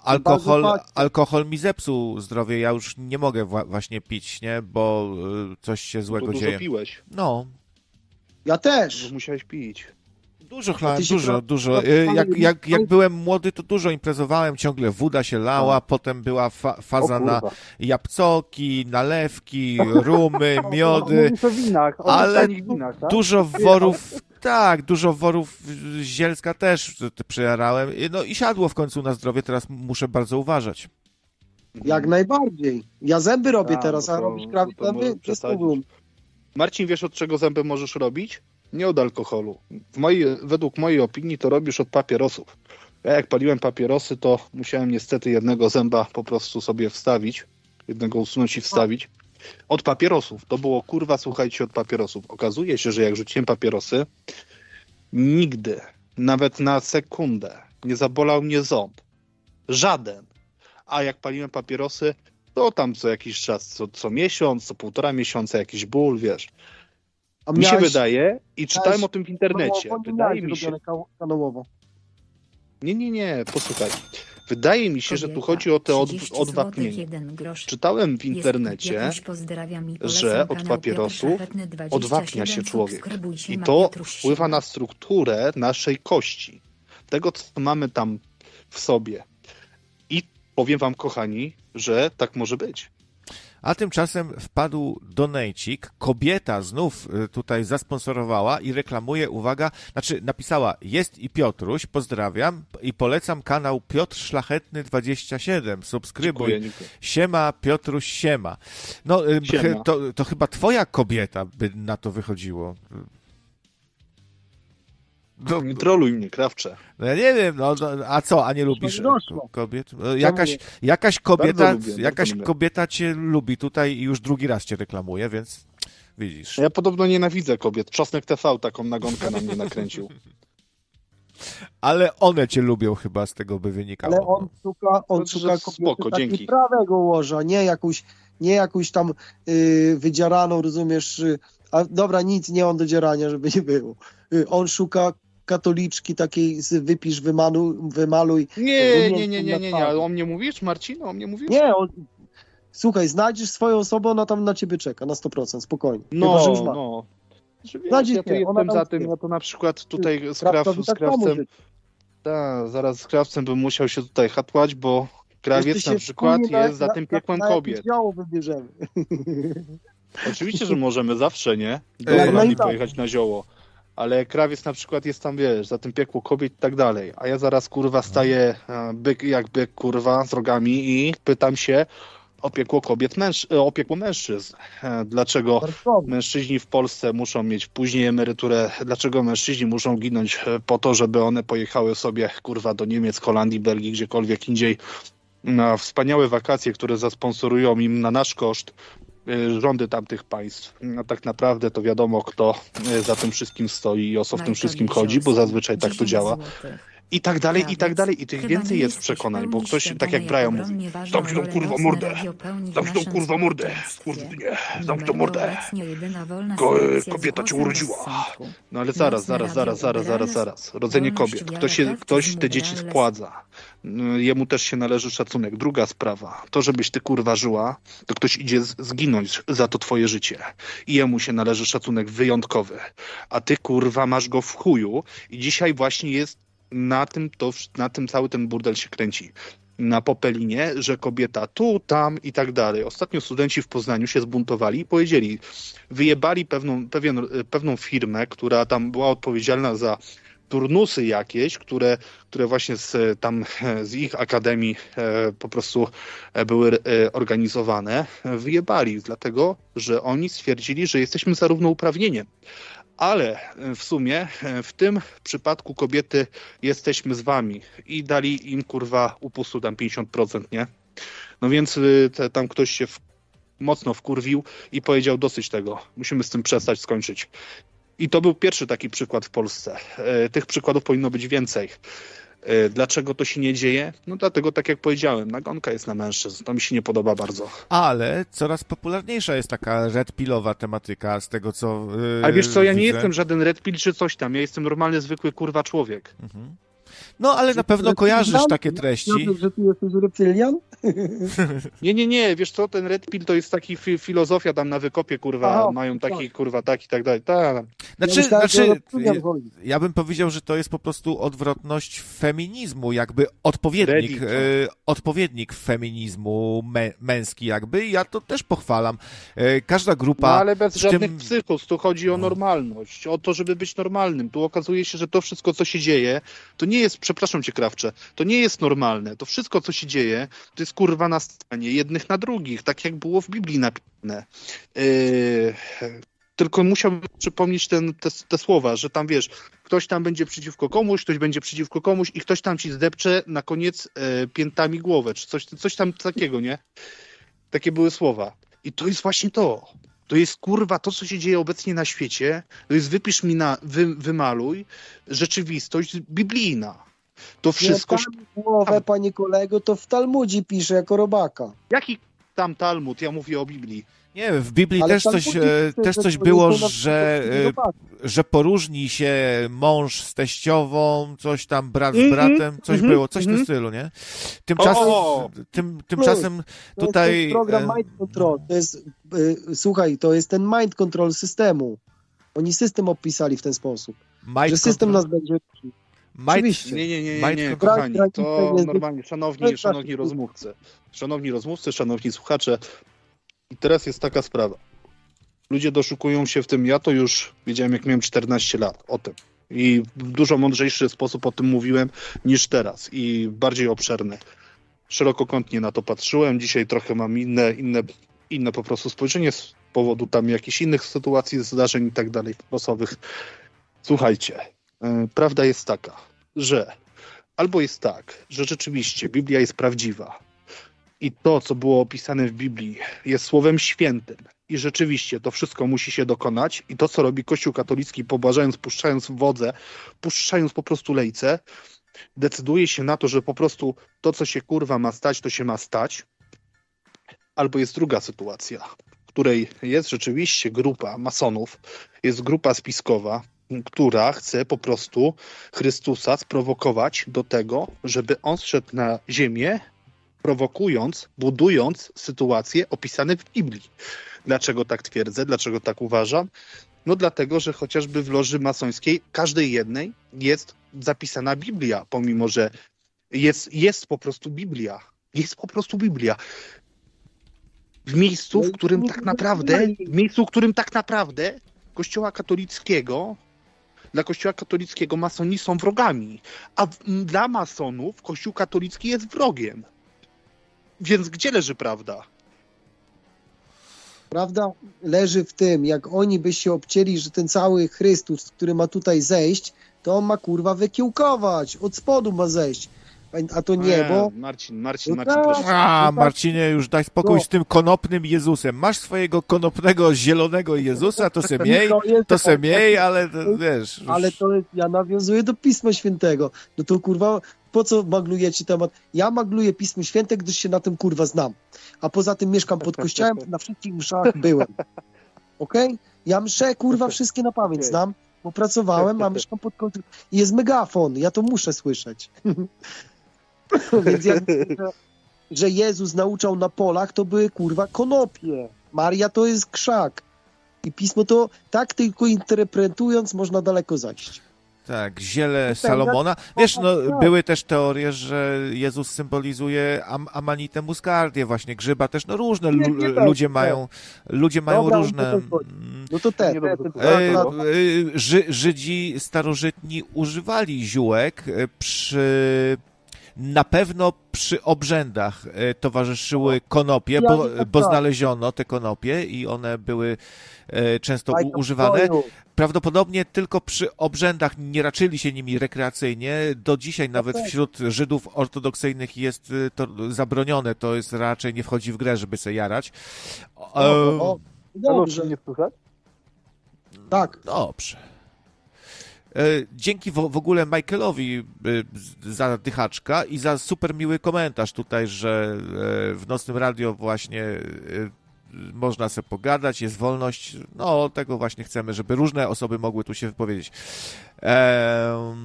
Alkohol, alkohol mi zepsuł zdrowie, ja już nie mogę właśnie pić, nie? Bo y, coś się złego no, dużo dzieje. piłeś. No. Ja też. Dużo musiałeś pić. Dużo chlałem, dużo, dużo. Y, jak, jak, jak byłem młody, to dużo imprezowałem, ciągle woda się lała, no. potem była fa faza na jabłcoki, nalewki, rumy, miody, ale winach, tak? dużo worów, tak, dużo worów z Zielska też przejarałem, no i siadło w końcu na zdrowie, teraz muszę bardzo uważać. Jak najbardziej. Ja zęby robię a, teraz, a robisz krawie zęby? Marcin, wiesz od czego zęby możesz robić? Nie od alkoholu. Mojej, według mojej opinii to robisz od papierosów. Ja jak paliłem papierosy, to musiałem niestety jednego zęba po prostu sobie wstawić, jednego usunąć i wstawić. Od papierosów. To było kurwa, słuchajcie, od papierosów. Okazuje się, że jak rzuciłem papierosy, nigdy, nawet na sekundę, nie zabolał mnie ząb. Żaden. A jak paliłem papierosy, to tam co jakiś czas, co, co miesiąc, co półtora miesiąca jakiś ból, wiesz. A mi się wydaje, i czytałem o tym w internecie, wydaje mi się... Kanałowo. Nie, nie, nie, posłuchaj. Wydaje mi się, że tu chodzi o te od, odwapnienie. Czytałem w internecie, że od papierosów odwapnia się człowiek. I to wpływa na strukturę naszej kości. Tego, co mamy tam w sobie. I powiem wam, kochani, że tak może być. A tymczasem wpadł donejcik, kobieta znów y, tutaj zasponsorowała i reklamuje, uwaga, znaczy napisała, jest i Piotruś, pozdrawiam i polecam kanał Piotr Szlachetny 27, subskrybuj. Dziękuję, dziękuję. Siema Piotruś, siema. No, y, siema. To, to chyba twoja kobieta by na to wychodziło. No, nie troluj mnie, krawcze. No ja nie wiem, no, no a co, a nie lubisz kobiet? No, jakaś, jakaś kobieta, lubię, jakaś kobieta cię lubi tutaj i już drugi raz cię reklamuje, więc widzisz. Ja podobno nienawidzę kobiet. Czosnek TV taką nagonkę na mnie nakręcił. Ale one cię lubią chyba z tego by wynikało. Ale on szuka, on szuka kobiety spoko, dzięki. prawego łoża, nie jakąś, nie jakąś tam yy, wydzieraną, rozumiesz, yy, a dobra, nic nie on do dzierania, żeby nie było. Yy, on szuka katoliczki takiej z wypisz, wymaluj. wymaluj nie, nie, nie, nie, nie, nie, ale o mnie mówisz, Marcin? O mnie mówisz? Nie, on... Słuchaj, znajdziesz swoją osobę, ona tam na ciebie czeka, na 100%, spokojnie. No, Chyba, że no. Wiesz, ja to jestem za tym, ja to na przykład tutaj z, kraw, z tak krawcem, tak, zaraz z krawcem bym musiał się tutaj hatłać, bo krawiec na przykład jest za tym piekłem na, na kobiet. wybierzemy. Oczywiście, że możemy zawsze, nie? Do Holandii pojechać na zioło ale krawiec na przykład jest tam, wiesz, za tym piekło kobiet i tak dalej, a ja zaraz, kurwa, staję e, byk jak byk, kurwa, z rogami i pytam się o piekło kobiet, męż e, o piekło mężczyzn. E, dlaczego mężczyźni w Polsce muszą mieć później emeryturę, dlaczego mężczyźni muszą ginąć po to, żeby one pojechały sobie, kurwa, do Niemiec, Holandii, Belgii, gdziekolwiek indziej na wspaniałe wakacje, które zasponsorują im na nasz koszt, rządy tamtych państw. No, tak naprawdę to wiadomo, kto y, za tym wszystkim stoi i o co w tym wszystkim chodzi, bo zazwyczaj tak to działa. I tak dalej, i tak dalej. I tych więcej jest przekonań, bo ktoś, tak jak Brian mówi, zamknij tą kurwa mordę, zamknij tą kurwa mordę, nie, zamknij tą mordę, Ko kobieta cię urodziła. No ale zaraz, zaraz, zaraz, zaraz, zaraz, zaraz. Rodzenie kobiet. Ktoś, się, ktoś te dzieci spładza. No, jemu też się należy szacunek. Druga sprawa. To, żebyś ty kurwa żyła, to ktoś idzie zginąć za to twoje życie. I jemu się należy szacunek wyjątkowy. A ty kurwa masz go w chuju i dzisiaj właśnie jest na tym, to, na tym cały ten burdel się kręci. Na Popelinie, że kobieta tu, tam i tak dalej. Ostatnio studenci w Poznaniu się zbuntowali i powiedzieli, wyjebali pewną, pewien, pewną firmę, która tam była odpowiedzialna za turnusy jakieś, które, które właśnie z, tam z ich akademii e, po prostu e, były e, organizowane, wyjebali, dlatego że oni stwierdzili, że jesteśmy za równouprawnieniem ale w sumie w tym przypadku kobiety jesteśmy z wami i dali im kurwa upustu tam 50%, nie? No więc te, tam ktoś się w, mocno wkurwił i powiedział dosyć tego, musimy z tym przestać, skończyć. I to był pierwszy taki przykład w Polsce. Tych przykładów powinno być więcej. E, dlaczego to się nie dzieje? No dlatego, tak jak powiedziałem, nagonka jest na mężczyzn. To mi się nie podoba bardzo. Ale coraz popularniejsza jest taka red pillowa tematyka z tego, co yy, A wiesz co, ja nie widzę. jestem żaden red pill czy coś tam. Ja jestem normalny, zwykły kurwa człowiek. Mhm. No, ale na pewno kojarzysz takie treści. Że ty jesteś reptylian? Nie, nie, nie, wiesz co, ten red pill to jest taki fi filozofia tam na wykopie, kurwa, Aha, mają tak. taki, kurwa, tak i tak dalej. Ta, Znaczy, Ja znaczy ja bym powiedział, że to jest po prostu odwrotność feminizmu, jakby odpowiednik, Reddit. e, odpowiednik feminizmu mę, męski jakby i ja to też pochwalam. E, każda no grupa... ale bez żadnych tym- psychos, tu chodzi o normalność, o to, żeby być normalnym. Tu okazuje się, że to wszystko, co się dzieje, to nie jest, przepraszam cię, Krawcze, to nie jest normalne. To wszystko, co się dzieje, to jest kurwa na scenie jednych na drugich, tak jak było w Biblii napisane. Yy, tylko musiałbym przypomnieć ten, te, te słowa, że tam wiesz, ktoś tam będzie przeciwko komuś, ktoś będzie przeciwko komuś i ktoś tam ci zdepcze na koniec e, piętami głowę, czy coś, coś tam takiego, nie? Takie były słowa. I to jest właśnie to. To jest kurwa to, co się dzieje obecnie na świecie. To jest wypisz mi na, wy, wymaluj rzeczywistość biblijna. To wszystko. Piętami głowę, panie kolego, to w Talmudzie pisze jako robaka. Jaki tam Talmud? Ja mówię o Biblii. Nie, w Biblii Ale też coś, pisze, e, też coś to było, jest to że, e, że poróżni się mąż z teściową, coś tam brat z Mhm, bratem, coś mhm, było, coś w tym mhm. stylu, nie? Tymczasem, tym, tymczasem To tutaj... jest ten program e, Mind Control. To jest, y, słuchaj, to jest ten Mind Control systemu. Oni system opisali w ten sposób, Mind że system control- nas będzie... Oczywiście. Nie, nie, nie, nie, nie kochani. To normalnie, szanowni, szanowni rozmówcy. Szanowni rozmówcy, szanowni słuchacze. I teraz jest taka sprawa. Ludzie doszukują się w tym, ja to już wiedziałem jak miałem 14 lat o tym. I w dużo mądrzejszy sposób o tym mówiłem niż teraz i bardziej obszerny. Szerokokątnie na to patrzyłem. Dzisiaj trochę mam inne, inne, inne po prostu spojrzenie z powodu tam jakichś innych sytuacji, zdarzeń i tak dalej losowych. Słuchajcie, prawda jest taka, że albo jest tak, że rzeczywiście Biblia jest prawdziwa i to, co było opisane w Biblii, jest słowem świętym i rzeczywiście to wszystko musi się dokonać i to, co robi Kościół katolicki, pobłażając, puszczając wodze, puszczając po prostu lejce, decyduje się na to, że po prostu to, co się kurwa ma stać, to się ma stać. Albo jest druga sytuacja, w której jest rzeczywiście grupa masonów, jest grupa spiskowa, która chce po prostu Chrystusa sprowokować do tego, żeby on zszedł na ziemię, prowokując, budując sytuacje opisane w Biblii. Dlaczego tak twierdzę? Dlaczego tak uważam? No dlatego, że chociażby w loży masońskiej, każdej jednej jest zapisana Biblia, pomimo że jest, jest po prostu Biblia. Jest po prostu Biblia. W miejscu, w którym tak naprawdę, w miejscu, w którym tak naprawdę Kościoła katolickiego, dla Kościoła katolickiego masoni są wrogami, a dla masonów Kościół katolicki jest wrogiem. Więc gdzie leży prawda? Prawda leży w tym, jak oni by się obcięli, że ten cały Chrystus, który ma tutaj zejść, to on ma kurwa wykiełkować, od spodu ma zejść. A to nie, bo Marcin, Marcin, No Marcin, tak. proszę. A, Marcinie, już daj spokój No. z tym konopnym Jezusem. Masz swojego konopnego, zielonego Jezusa, to se miej, to jest to se miej, ale to, wiesz... już- Ale to ja nawiązuję do Pisma Świętego. No to kurwa, po co maglujecie temat? Ja magluję Pismo Święte, gdyż się na tym kurwa znam. A poza tym mieszkam pod kościołem, na wszystkich mszach byłem. Okej? Ja mszę kurwa wszystkie na pamięć znam, bo pracowałem, a mieszkam pod kościołem. I jest megafon, ja to muszę słyszeć. Więc jak że, Jezus nauczał na polach, to były kurwa konopie. Maria to jest krzak. I pismo to tak tylko interpretując można daleko zajść. Tak, ziele tak, Salomona. Wiesz, no, tak. były też teorie, że Jezus symbolizuje am amanitę muscardię, właśnie grzyba też, no różne Nie, nie tak, ludzie tak. mają, ludzie mają Dobra, różne... mm, No to te, E, Tak, no. e, Żydzi starożytni używali ziółek e, przy. Na pewno przy obrzędach e, towarzyszyły konopie, bo, bo tak. znaleziono te konopie i one były e, często używane. Prawdopodobnie tylko przy obrzędach nie raczyli się nimi rekreacyjnie. Do dzisiaj nawet wśród Żydów ortodoksyjnych jest e, to zabronione, to jest raczej nie wchodzi w grę, żeby se jarać. O, o, dobrze, nie słychać? tak. Dobrze. Dzięki w, ogóle Michaelowi za dychaczka i za super miły komentarz tutaj, że w Nocnym Radio właśnie można sobie pogadać, jest wolność. No, tego właśnie chcemy, żeby różne osoby mogły tu się wypowiedzieć. Eee,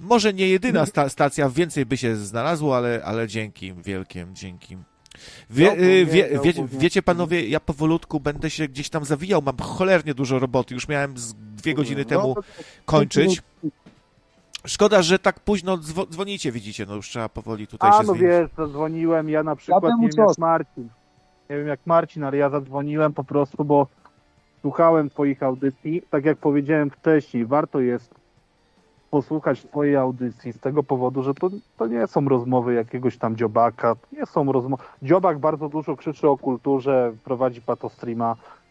może nie jedyna sta stacja, więcej by się znalazło, ale, ale dzięki wielkie, dzięki. Wie, wie, wie, wiecie panowie, ja powolutku będę się gdzieś tam zawijał, mam cholernie dużo roboty, już miałem z dwie godziny temu kończyć. Szkoda, że tak późno dzwonicie, widzicie, no już trzeba powoli tutaj A, się no wiesz, zadzwoniłem, ja na przykład ja nie wiem jak Marcin nie wiem jak Marcin, ale ja zadzwoniłem po prostu, bo słuchałem Twoich audycji. Tak jak powiedziałem wcześniej, warto jest posłuchać Twojej audycji z tego powodu, że to, to nie są rozmowy jakiegoś tam dziobaka, nie są rozmowy. Dziobak bardzo dużo krzyczy o kulturze, prowadzi patostreama. Yy,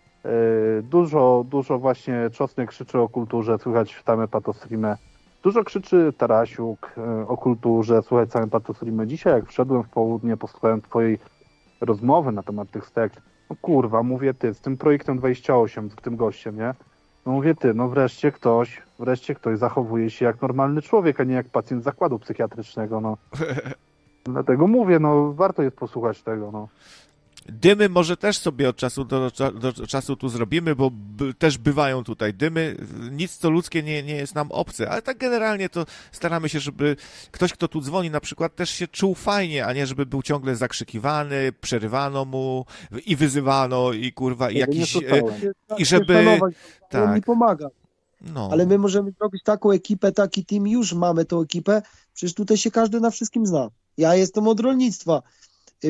dużo, dużo właśnie Czosnek krzyczy o kulturze, słychać w same patostreamy. Dużo krzyczy Tarasiuk yy, o kulturze, słuchać same patostreamy. Dzisiaj jak wszedłem w południe, posłuchałem Twojej rozmowy na temat tych stek. No kurwa, mówię ty, z tym projektem 28, z tym gościem, nie? No mówię ty, no wreszcie ktoś, wreszcie ktoś zachowuje się jak normalny człowiek, a nie jak pacjent zakładu psychiatrycznego, no. Dlatego mówię, no warto jest posłuchać tego, no. Dymy może też sobie od czasu do, do czasu tu zrobimy, bo też bywają tutaj dymy. Nic co ludzkie nie, nie jest nam obce, ale tak generalnie to staramy się, żeby ktoś, kto tu dzwoni na przykład, też się czuł fajnie, a nie żeby był ciągle zakrzykiwany, przerywano mu i wyzywano i kurwa i jakiś... E, I żeby... Tak. mi pomaga. No. Ale my możemy zrobić taką ekipę, taki team, już mamy tą ekipę, przecież tutaj się każdy na wszystkim zna. Ja jestem od rolnictwa.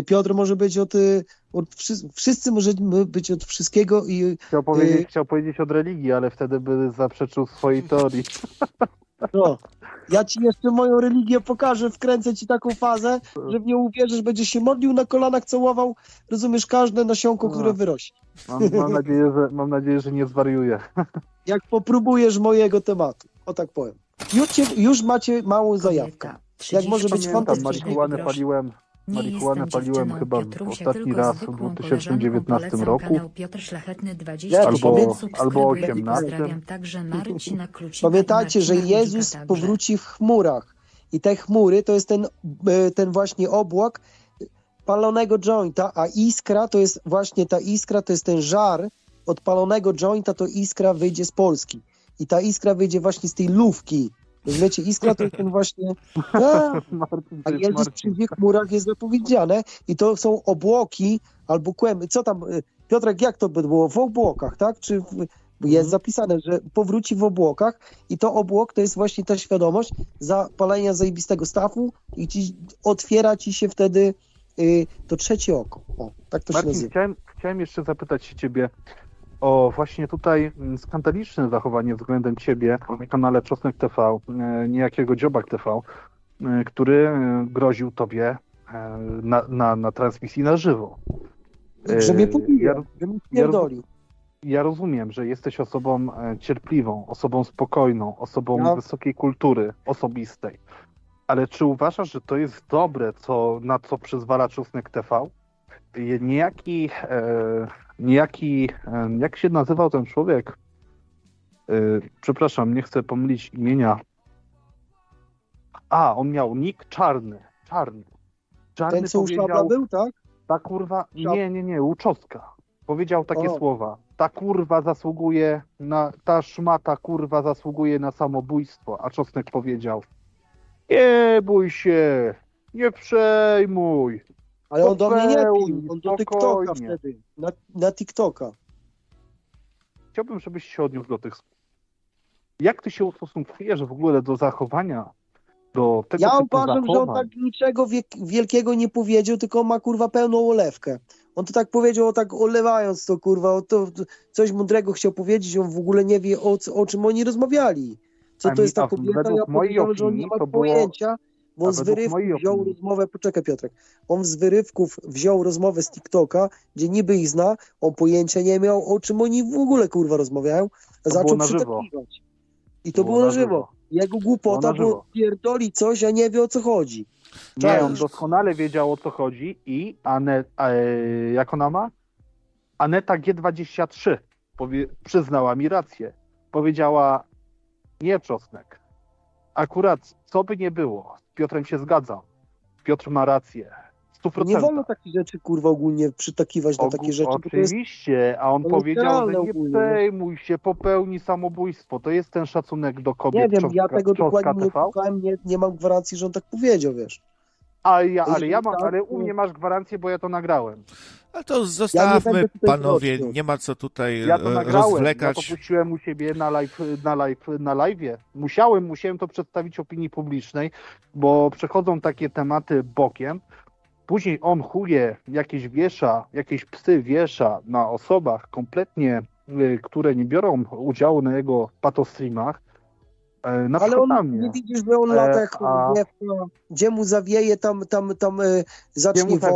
Piotr może być od, y, od wszyscy możemy być od wszystkiego i... Chciał powiedzieć, y... chciał powiedzieć od religii, ale wtedy by zaprzeczył swojej teorii. No, ja ci jeszcze moją religię pokażę, wkręcę ci taką fazę, że w nią uwierzysz, będziesz się modlił na kolanach, całował, rozumiesz, każde nasionko, no. które wyrośnie. Mam, mam, nadzieję, że, mam nadzieję, że nie zwariuję. Jak popróbujesz mojego tematu, o tak powiem. Już, już macie małą zajawkę. Jak może być fantastyczny. Marihuanę paliłem Marihuanę paliłem chyba Piotrusia, ostatni raz w 2019 roku. 20 albo, albo 18. Pamiętajcie, że Jezus powróci w chmurach. I te chmury to jest ten, e, ten właśnie obłok palonego jointa, a iskra to jest właśnie ta iskra, to jest ten żar od palonego jointa, to iskra wyjdzie z Polski. I ta iskra wyjdzie właśnie z tej lówki Rozumiecie, iskra to jest ten właśnie... A, a Jezus przy chmurach jest zapowiedziane i to są obłoki albo kłęby. Co tam, y, Piotrek, jak to by było? W obłokach, tak? Czy w, jest mhm. zapisane, że powróci w obłokach i to obłok to jest właśnie ta świadomość zapalenia zajebistego stawu i ci, otwiera ci się wtedy y, to trzecie oko. O, tak to Marcin, się nazywa. Chciałem, chciałem jeszcze zapytać się ciebie, o właśnie tutaj mm, skandaliczne zachowanie względem ciebie na kanale Czosnek TV, e, niejakiego Dziobak TV, e, który e, groził tobie na, na, na transmisji na żywo. Że mnie ja, ja, ja rozumiem, że jesteś osobą cierpliwą, osobą spokojną, osobą no. wysokiej kultury osobistej. Ale czy uważasz, że to jest dobre, co, na co przyzwala Czosnek TV? Niejaki e, niejaki, jak się nazywał ten człowiek? E, przepraszam, nie chcę pomylić imienia. A, on miał nick czarny. Czarny. czarny ten, co powiedział, był, tak? Ta kurwa, nie, nie, nie, Łuczowska. Powiedział takie o. słowa. Ta kurwa zasługuje na, ta szmata kurwa zasługuje na samobójstwo. A Czosnek powiedział, nie bój się, nie przejmuj. Ale on do mnie nie pił, on do TikToka wtedy, na, na TikToka. Chciałbym, żebyś się odniósł do tych Jak ty się ustosunkujesz w ogóle do zachowania, do tego Ja uważam, że on tak niczego wielkiego nie powiedział, tylko ma kurwa pełną olewkę. On to tak powiedział, tak olewając to kurwa, to, to coś mądrego chciał powiedzieć, on w ogóle nie wie o, o czym oni rozmawiali. Co to jest ta kobieta, ja powiedziałem, że on nie ma pojęcia, bo on z wyrywków wziął rozmowę, poczekaj Piotrek, on z wyrywków wziął rozmowę z TikToka, gdzie niby ich zna, on pojęcia nie miał, o czym oni w ogóle kurwa rozmawiają, a zaczął przytakiwać. I to, to było, było na żywo. żywo. Jego głupota, bo pierdoli coś, a nie wie o co chodzi. Nie, on doskonale wiedział o co chodzi i Ane, e, jak ona ma? Aneta G23 powie, przyznała mi rację. Powiedziała, Nie czosnek. Akurat, co by nie było, Piotrem się zgadzam. Piotr ma rację. 100%. Nie wolno takich rzeczy, kurwa, ogólnie przytakiwać na takie Ogó- rzeczy, to jest Oczywiście, a on powiedział, że nie ogólnie. przejmuj się, popełni samobójstwo. To jest ten szacunek do kobiet. Nie wiem, ja tego dokładnie nie słuchałem, nie, nie mam gwarancji, że on tak powiedział, wiesz. A ja, ale ja mam, tak, ale u to- mnie masz gwarancję, bo ja to nagrałem. Ale to zostawmy, będę tutaj panowie, prosił. nie ma co tutaj Ja to e, nagrałem, rozwlekać. ja to puściłem u siebie na live, na live, na live'ie. Musiałem, musiałem to przedstawić opinii publicznej, bo przechodzą takie tematy bokiem. Później on chuje, jakieś wiesza, jakieś psy wiesza na osobach kompletnie, y, które nie biorą udziału na jego patostreamach. E, Na Ale on, na mnie. nie widzisz, że on E, lata jak a- dziewka, gdzie mu zawieje, tam, tam, tam e, zacznie wąchać.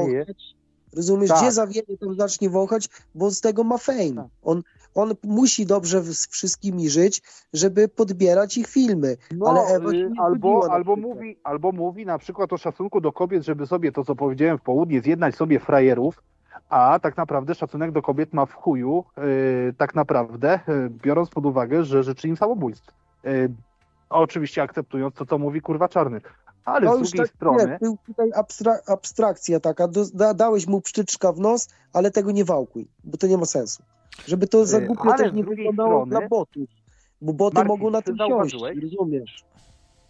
Rozumiesz, Tak. gdzie zawieje, tam zacznie wąchać, bo z tego ma fame. Tak. On, on musi dobrze z wszystkimi żyć, żeby podbierać ich filmy. No, ale y, albo, albo, mówi, albo mówi na przykład o szacunku do kobiet, żeby sobie to, co powiedziałem w południe, zjednać sobie frajerów, a tak naprawdę szacunek do kobiet ma w chuju, y, tak naprawdę, y, biorąc pod uwagę, że życzy im samobójstw. Y, oczywiście akceptując to, co mówi kurwa czarny. Ale To z drugiej tak, strony, nie, był tutaj abstra abstrakcja taka, do, da, dałeś mu pszczyczka w nos, ale tego nie wałkuj, bo to nie ma sensu. Żeby to za E, głupio ale też nie wyglądało strony- dla botów, bo boty Marcin, mogą na tym siąść, rozumiesz?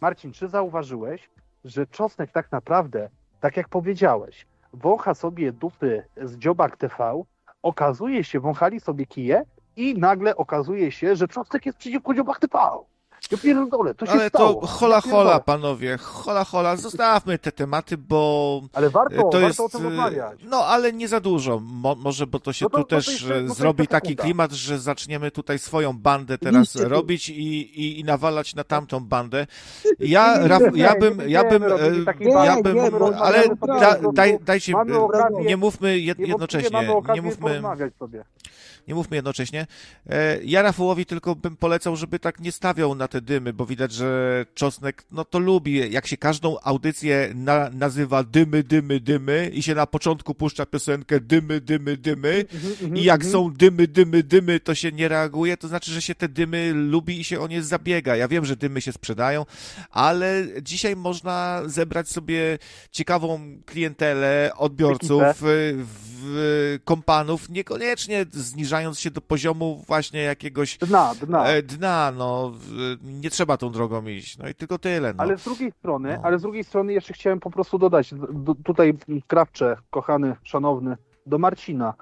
Marcin, czy zauważyłeś, że Czosnek tak naprawdę, tak jak powiedziałeś, wącha sobie dupy z Dziobak TV, okazuje się, wąchali sobie kije i nagle okazuje się, że Czosnek jest przeciwko Dziobak TV. Ja pierdolę, to się Ale stało. to hola Ja hola, panowie, hola hola, zostawmy te tematy, bo Ale warto, to warto jest... o tym rozmawiać. No, ale nie za dużo. Mo, może, bo to się No to- tu no to też e, no zrobi taki klimat, że zaczniemy tutaj swoją bandę teraz robić i, i, i nawalać na tamtą bandę. Ja, Raf, ja bym, ja bym, e, ja bym, ale da, daj, dajcie, e, nie mówmy jednocześnie, nie mówmy, sobie. Nie mówmy jednocześnie. E, Ja Rafałowi tylko bym polecał, żeby tak nie stawiał na te dymy, bo widać, że Czosnek, no to lubi, jak się każdą audycję na, nazywa dymy, dymy, dymy i się na początku puszcza piosenkę dymy, dymy, dymy i jak są dymy, dymy, dymy, to się nie reaguje, to znaczy, że się te dymy lubi i się o nie zabiega. Ja wiem, że dymy się sprzedają, ale dzisiaj można zebrać sobie ciekawą klientelę odbiorców, y, w, kompanów, niekoniecznie zniżając się do poziomu właśnie jakiegoś Dna, dna. e, dna, no nie trzeba tą drogą iść, no i tylko tyle, no. Ale z drugiej strony, No. ale z drugiej strony jeszcze chciałem po prostu dodać, d- tutaj krawcze, kochany, szanowny, do Marcina,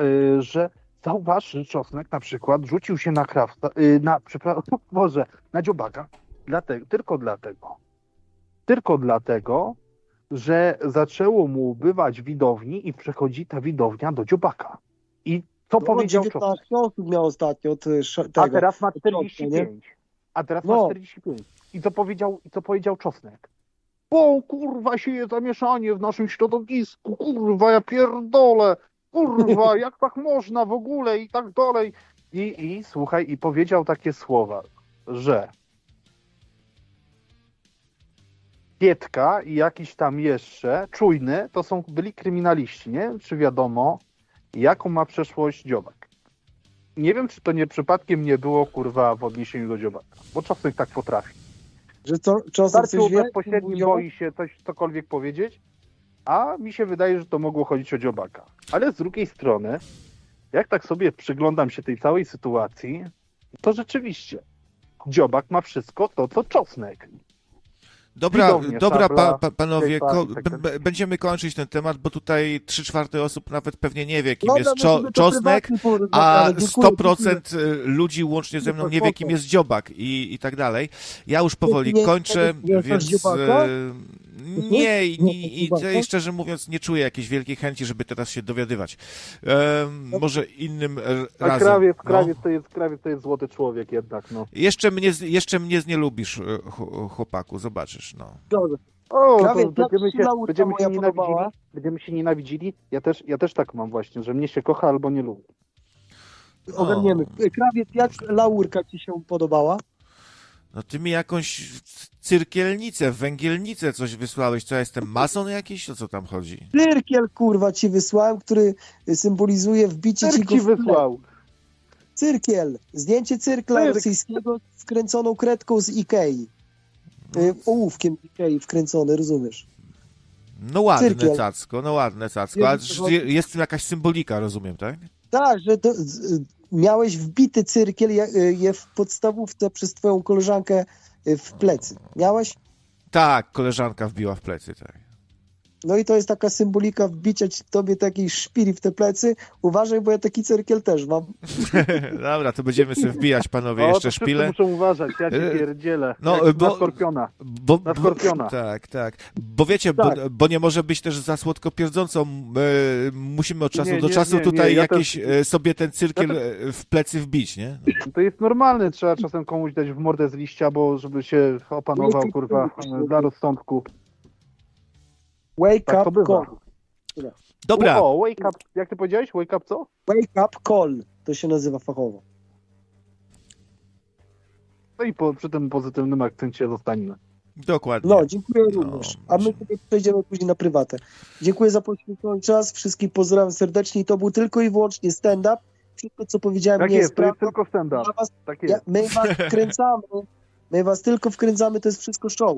y, że zauważ, że Czosnek na przykład rzucił się na krawca, y, na, przepraszam, Boże, na dziobaka, dlatego, tylko dlatego, tylko dlatego, że zaczęło mu bywać widowni i przechodzi ta widownia do dziobaka. I co No, powiedział Czosnek? 19 osób miał ostatnio sz- A tego. teraz ma od Czosnka, 45. A teraz ma No. 45. I co powiedział, i co powiedział Czosnek? O kurwa sieje zamieszanie w naszym środowisku, kurwa ja pierdolę, kurwa jak tak można w ogóle i tak dalej. I, I słuchaj, i powiedział takie słowa, że Pietka i jakiś tam jeszcze, czujny, to są byli kryminaliści, nie? Czy wiadomo, jaką ma przeszłość dziobak? Nie wiem, czy to nie przypadkiem nie było, kurwa, w odniesieniu do dziobaka, bo czasem tak potrafi. Że to czasem coś mówią, boi się coś cokolwiek powiedzieć, a mi się wydaje, że to mogło chodzić o dziobaka. Ale z drugiej strony, jak tak sobie przyglądam się tej całej sytuacji, to rzeczywiście dziobak ma wszystko to, co czosnek. Dobra, dobra szabla, pa, pa, panowie, ko, tak będziemy kończyć ten temat, bo tutaj trzy czwarte osób nawet pewnie nie wie, kim Dobra, jest my czo, czosnek, a ale dziękuję, 100% ludzi łącznie ze mną nie wie, kim jest dziobak i, i tak dalej. Ja już powoli kończę, więc... Nie, i, Nie i, i, szczerze mówiąc nie czuję jakiejś wielkiej chęci, żeby teraz się dowiadywać. E, może innym A razem. krawiec, no. krawiec, to jest, krawiec to jest złoty człowiek jednak, no. Jeszcze mnie, jeszcze mnie nie lubisz, e, ch- chłopaku, zobaczysz, no. Dobrze. O, Krawiec, to będziemy się, będziemy się nienawidzili. Będziemy się nienawidzili. Ja też, ja też tak mam właśnie, że mnie się kocha albo nie lubi. Ogarniemy. Krawiec, jak laurka ci się podobała? No ty mi jakąś cyrkielnicę, węgielnicę coś wysłałeś. Co ja jestem mason jakiś? O co tam chodzi? Cyrkiel, kurwa, ci wysłałem, który symbolizuje wbicie ci Cyrk go ci w plec. wysłał. Cyrkiel. Zdjęcie cyrkla Cyrk. rosyjskiego wkręconą kredką z Ikei. Y, Ołówkiem Ikei wkręcony, rozumiesz? No ładne Cyrkiel. cacko, no ładne cacko. A Jest- tym jakaś symbolika, rozumiem, tak? Tak, że to, z, miałeś wbity cyrkiel je, w podstawówce przez twoją koleżankę y, w plecy. Miałeś? Tak, koleżanka wbiła w plecy, tak. No i to jest taka symbolika wbicia ci- tobie takiej szpili w te plecy. Uważaj, bo ja taki cyrkiel też mam. Dobra, to będziemy sobie wbijać, panowie, O, jeszcze to szpilę. muszą uważać, ja E, cię pierdzielę. no, No, bo- Na skorpiona. Bo, Na skorpiona. tak, tak. Bo wiecie, Tak. Bo, bo nie może być też za słodko pierdzącą. E, musimy od czasu Nie, do nie, czasu nie, tutaj nie, ja jakiś też- e, sobie ten cyrkiel ja e, w plecy wbić, nie? To jest normalne, trzeba czasem komuś dać w mordę z liścia, bo żeby się opanował, up kurwa, dla rozsądku. Wake Tak up call. Dobra, O, wake up, jak ty powiedziałeś? Wake up co? Wake up call. To się nazywa fachowo. No i po, przy tym pozytywnym akcencie zostańmy. dokładnie. No, dziękuję No, również. A my sobie przejdziemy później na prywatę. Dziękuję za poświęcony czas. Wszystkich pozdrawiam serdecznie. I to był tylko i wyłącznie stand-up. Wszystko, co powiedziałem, Tak nie jest, jest to jest prawdą. tylko stand-up. Ja Tak ja, jest. my was wkręcamy. My was tylko wkręcamy, to jest wszystko show.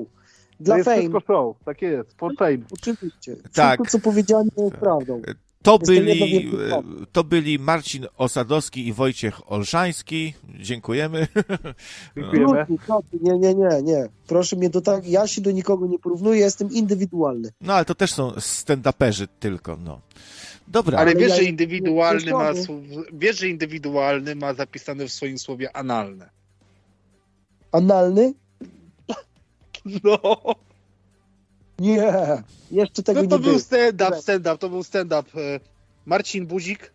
To Dla jest fame. wszystko show, tak jest, for fame. Oczywiście. Tak. Wszystko, co powiedziałem, jest prawdą. To byli, e, to byli Marcin Osadowski i Wojciech Olszański. Dziękujemy. Dziękujemy. Nie, nie, nie, nie. Proszę mnie do tak. Ja się do nikogo nie porównuję, jestem indywidualny. No ale to też są stand-uperzy tylko, no. Dobra, Ale Ale wiesz, ja że indywidualny ma, wiesz, że indywidualny ma zapisane w swoim słowie analne. Analny? No, Nie. Jeszcze tego no to nie był stand-up, stand-up, to był stand-up. E, Marcin Buzik,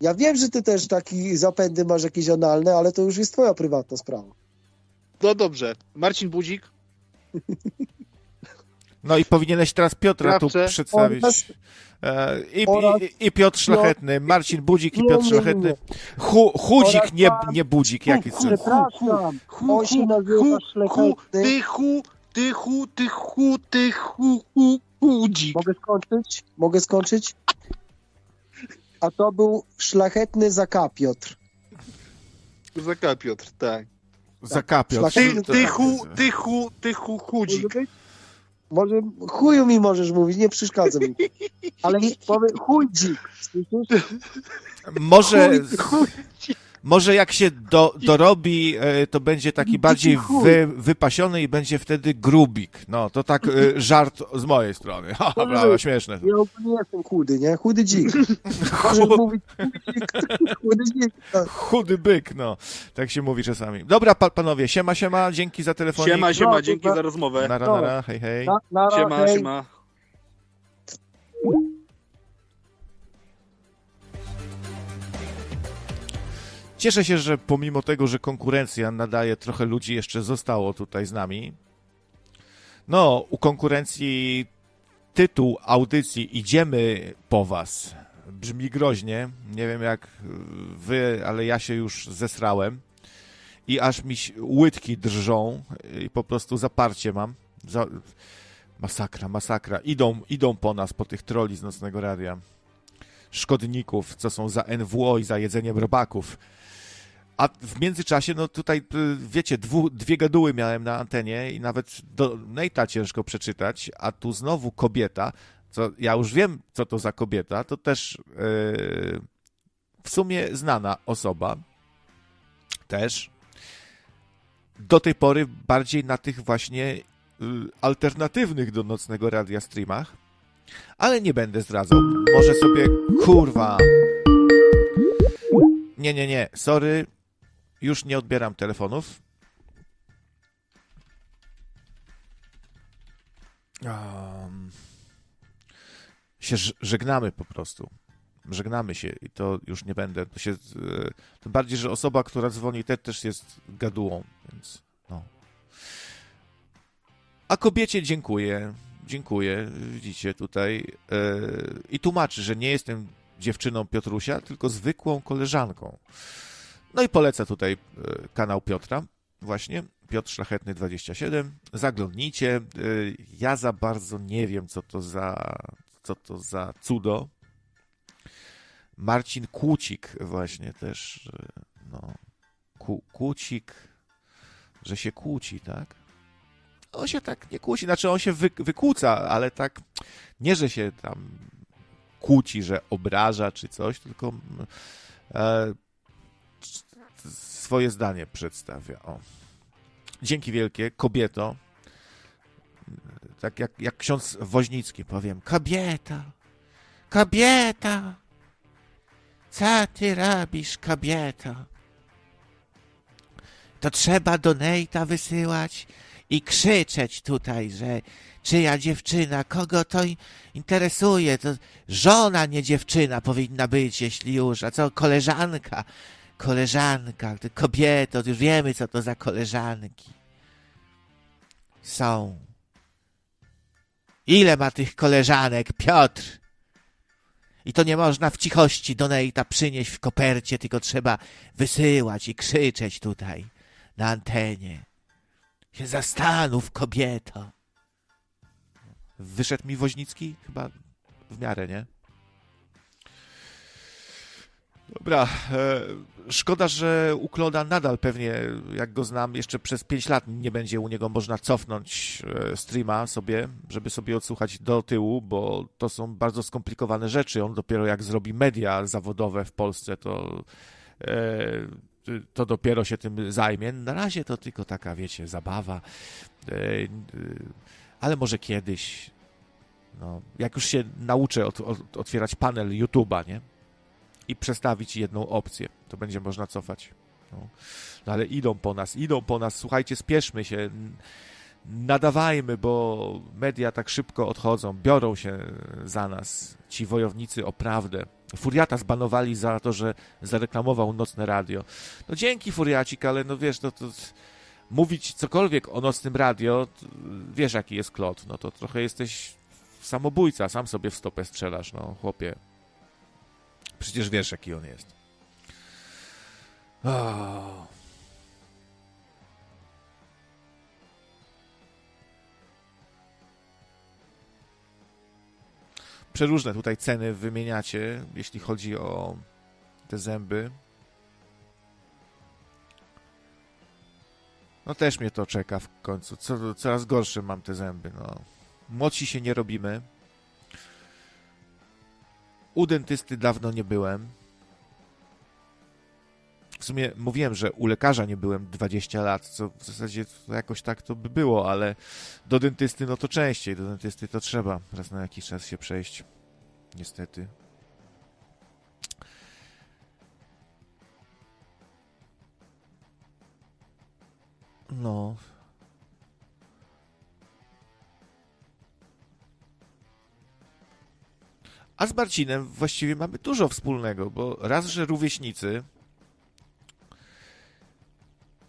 Ja wiem, że ty też taki zapędy masz jakieś analne, ale to już jest twoja prywatna sprawa. no dobrze, Marcin Budzik, no i powinieneś teraz Piotra tu Krawcze. przedstawić. Oraz- E, I, oraz- i, I Piotr Szlachetny, Marcin Budzik i Nie, Piotr Szlachetny. Chu, chudzik, nie, nie budzik, jaki Hu, Przepraszam. hu, hu, hu, hu, hu, ty hu, ty hu, ty hu, hu, Budzik. Mogę skończyć? Mogę skończyć? A to był szlachetny Zaka Piotr. Zaka Piotr, tak. Zakapiot. Szlachetny Ty, ty hu, ty hu, ty hu, Może chudzik. Może chuju mi możesz mówić, nie przeszkadza mi. Ale nie powiem chudzik. Może, Chuj, może jak się do, dorobi, e, to będzie taki bardziej wy, wypasiony i będzie wtedy grubik. No, to tak e, żart z mojej strony. Ha, ha, brawo, śmieszne. Ja ogólnie jestem chudy, nie? Chudy dzik. Chudy dzik. Chudy dzik. tak. Chudy byk, no. Tak się mówi czasami. Dobra, pa, panowie, siema, siema, dzięki za telefonik. Siema, siema, No, dzięki za rozmowę. Nara, nara, hej, hej. Na, Siema, hej. siema. Cieszę się, że pomimo tego, że konkurencja nadaje, trochę ludzi jeszcze zostało tutaj z nami. No, u konkurencji tytuł audycji Idziemy po was. Brzmi groźnie. Nie wiem jak wy, ale ja się już zesrałem. I aż mi łydki drżą i po prostu zaparcie mam. Za... Masakra, masakra. Idą, idą po nas, po tych troli z Nocnego Radia. Szkodników, co są za NWO i za jedzeniem robaków. A w międzyczasie, no tutaj, y, wiecie, dwu, dwie gaduły miałem na antenie i nawet do Nate'a ciężko przeczytać, a tu znowu kobieta, co ja już wiem, co to za kobieta, to też yy, w sumie znana osoba, też. Do tej pory bardziej na tych właśnie y, alternatywnych do nocnego radia streamach, ale nie będę zdradzał. Może sobie, kurwa, nie, nie, nie, sorry, już nie odbieram telefonów. Um, się żegnamy po prostu. Żegnamy się i to już nie będę. To się, e, tym bardziej, że osoba, która dzwoni, te też jest gadułą, więc no. A kobiecie dziękuję. Dziękuję. Widzicie tutaj. e, I tłumaczy, że nie jestem dziewczyną Piotrusia, tylko zwykłą koleżanką. No i polecę tutaj e, kanał Piotra, właśnie. Piotr Szlachetny 27. Zaglądnijcie. E, Ja za bardzo nie wiem, co to za, co to za cudo. Marcin Kłucik właśnie też. e, No, Ku, kłócik, że się kłóci, tak? On się tak nie kłóci, znaczy on się wy, wykłóca, ale tak nie, że się tam kłóci, że obraża czy coś, tylko e, swoje zdanie przedstawia. O. Dzięki wielkie, kobieto. Tak jak, jak ksiądz Woźnicki powiem. Kobieta, kobieta, co ty robisz, kobieta? To trzeba do Nejta wysyłać i krzyczeć tutaj, że czyja dziewczyna, kogo to interesuje, to żona, nie dziewczyna powinna być, jeśli już, a co koleżanka, koleżanka, kobieto, już wiemy, co to za koleżanki. Są. Ile ma tych koleżanek, Piotr? I to nie można w cichości do Nejta przynieść w kopercie, tylko trzeba wysyłać i krzyczeć tutaj na antenie. Się zastanów, kobieto. Wyszedł mi Woźnicki? Chyba w miarę, nie? Dobra, e, szkoda, że u Kloda nadal pewnie, jak go znam, jeszcze przez 5 lat nie będzie u niego można cofnąć e, streama sobie, żeby sobie odsłuchać do tyłu, bo to są bardzo skomplikowane rzeczy. On dopiero jak zrobi media zawodowe w Polsce, to e, to dopiero się tym zajmie. Na razie to tylko taka, wiecie, zabawa. Ale może kiedyś, no, jak już się nauczę otwierać panel YouTube'a, nie? I przestawić jedną opcję. To będzie można cofać. No. no. ale idą po nas, idą po nas. Słuchajcie, spieszmy się. Nadawajmy, bo media tak szybko odchodzą, biorą się za nas ci wojownicy o prawdę. Furiata zbanowali za to, że zareklamował nocne radio. No dzięki Furiacik, ale no wiesz, no to mówić cokolwiek o nocnym radio, wiesz jaki jest klot, no to trochę jesteś samobójca, sam sobie w stopę strzelasz, no chłopie. Przecież wiesz, jaki on jest. Oh. Przeróżne tutaj ceny wymieniacie, jeśli chodzi o te zęby. No też mnie to czeka w końcu. Co, coraz gorsze mam te zęby. No. Młodsi się nie robimy. U dentysty dawno nie byłem. W sumie mówiłem, że u lekarza nie byłem 20 lat, co w zasadzie jakoś tak to by było, ale do dentysty no to częściej. Do dentysty to trzeba raz na jakiś czas się przejść. Niestety. No, A z Marcinem właściwie mamy dużo wspólnego, bo raz, że rówieśnicy,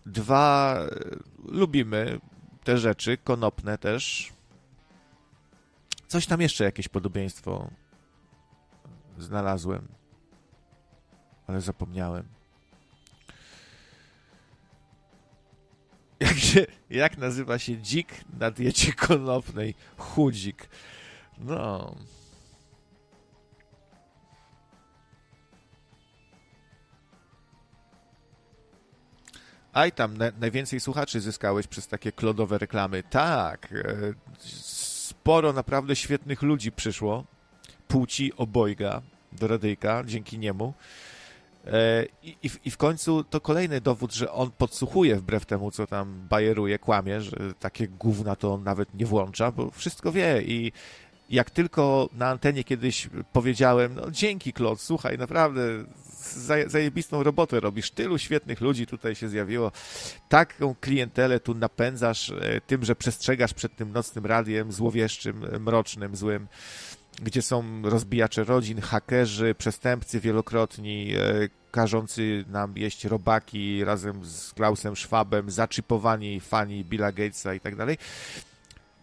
dwa, e, lubimy te rzeczy, konopne też. Coś tam jeszcze jakieś podobieństwo znalazłem, ale zapomniałem. Jak, się, jak nazywa się dzik na diecie konopnej? Chudzik. No. Aj tam, na, najwięcej słuchaczy zyskałeś przez takie klodowe reklamy. Tak, e, sporo naprawdę świetnych ludzi przyszło, płci obojga do radyjka, dzięki niemu. E, I, i, I, w końcu to kolejny dowód, że on podsłuchuje wbrew temu, co tam bajeruje, kłamie, że takie gówna to on nawet nie włącza, bo wszystko wie i jak tylko na antenie kiedyś powiedziałem, no dzięki Klot, słuchaj, naprawdę zajebistą robotę robisz. Tylu świetnych ludzi tutaj się zjawiło. Taką klientelę tu napędzasz e, tym, że przestrzegasz przed tym nocnym radiem złowieszczym, mrocznym, złym gdzie są rozbijacze rodzin, hakerzy, przestępcy wielokrotni, e, każący nam jeść robaki razem z Klausem Schwabem, zaczypowani fani Billa Gatesa i tak dalej,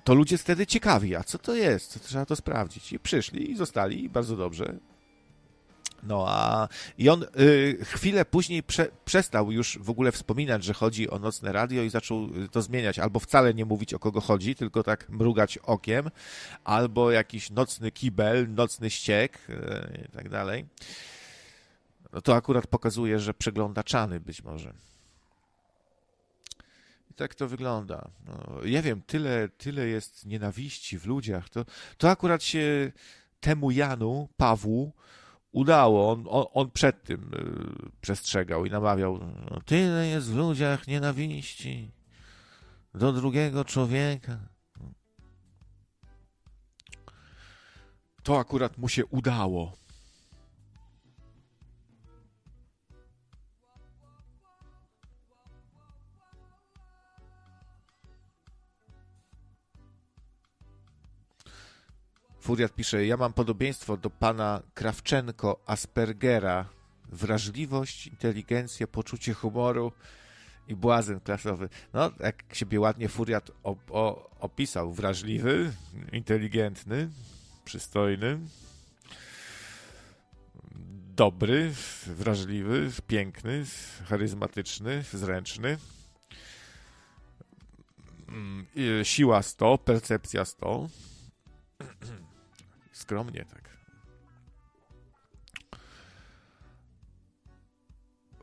to ludzie wtedy ciekawi, a co to jest? Trzeba to sprawdzić. I przyszli i zostali bardzo dobrze. No a i on y, chwilę później prze, przestał już w ogóle wspominać, że chodzi o nocne radio i zaczął y, to zmieniać. Albo wcale nie mówić o kogo chodzi, tylko tak mrugać okiem, albo jakiś nocny kibel, nocny ściek y, i tak dalej. No to akurat pokazuje, że przegląda czany być może. Tak to wygląda. No, ja wiem, tyle, tyle jest nienawiści w ludziach. To, to akurat się temu Janu, Pawłu, udało. On, on, on przed tym y, przestrzegał i namawiał. No, tyle jest w ludziach nienawiści do drugiego człowieka. To akurat mu się udało. Furiat pisze, ja mam podobieństwo do pana Krawczenko Aspergera. Wrażliwość, inteligencję, poczucie humoru i błazen klasowy. No, jak siebie ładnie Furiat o, opisał. Wrażliwy, inteligentny, przystojny, dobry, wrażliwy, piękny, charyzmatyczny, zręczny. Mm, siła 100, percepcja 100 Skromnie tak.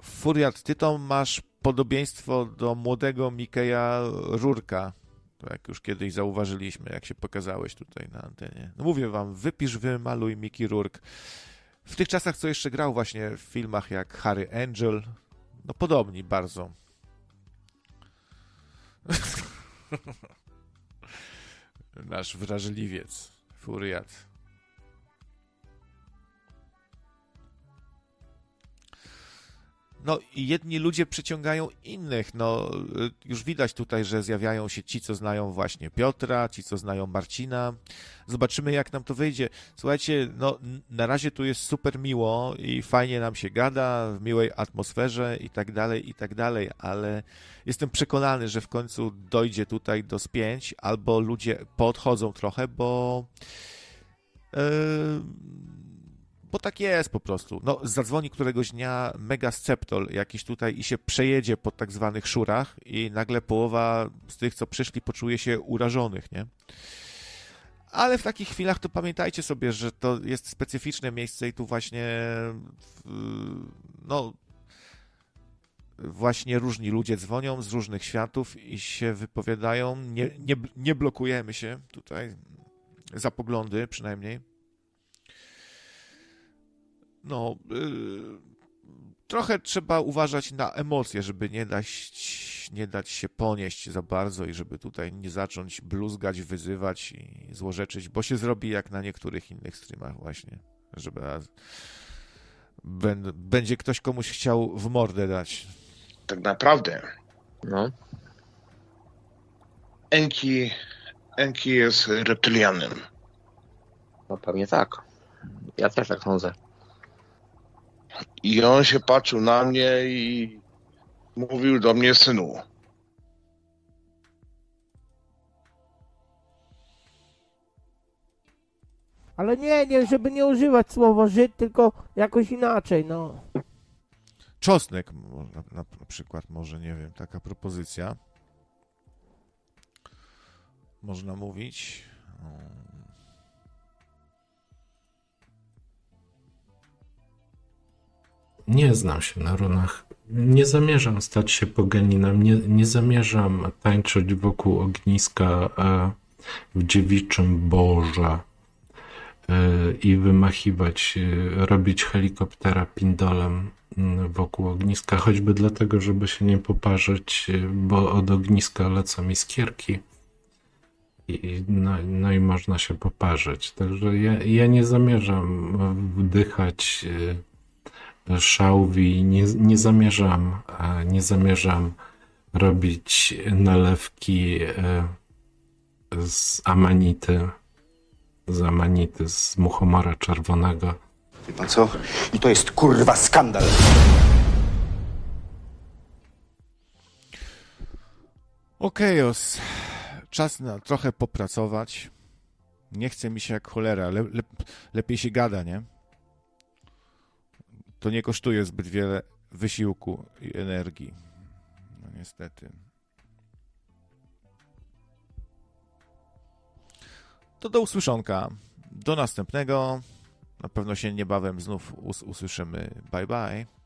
Furiat, ty to masz podobieństwo do młodego Mikeja Rurka. To jak już kiedyś zauważyliśmy, jak się pokazałeś tutaj na antenie. No mówię wam, wypisz, wymaluj Mickey Rourke. W tych czasach, co jeszcze grał właśnie w filmach jak Harry Angel, no podobni bardzo. Nasz wrażliwiec, Furiat. No jedni ludzie przyciągają innych. No już widać tutaj, że zjawiają się ci, co znają właśnie Piotra, ci, co znają Marcina. Zobaczymy, jak nam to wyjdzie. Słuchajcie, no na razie tu jest super miło i fajnie nam się gada, w miłej atmosferze i tak dalej, i tak dalej, ale jestem przekonany, że w końcu dojdzie tutaj do spięć, albo ludzie podchodzą trochę, bo yy bo tak jest po prostu. No, zadzwoni któregoś dnia mega sceptol jakiś tutaj i się przejedzie po tak zwanych szurach i nagle połowa z tych, co przyszli, poczuje się urażonych, nie? Ale w takich chwilach to pamiętajcie sobie, że to jest specyficzne miejsce i tu właśnie no właśnie różni ludzie dzwonią z różnych światów i się wypowiadają. Nie, nie, nie blokujemy się tutaj za poglądy przynajmniej no, yy, trochę trzeba uważać na emocje, żeby nie dać, nie dać się ponieść za bardzo i żeby tutaj nie zacząć bluzgać, wyzywać i złorzeczyć, bo się zrobi jak na niektórych innych streamach właśnie, żeby będzie ktoś komuś chciał w mordę dać. Tak naprawdę. No. Enki, Enki jest reptylianem. No pewnie tak. Ja też tak sądzę. I on się patrzył na mnie i mówił do mnie synu. Ale nie, nie, żeby nie używać słowa Żyd, tylko jakoś inaczej, no. Czosnek na, na, na przykład, może, nie wiem, taka propozycja. Można mówić. Nie znam się na runach. Nie zamierzam stać się poganinem, nie, nie zamierzam tańczyć wokół ogniska e, w dziewiczym Boże e, i wymachiwać, e, robić helikoptera pindolem wokół ogniska, choćby dlatego, żeby się nie poparzyć, bo od ogniska lecą iskierki. I, no, no i można się poparzyć. Także ja, ja nie zamierzam wdychać szałwi. Nie, nie zamierzam, nie zamierzam robić nalewki e, z amanity, z amanity, z muchomora czerwonego. Wie pan co? I to jest kurwa skandal. Okej, okay, czas na trochę popracować. Nie chce mi się jak cholera, le, le, lepiej się gada, nie? To nie kosztuje zbyt wiele wysiłku i energii. No niestety. To do usłyszonka. Do następnego. Na pewno się niebawem znów us usłyszymy. Bye bye.